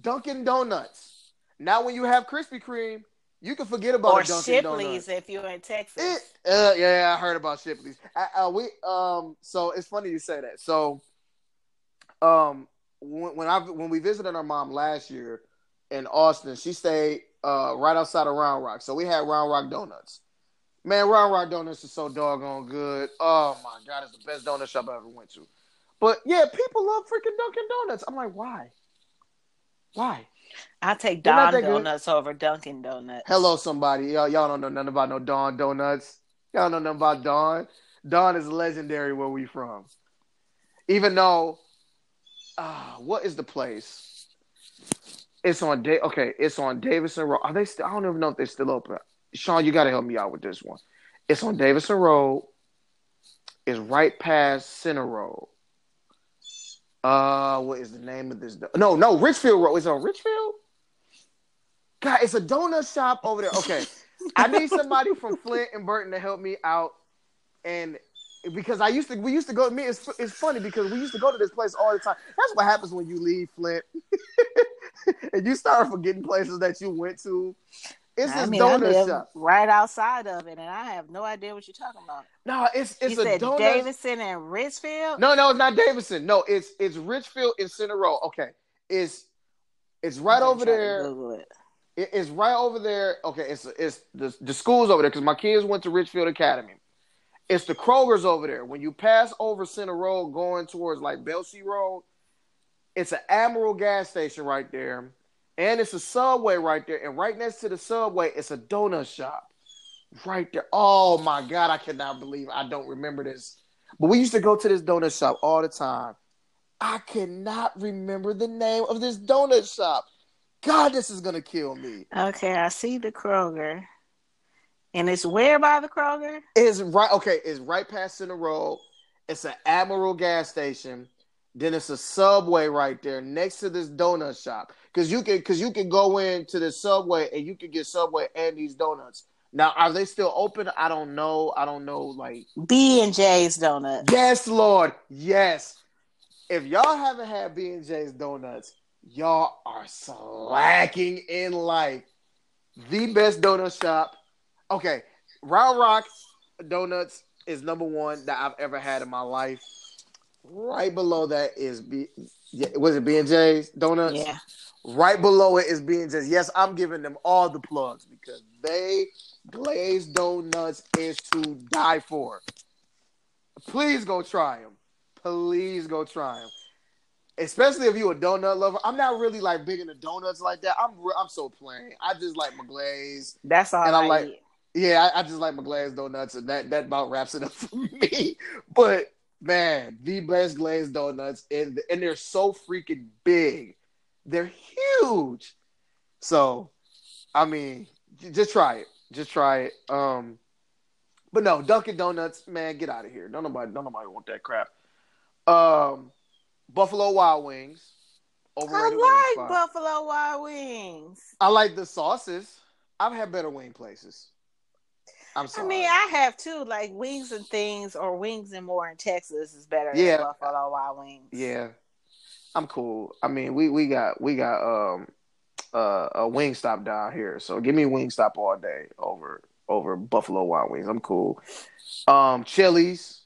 Dunkin' Donuts. Now, when you have Krispy Kreme, you can forget about Or a Dunkin' Shipley's if you're in Texas. It, uh, yeah, I heard about Shipley's. Uh, uh, we um, so it's funny you say that. So, um, when, when I when we visited our mom last year in Austin, she stayed uh right outside of Round Rock. So we had Round Rock Donuts. Man, Round Rock Donuts is so doggone good. Oh my god, it's the best donut shop I ever went to. But yeah, people love freaking Dunkin' Donuts. I'm like, why? Why? I'll take Dawn that good. Donuts over Dunkin' Donuts. Hello, somebody. Y'all, y'all don't know nothing about no Dawn Donuts. Y'all don't know nothing about Dawn. Dawn is legendary where we from. Even though, uh, what is the place? It's on day. Okay, it's on Davison Road. Are they still? I don't even know if they're still open. Sean, you got to help me out with this one. It's on Davison Road. It's right past Center Road. Uh, what is the name of this? do- No, no, Richfield Road. Is it on Richfield? God, it's a donut shop over there. Okay, I need somebody from Flint and Burton to help me out, and because I used to, we used to go. Me, it's it's funny because we used to go to this place all the time. That's what happens when you leave Flint and you start forgetting places that you went to. It's I mean, donut live shop. right outside of it, and I have no idea what you're talking about. No, it's it's you a said donut. Davidson and Richfield. No, no, it's not Davidson. No, it's it's Richfield in Center Road. Okay, it's it's right over there. Google it. It- it's right over there. Okay, it's it's the the school's over there because my kids went to Richfield Academy. It's the Kroger's over there. When you pass over Center Road, going towards like Belsay Road, it's an Admiral gas station right there, and it's a Subway right there. And right next to the Subway, it's a donut shop right there. Oh my God, I cannot believe I don't remember this. But we used to go to this donut shop all the time. I cannot remember the name of this donut shop. God, this is gonna kill me. Okay, I see the Kroger, and it's where by the Kroger? It's right. Okay, it's right past Center Road. It's an Admiral gas station. Then it's a Subway right there next to this donut shop. Cause you can, cause you can go into the Subway and you can get Subway and these donuts. Now, are they still open? I don't know. I don't know. Like, B and J's Donut. yes, Lord, yes. If y'all haven't had B and J's donuts, y'all are slacking in life. the best donut shop. Okay, Round Rock Donuts is number one that I've ever had in my life. Right below that is B. Yeah, was it B and J's Donuts? Yeah. Right below it is B and J's. Yes, I'm giving them all the plugs because they glazed donuts is to die for. Please go try them. Please go try them. Especially if you're a donut lover. I'm not really like big into donuts like that. I'm re- I'm so plain. I just like my glaze. That's all And I, I like- eat. Yeah, I, I just like my glazed donuts, and that that about wraps it up for me. But man, the best glazed donuts, and and they're so freaking big. They're huge. So, I mean, just try it. Just try it. Um, but no, Dunkin' Donuts, man, get out of here. Don't nobody, don't nobody want that crap. Um, Buffalo Wild Wings. I like Buffalo Wild Wings. I like the sauces. I've had better wing places. I'm I mean, I have too. Like wings and things, or wings and more in Texas is better Yeah. than Buffalo Wild Wings. Yeah, I'm cool. I mean, we we got we got um uh, a wing stop down here, so give me wing stop all day over over Buffalo Wild Wings. I'm cool. Um, Chili's.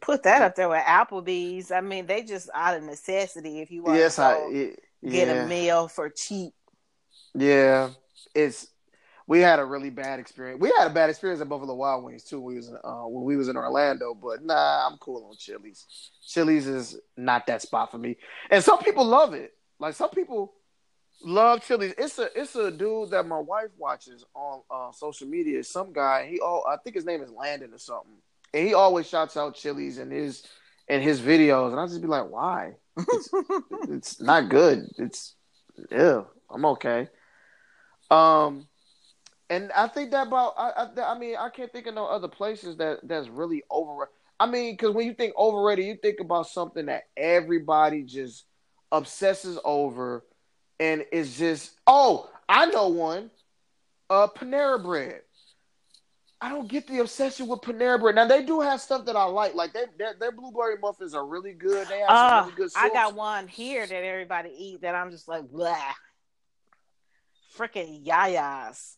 Put that up there with Applebee's. I mean, they just out of necessity. If you want Yes, to I it, get yeah, a meal for cheap. yeah. It's we had a really bad experience. We had a bad experience at Buffalo Wild Wings too. When we was in, uh, when we was in Orlando, but nah, I'm cool on Chili's. Chili's is not that spot for me, and some people love it. Like some people love Chili's. It's a it's a dude that my wife watches on uh, social media. Some guy. He all I think his name is Landon or something, and he always shouts out Chili's in his in his videos, and I just be like, why? It's, it's not good. It's yeah, I'm okay. Um, and I think that about I, I I mean I can't think of no other places that that's really over. I mean, because when you think overrated, you think about something that everybody just obsesses over, and it's just oh I know one, uh Panera Bread. I don't get the obsession with Panera Bread. Now they do have stuff that I like, like they, their their blueberry muffins are really good. They have some Uh, really good. Stuff. I got one here that everybody eat that I'm just like, blah. Freaking yayas.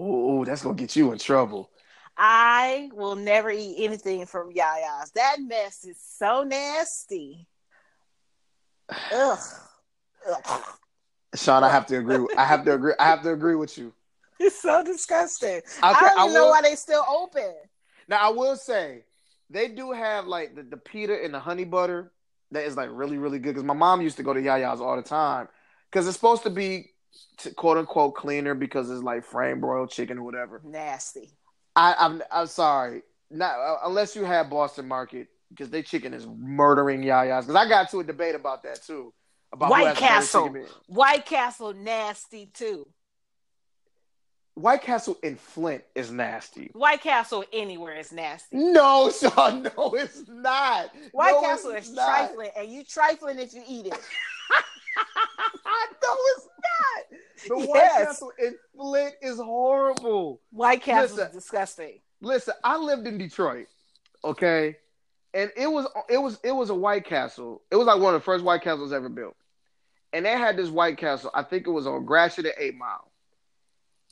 Ooh, that's gonna get you in trouble. I will never eat anything from Yaya's. That mess is so nasty. Ugh. Ugh. Sean, I have to agree. I have to agree. I have to agree with you. It's so disgusting. Okay, I don't I even know why they still open. Now I will say they do have like the, the pita and the honey butter that is like really really good. Because my mom used to go to Yaya's all the time because it's supposed to be t- quote unquote cleaner because it's like frame broiled chicken or whatever. Nasty. I, I'm I'm sorry, not uh, unless you have Boston Market because they chicken is murdering Yaya's. Because I got to a debate about that too. About White has the better Castle. White Castle nasty too. White Castle in Flint is nasty. White Castle anywhere is nasty. No, Sean, no, it's not. White No, Castle is not. trifling, and you trifling if you eat it. no, it's The White Castle in Flint is horrible. White Castle Listen. is disgusting. Listen, I lived in Detroit, okay, and it was it was it was a White Castle. It was like one of the first White Castles ever built, and they had this White Castle. I think it was on Gratiot at Eight Mile,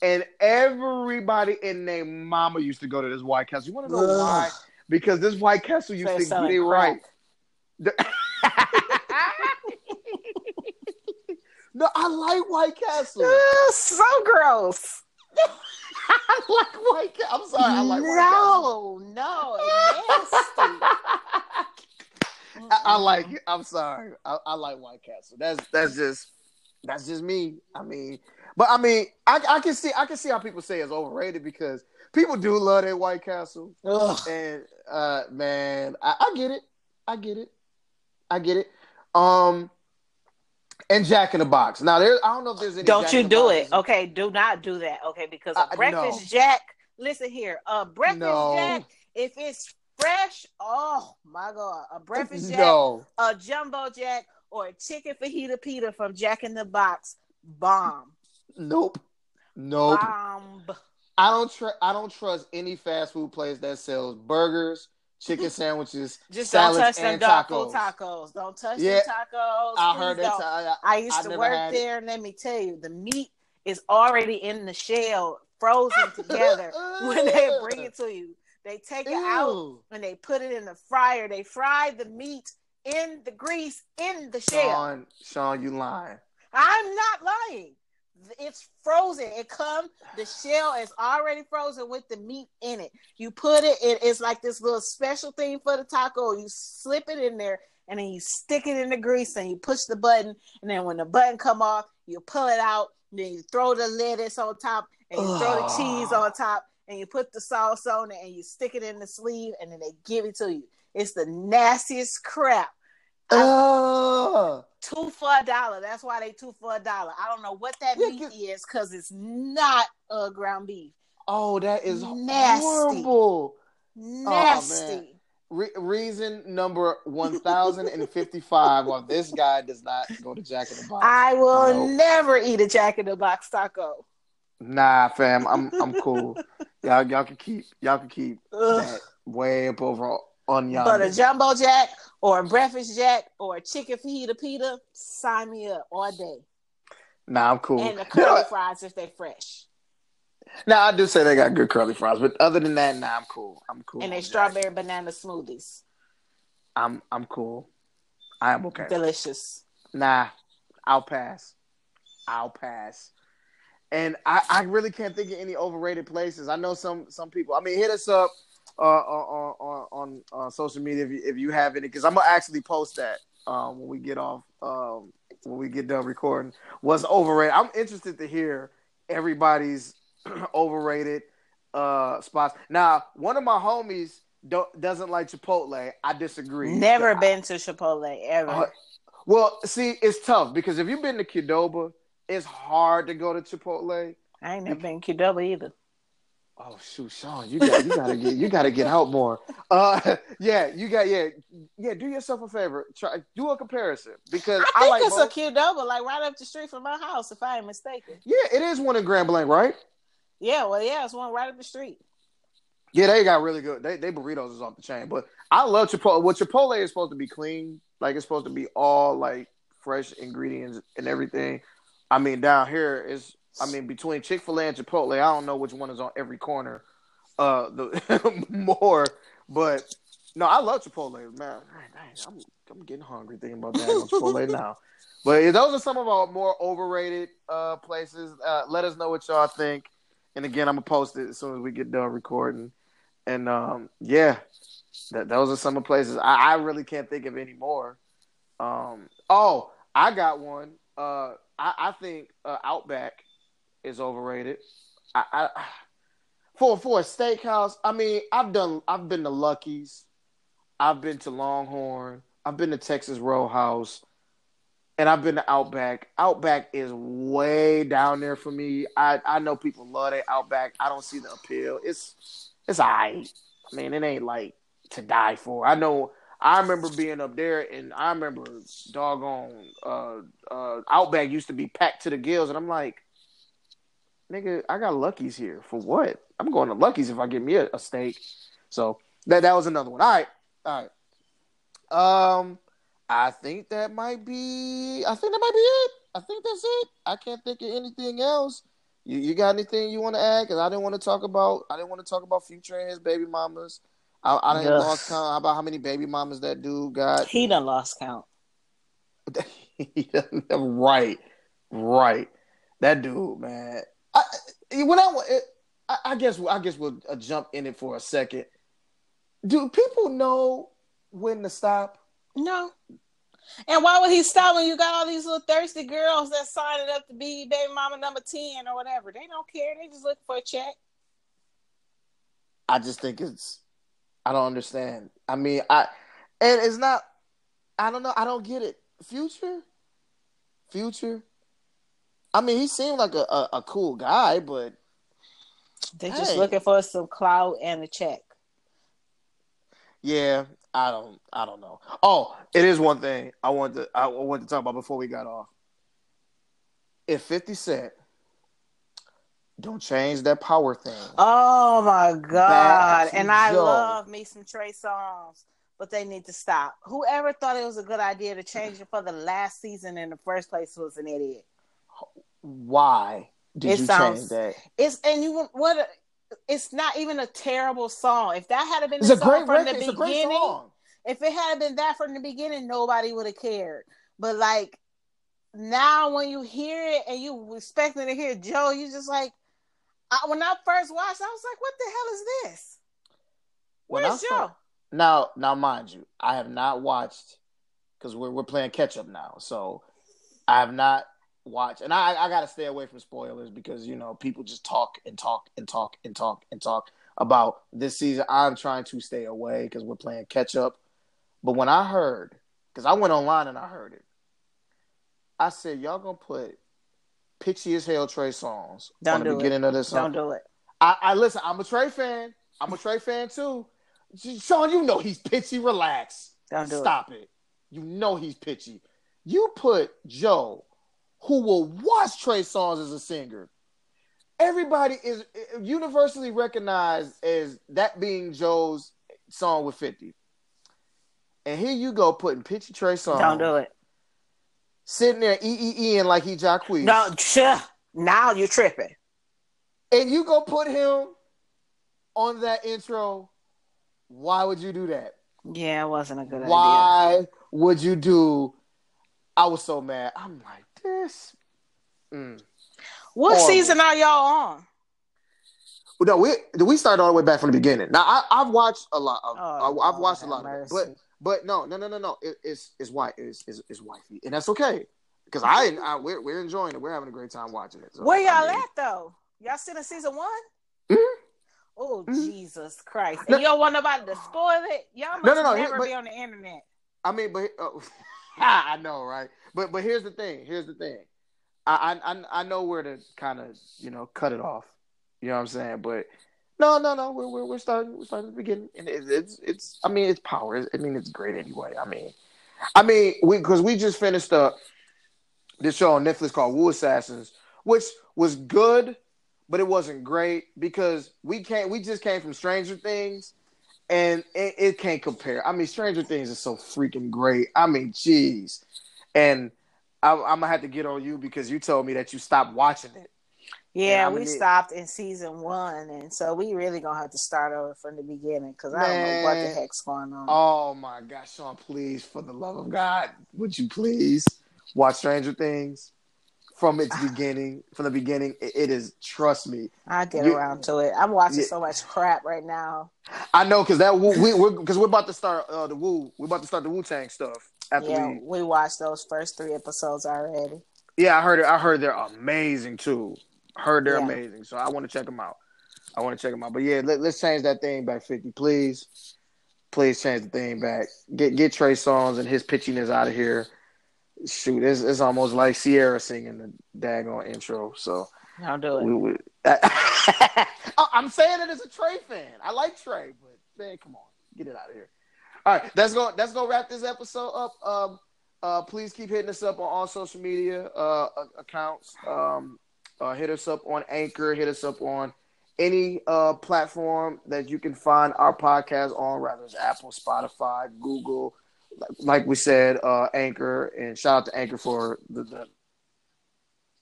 and everybody in their mama used to go to this White Castle. You want to know Ugh. why? Because this White Castle used to get it right. No, I like White Castle. Ugh, so gross. I like White Castle. I'm sorry, I like White Castle. no, no, nasty. I, I like it. I'm sorry. I, I like White Castle. That's that's just that's just me. I mean, but I mean, I, I can see I can see how people say it's overrated because people do love that White Castle, Ugh. and uh, man, I, I get it. I get it. I get it. Um, and Jack in the Box. Now there, I don't know if there's any. Don't Jack you do it. Okay, do not do that. Okay, because a Uh, breakfast no. jack, listen here, a breakfast No. jack, if it's fresh, oh my god, a breakfast jack, No, a jumbo jack, or a chicken fajita pita from Jack in the Box, bomb. nope, nope. Bomb. I don't tr- I don't trust any fast food place that sells burgers, chicken sandwiches, Just salads, don't touch them dog tacos. tacos. Don't touch Yeah, them tacos. I heard that. I, I used I to work had it. there, and let me tell you, the meat is already in the shell, frozen together when they bring it to you. They take it out and they put it in the fryer. They fry the meat in the grease in the shell. Sean, Sean, you lying. I'm not lying. It's frozen. It comes. The shell is already frozen with the meat in it. You put it. It is like this little special thing for the taco. You slip it in there, and then you stick it in the grease, and you push the button. And then when the button come off, you pull it out. Then you throw the lettuce on top, and you throw the cheese on top, and you put the sauce on it, and you stick it in the sleeve, and then they give it to you. It's the nastiest crap. Ugh. two for a dollar. That's why they two for a dollar. I don't know what that Yeah, meat get- is because it's not uh, ground beef. Oh, that is Nasty. horrible. Nasty. Re- reason number one thousand and fifty-five. While this guy does not go to Jack in the Box. I will never eat a Jack in the Box taco. Nah, fam, I'm I'm cool. y'all y'all can keep y'all can keep that way up over on y'all. But a jumbo jack or a breakfast jack or a chicken fajita pita, sign me up all day. nah, I'm cool. And the curly what? fries if they fresh. Nah, I do say they got good curly fries, but other than that, nah, I'm cool. I'm cool. And they on Jack. strawberry banana smoothies. I'm I'm cool. I am okay. Delicious. Nah, I'll pass. I'll pass. And I, I really can't think of any overrated places. I know some some people. I mean, hit us up uh, on on on uh, social media if you, if you have any, because I'm gonna actually post that um, when we get off um, when we get done recording. What's overrated? I'm interested to hear everybody's overrated uh, spots. Now, one of my homies don't, doesn't like Chipotle. I disagree. Never been to Chipotle ever. Uh, well, see, it's tough because if you've been to Qdoba, it's hard to go to Chipotle. I ain't never been Qdoba either. Oh shoot, Sean, you got you gotta get you gotta get out more. Uh, yeah, you got yeah yeah. Do yourself a favor, try do a comparison because I I, think like it's most- a Qdoba, like right up the street from my house, if I ain't mistaken. yeah, it is one in Grand Blanc, right? Yeah, well, yeah, it's one right up the street. Yeah, they got really good. They they burritos is off the chain, but I love Chipotle. Well, Chipotle is supposed to be clean, like it's supposed to be all like fresh ingredients and everything. I mean, down here is, I mean, between Chick Fil A and Chipotle, I don't know which one is on every corner, uh, the more. But no, I love Chipotle, man. I'm I'm getting hungry thinking about that Chipotle now. But those are some of our more overrated uh places. Uh, let us know what y'all think. And again, I'm gonna post it as soon as we get done recording. And um, yeah, that those are some of the places. I, I really can't think of any more. Um, oh, I got one. Uh, I, I think uh, Outback is overrated. I, I for for a steakhouse. I mean, I've done. I've been to Lucky's. I've been to Longhorn. I've been to Texas Roadhouse. And I've been to Outback. Outback is way down there for me. I, I know people love it. Outback. I don't see the appeal. It's it's. I mean, it ain't like to die for. I know. I remember being up there, and I remember doggone uh, uh, Outback used to be packed to the gills, and I'm like, nigga, I got Lucky's here for what? I'm going to Lucky's if I get me a, a steak. So that that was another one. All right, all right. Um, I think that might be. I think that might be it. I think that's it. I can't think of anything else. You, you got anything you want to add? Because I didn't want to talk about. I didn't want to talk about Future and his baby mamas. I, I didn't Ugh. lost count. How about how many baby mamas that dude got? He done lost count. right, right. That dude, man. I, when I, I, I guess, I guess we'll uh, jump in it for a second. Do people know when to stop? No. And why would he stop when you got all these little thirsty girls that signing up to be baby mama number 10 or whatever? They don't care. They just looking for a check. I just think it's. I don't understand. I mean, I, and it's not. I don't know. I don't get it. Future, future. I mean, he seemed like a, a, a cool guy, but they're just Hey. looking for some clout and a check. Yeah, I don't I don't know. Oh, it is one thing I want to I wanted to talk about before we got off. If 50 Cent don't change that power thing. Oh my god! And I Joe. love me some Trey Songz, but they need to stop. Whoever thought it was a good idea to change it for the last season in the first place was an idiot. Why? did It you sounds- change that? It's and you what? It's not even a terrible song. If that had been It's a song great from record. the It's beginning, if it had been that from the beginning, nobody would have cared. But like now, when you hear it and you expecting to hear Joe, you just like. I, when I first watched, I was like, "What the hell is this? Where's saw- Joe?" Now, now, mind you, I have not watched because we're we're playing catch up now. So I have not watched, and I I got to stay away from spoilers because you know people just talk and talk and talk and talk and talk about this season. I'm trying to stay away because we're playing catch up. But when I heard, because I went online and I heard it, I said, "Y'all gonna put pitchy as hell Trey Songz Don't on the do it. beginning of this song?" Don't do it. I, I listen. I'm a Trey fan. I'm a Trey fan too. Sean, you know he's pitchy. Relax. Don't do Stop it. You know he's pitchy. You put Joe, who will watch Trey Songz as a singer. Everybody is universally recognized as that being Joe's song with 50. And here you go putting pitchy Trey it. songs. Don't do it. Sitting there EEEing like he Jacquees. No, sure. Now you're tripping. and you go put him on that intro. Why would you do that? Yeah, it wasn't a good idea. Why would you do? I was so mad. I'm like this. Mm. What Horrible. season are y'all on? No, we we started all the way back from the beginning. Now I, I've watched a lot. Of, Oh, I, I've watched a lot have of it, but but no no no no no. It, it's it's white it's, it's it's wifey, and that's okay because I, I we're we're enjoying it. We're having a great time watching it. So, Where y'all I mean, at though? Y'all still in season one? Mhm. Oh Mhm. Jesus Christ! No- you don't want nobody to spoil it. Y'all must No, no, no, never but- be on the internet. I mean, but uh, I know, right? But but here's the thing. Here's the thing. I I I- know where to kind of you know cut it off. You know what I'm saying? But no, no, no. We're we're, we're starting we're starting at the beginning, and it, it's it's. I mean, it's power. I mean, it's great anyway. I mean, I mean, we because we just finished up this show on Netflix called Wu Assassins, which was good, but it wasn't great because we can't. We just came from Stranger Things and it, it can't compare. I mean, Stranger Things is so freaking great. I mean, jeez. And I, I'm gonna have to get on you because you told me that you stopped watching it. Yeah, we stopped in season one, and so we really gonna have to start over from the beginning because I don't know what the heck's going on. Oh my gosh, Sean! Please, for the love of God, would you please watch Stranger Things from its beginning? From the beginning, it, it is. Trust me, I'll get you- around to it. I'm watching Yeah. so much crap right now. I know because that we we're because we're about to start uh, the Wu. We're about to start the Wu Tang stuff after yeah, we. we watched those first three episodes already. Yeah, I heard it. I heard they're amazing too. Heard they're Yeah. amazing, so I want to check them out. I want to check them out. But yeah, let, us change that thing back, fifty, please. Please change the thing back. Get get Trey Songz and his pitchiness out of here. Shoot, it's, it's almost like Ciara singing the daggone intro. So I'll do it. we would. Oh, I'm saying it as a Trey fan. I like Trey, but man, come on, get it out of here. All right, that's going that's gonna wrap this episode up. Um, uh, please keep hitting us up on all social media uh, accounts. Um, uh, hit us up on Anchor. Hit us up on any uh, platform that you can find our podcast on, rather it's Apple, Spotify, Google. Like, we said, uh, Anchor, and shout out to Anchor for the, the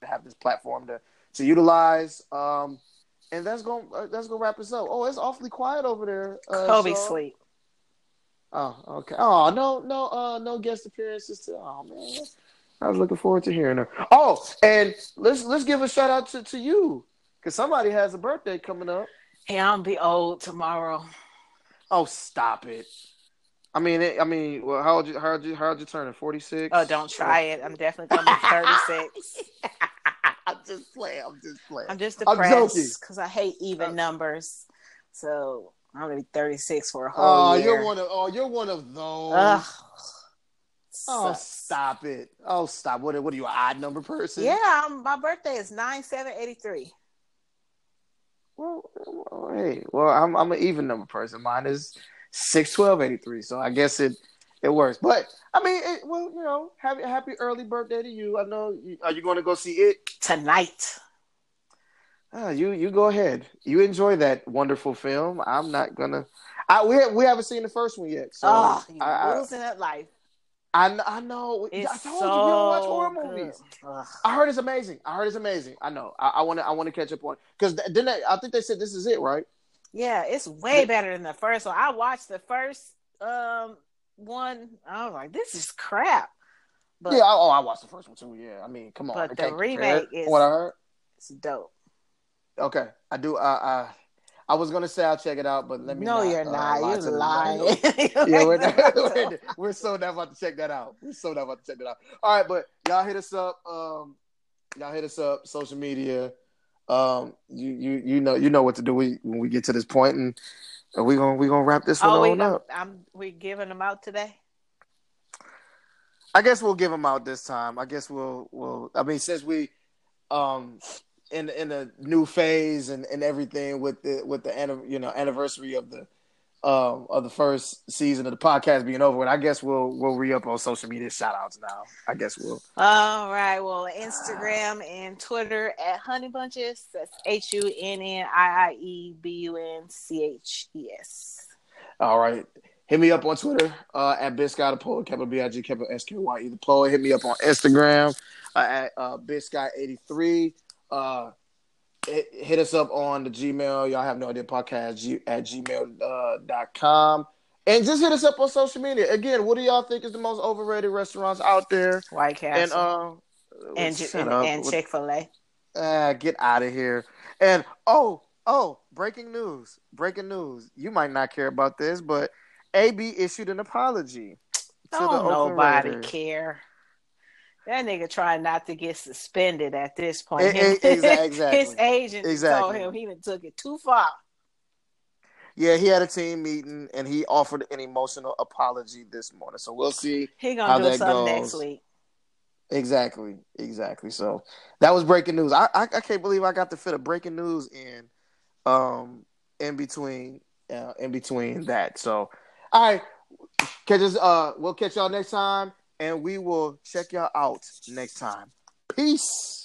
to have this platform to to utilize. Um, and that's gonna uh, that's gonna wrap us up. Oh, it's awfully quiet over there. Uh, Kobe Shaw. sleep. Oh, okay. Oh, no, no, uh, no guest appearances. To, oh man, I was looking forward to hearing her. Oh, and let's let's give a shout out to, to you because somebody has a birthday coming up. Hey, I'm be old tomorrow. Oh, stop it. I mean, it, I mean, well, how old you how old you how old you turning? Forty six. Oh, don't try it. I'm definitely gonna be 36. I'm just playing. I'm just playing. I'm just I'm depressed because I hate even Uh, numbers. So I'm gonna be 36 for a whole oh, year. you're one of oh, you're one of those. Ugh. oh, Sucks. stop it. Oh, stop. What? What are you, an odd number person? Yeah, I'm, my birthday is nine seven eighty three. Well, well, hey, well, I'm I'm an even number person. Mine is six twelve eighty three. So I guess it it works. But I mean, it, well, you know, happy happy early birthday to you. I know. You, are you going to go see it? Tonight. Ah, you you go ahead. You enjoy that wonderful film. I'm not gonna. I we we haven't seen the first one yet. So oh, you I, I, losing at life. I, I know. It's I told so you we don't watch horror movies. I heard it's amazing. I heard it's amazing. I know. I want to. I want to catch up on because then they, I think they said this is it, right? Yeah, it's way better than the first one. I watched the first um one. I was like, this is crap. But yeah. I, oh, I watched the first one too. Yeah. I mean, come on. But the remake is what I heard. it's dope. Okay, I do. I I, I was gonna say I'll check it out, but let me. no, not, you're uh, not. lie You're lying. yeah, we're, not, we're, we're so not about to check that out. We're so not about to check that out. All right, but y'all hit us up. Um, y'all hit us up. Social media. Um, you you you know you know what to do we, when we get to this point, and we gonna we gonna wrap this one Oh, we, on I'm, up. I'm we giving them out today. I guess we'll give them out this time. I guess we'll we'll. I mean, since we um in in a new phase and, and everything with the with the you know anniversary of the um of the first season of the podcast being over, And I guess we'll we'll re up on social media shout outs now. I guess we'll. All right. Well, Instagram and Twitter at Honey Bunches. That's H U N N I I E B U N C H E S. All right. Hit me up on Twitter uh, at the Poet, capital B I G, capital S K Y E the. Hit me up on Instagram uh, at uh, Biscott83. Uh, hit, us up on the Gmail. Y'all have no idea podcast G, at gmail uh, dot com. And just hit us up on social media. Again, what do y'all think is the most overrated restaurants out there? White Castle. And uh, and and, and Chick Fil A. Ah, get out of here. And oh, oh, breaking news. Breaking news. You might not care about this, but AB issued an apology to the Don't nobody care. That nigga trying not to get suspended at this point. E- e- exa- exactly. His agent told Exactly. him he took it too far. Yeah, he had a team meeting and he offered an emotional apology this morning. So we'll see. He How gonna do that something goes. next week. Exactly, exactly. So that was breaking news. I I, I can't believe I got to fit a breaking news in, um, in between, uh, in between that. So, all right, catch us. Uh, we'll catch y'all next time, and we will check y'all out next time. Peace.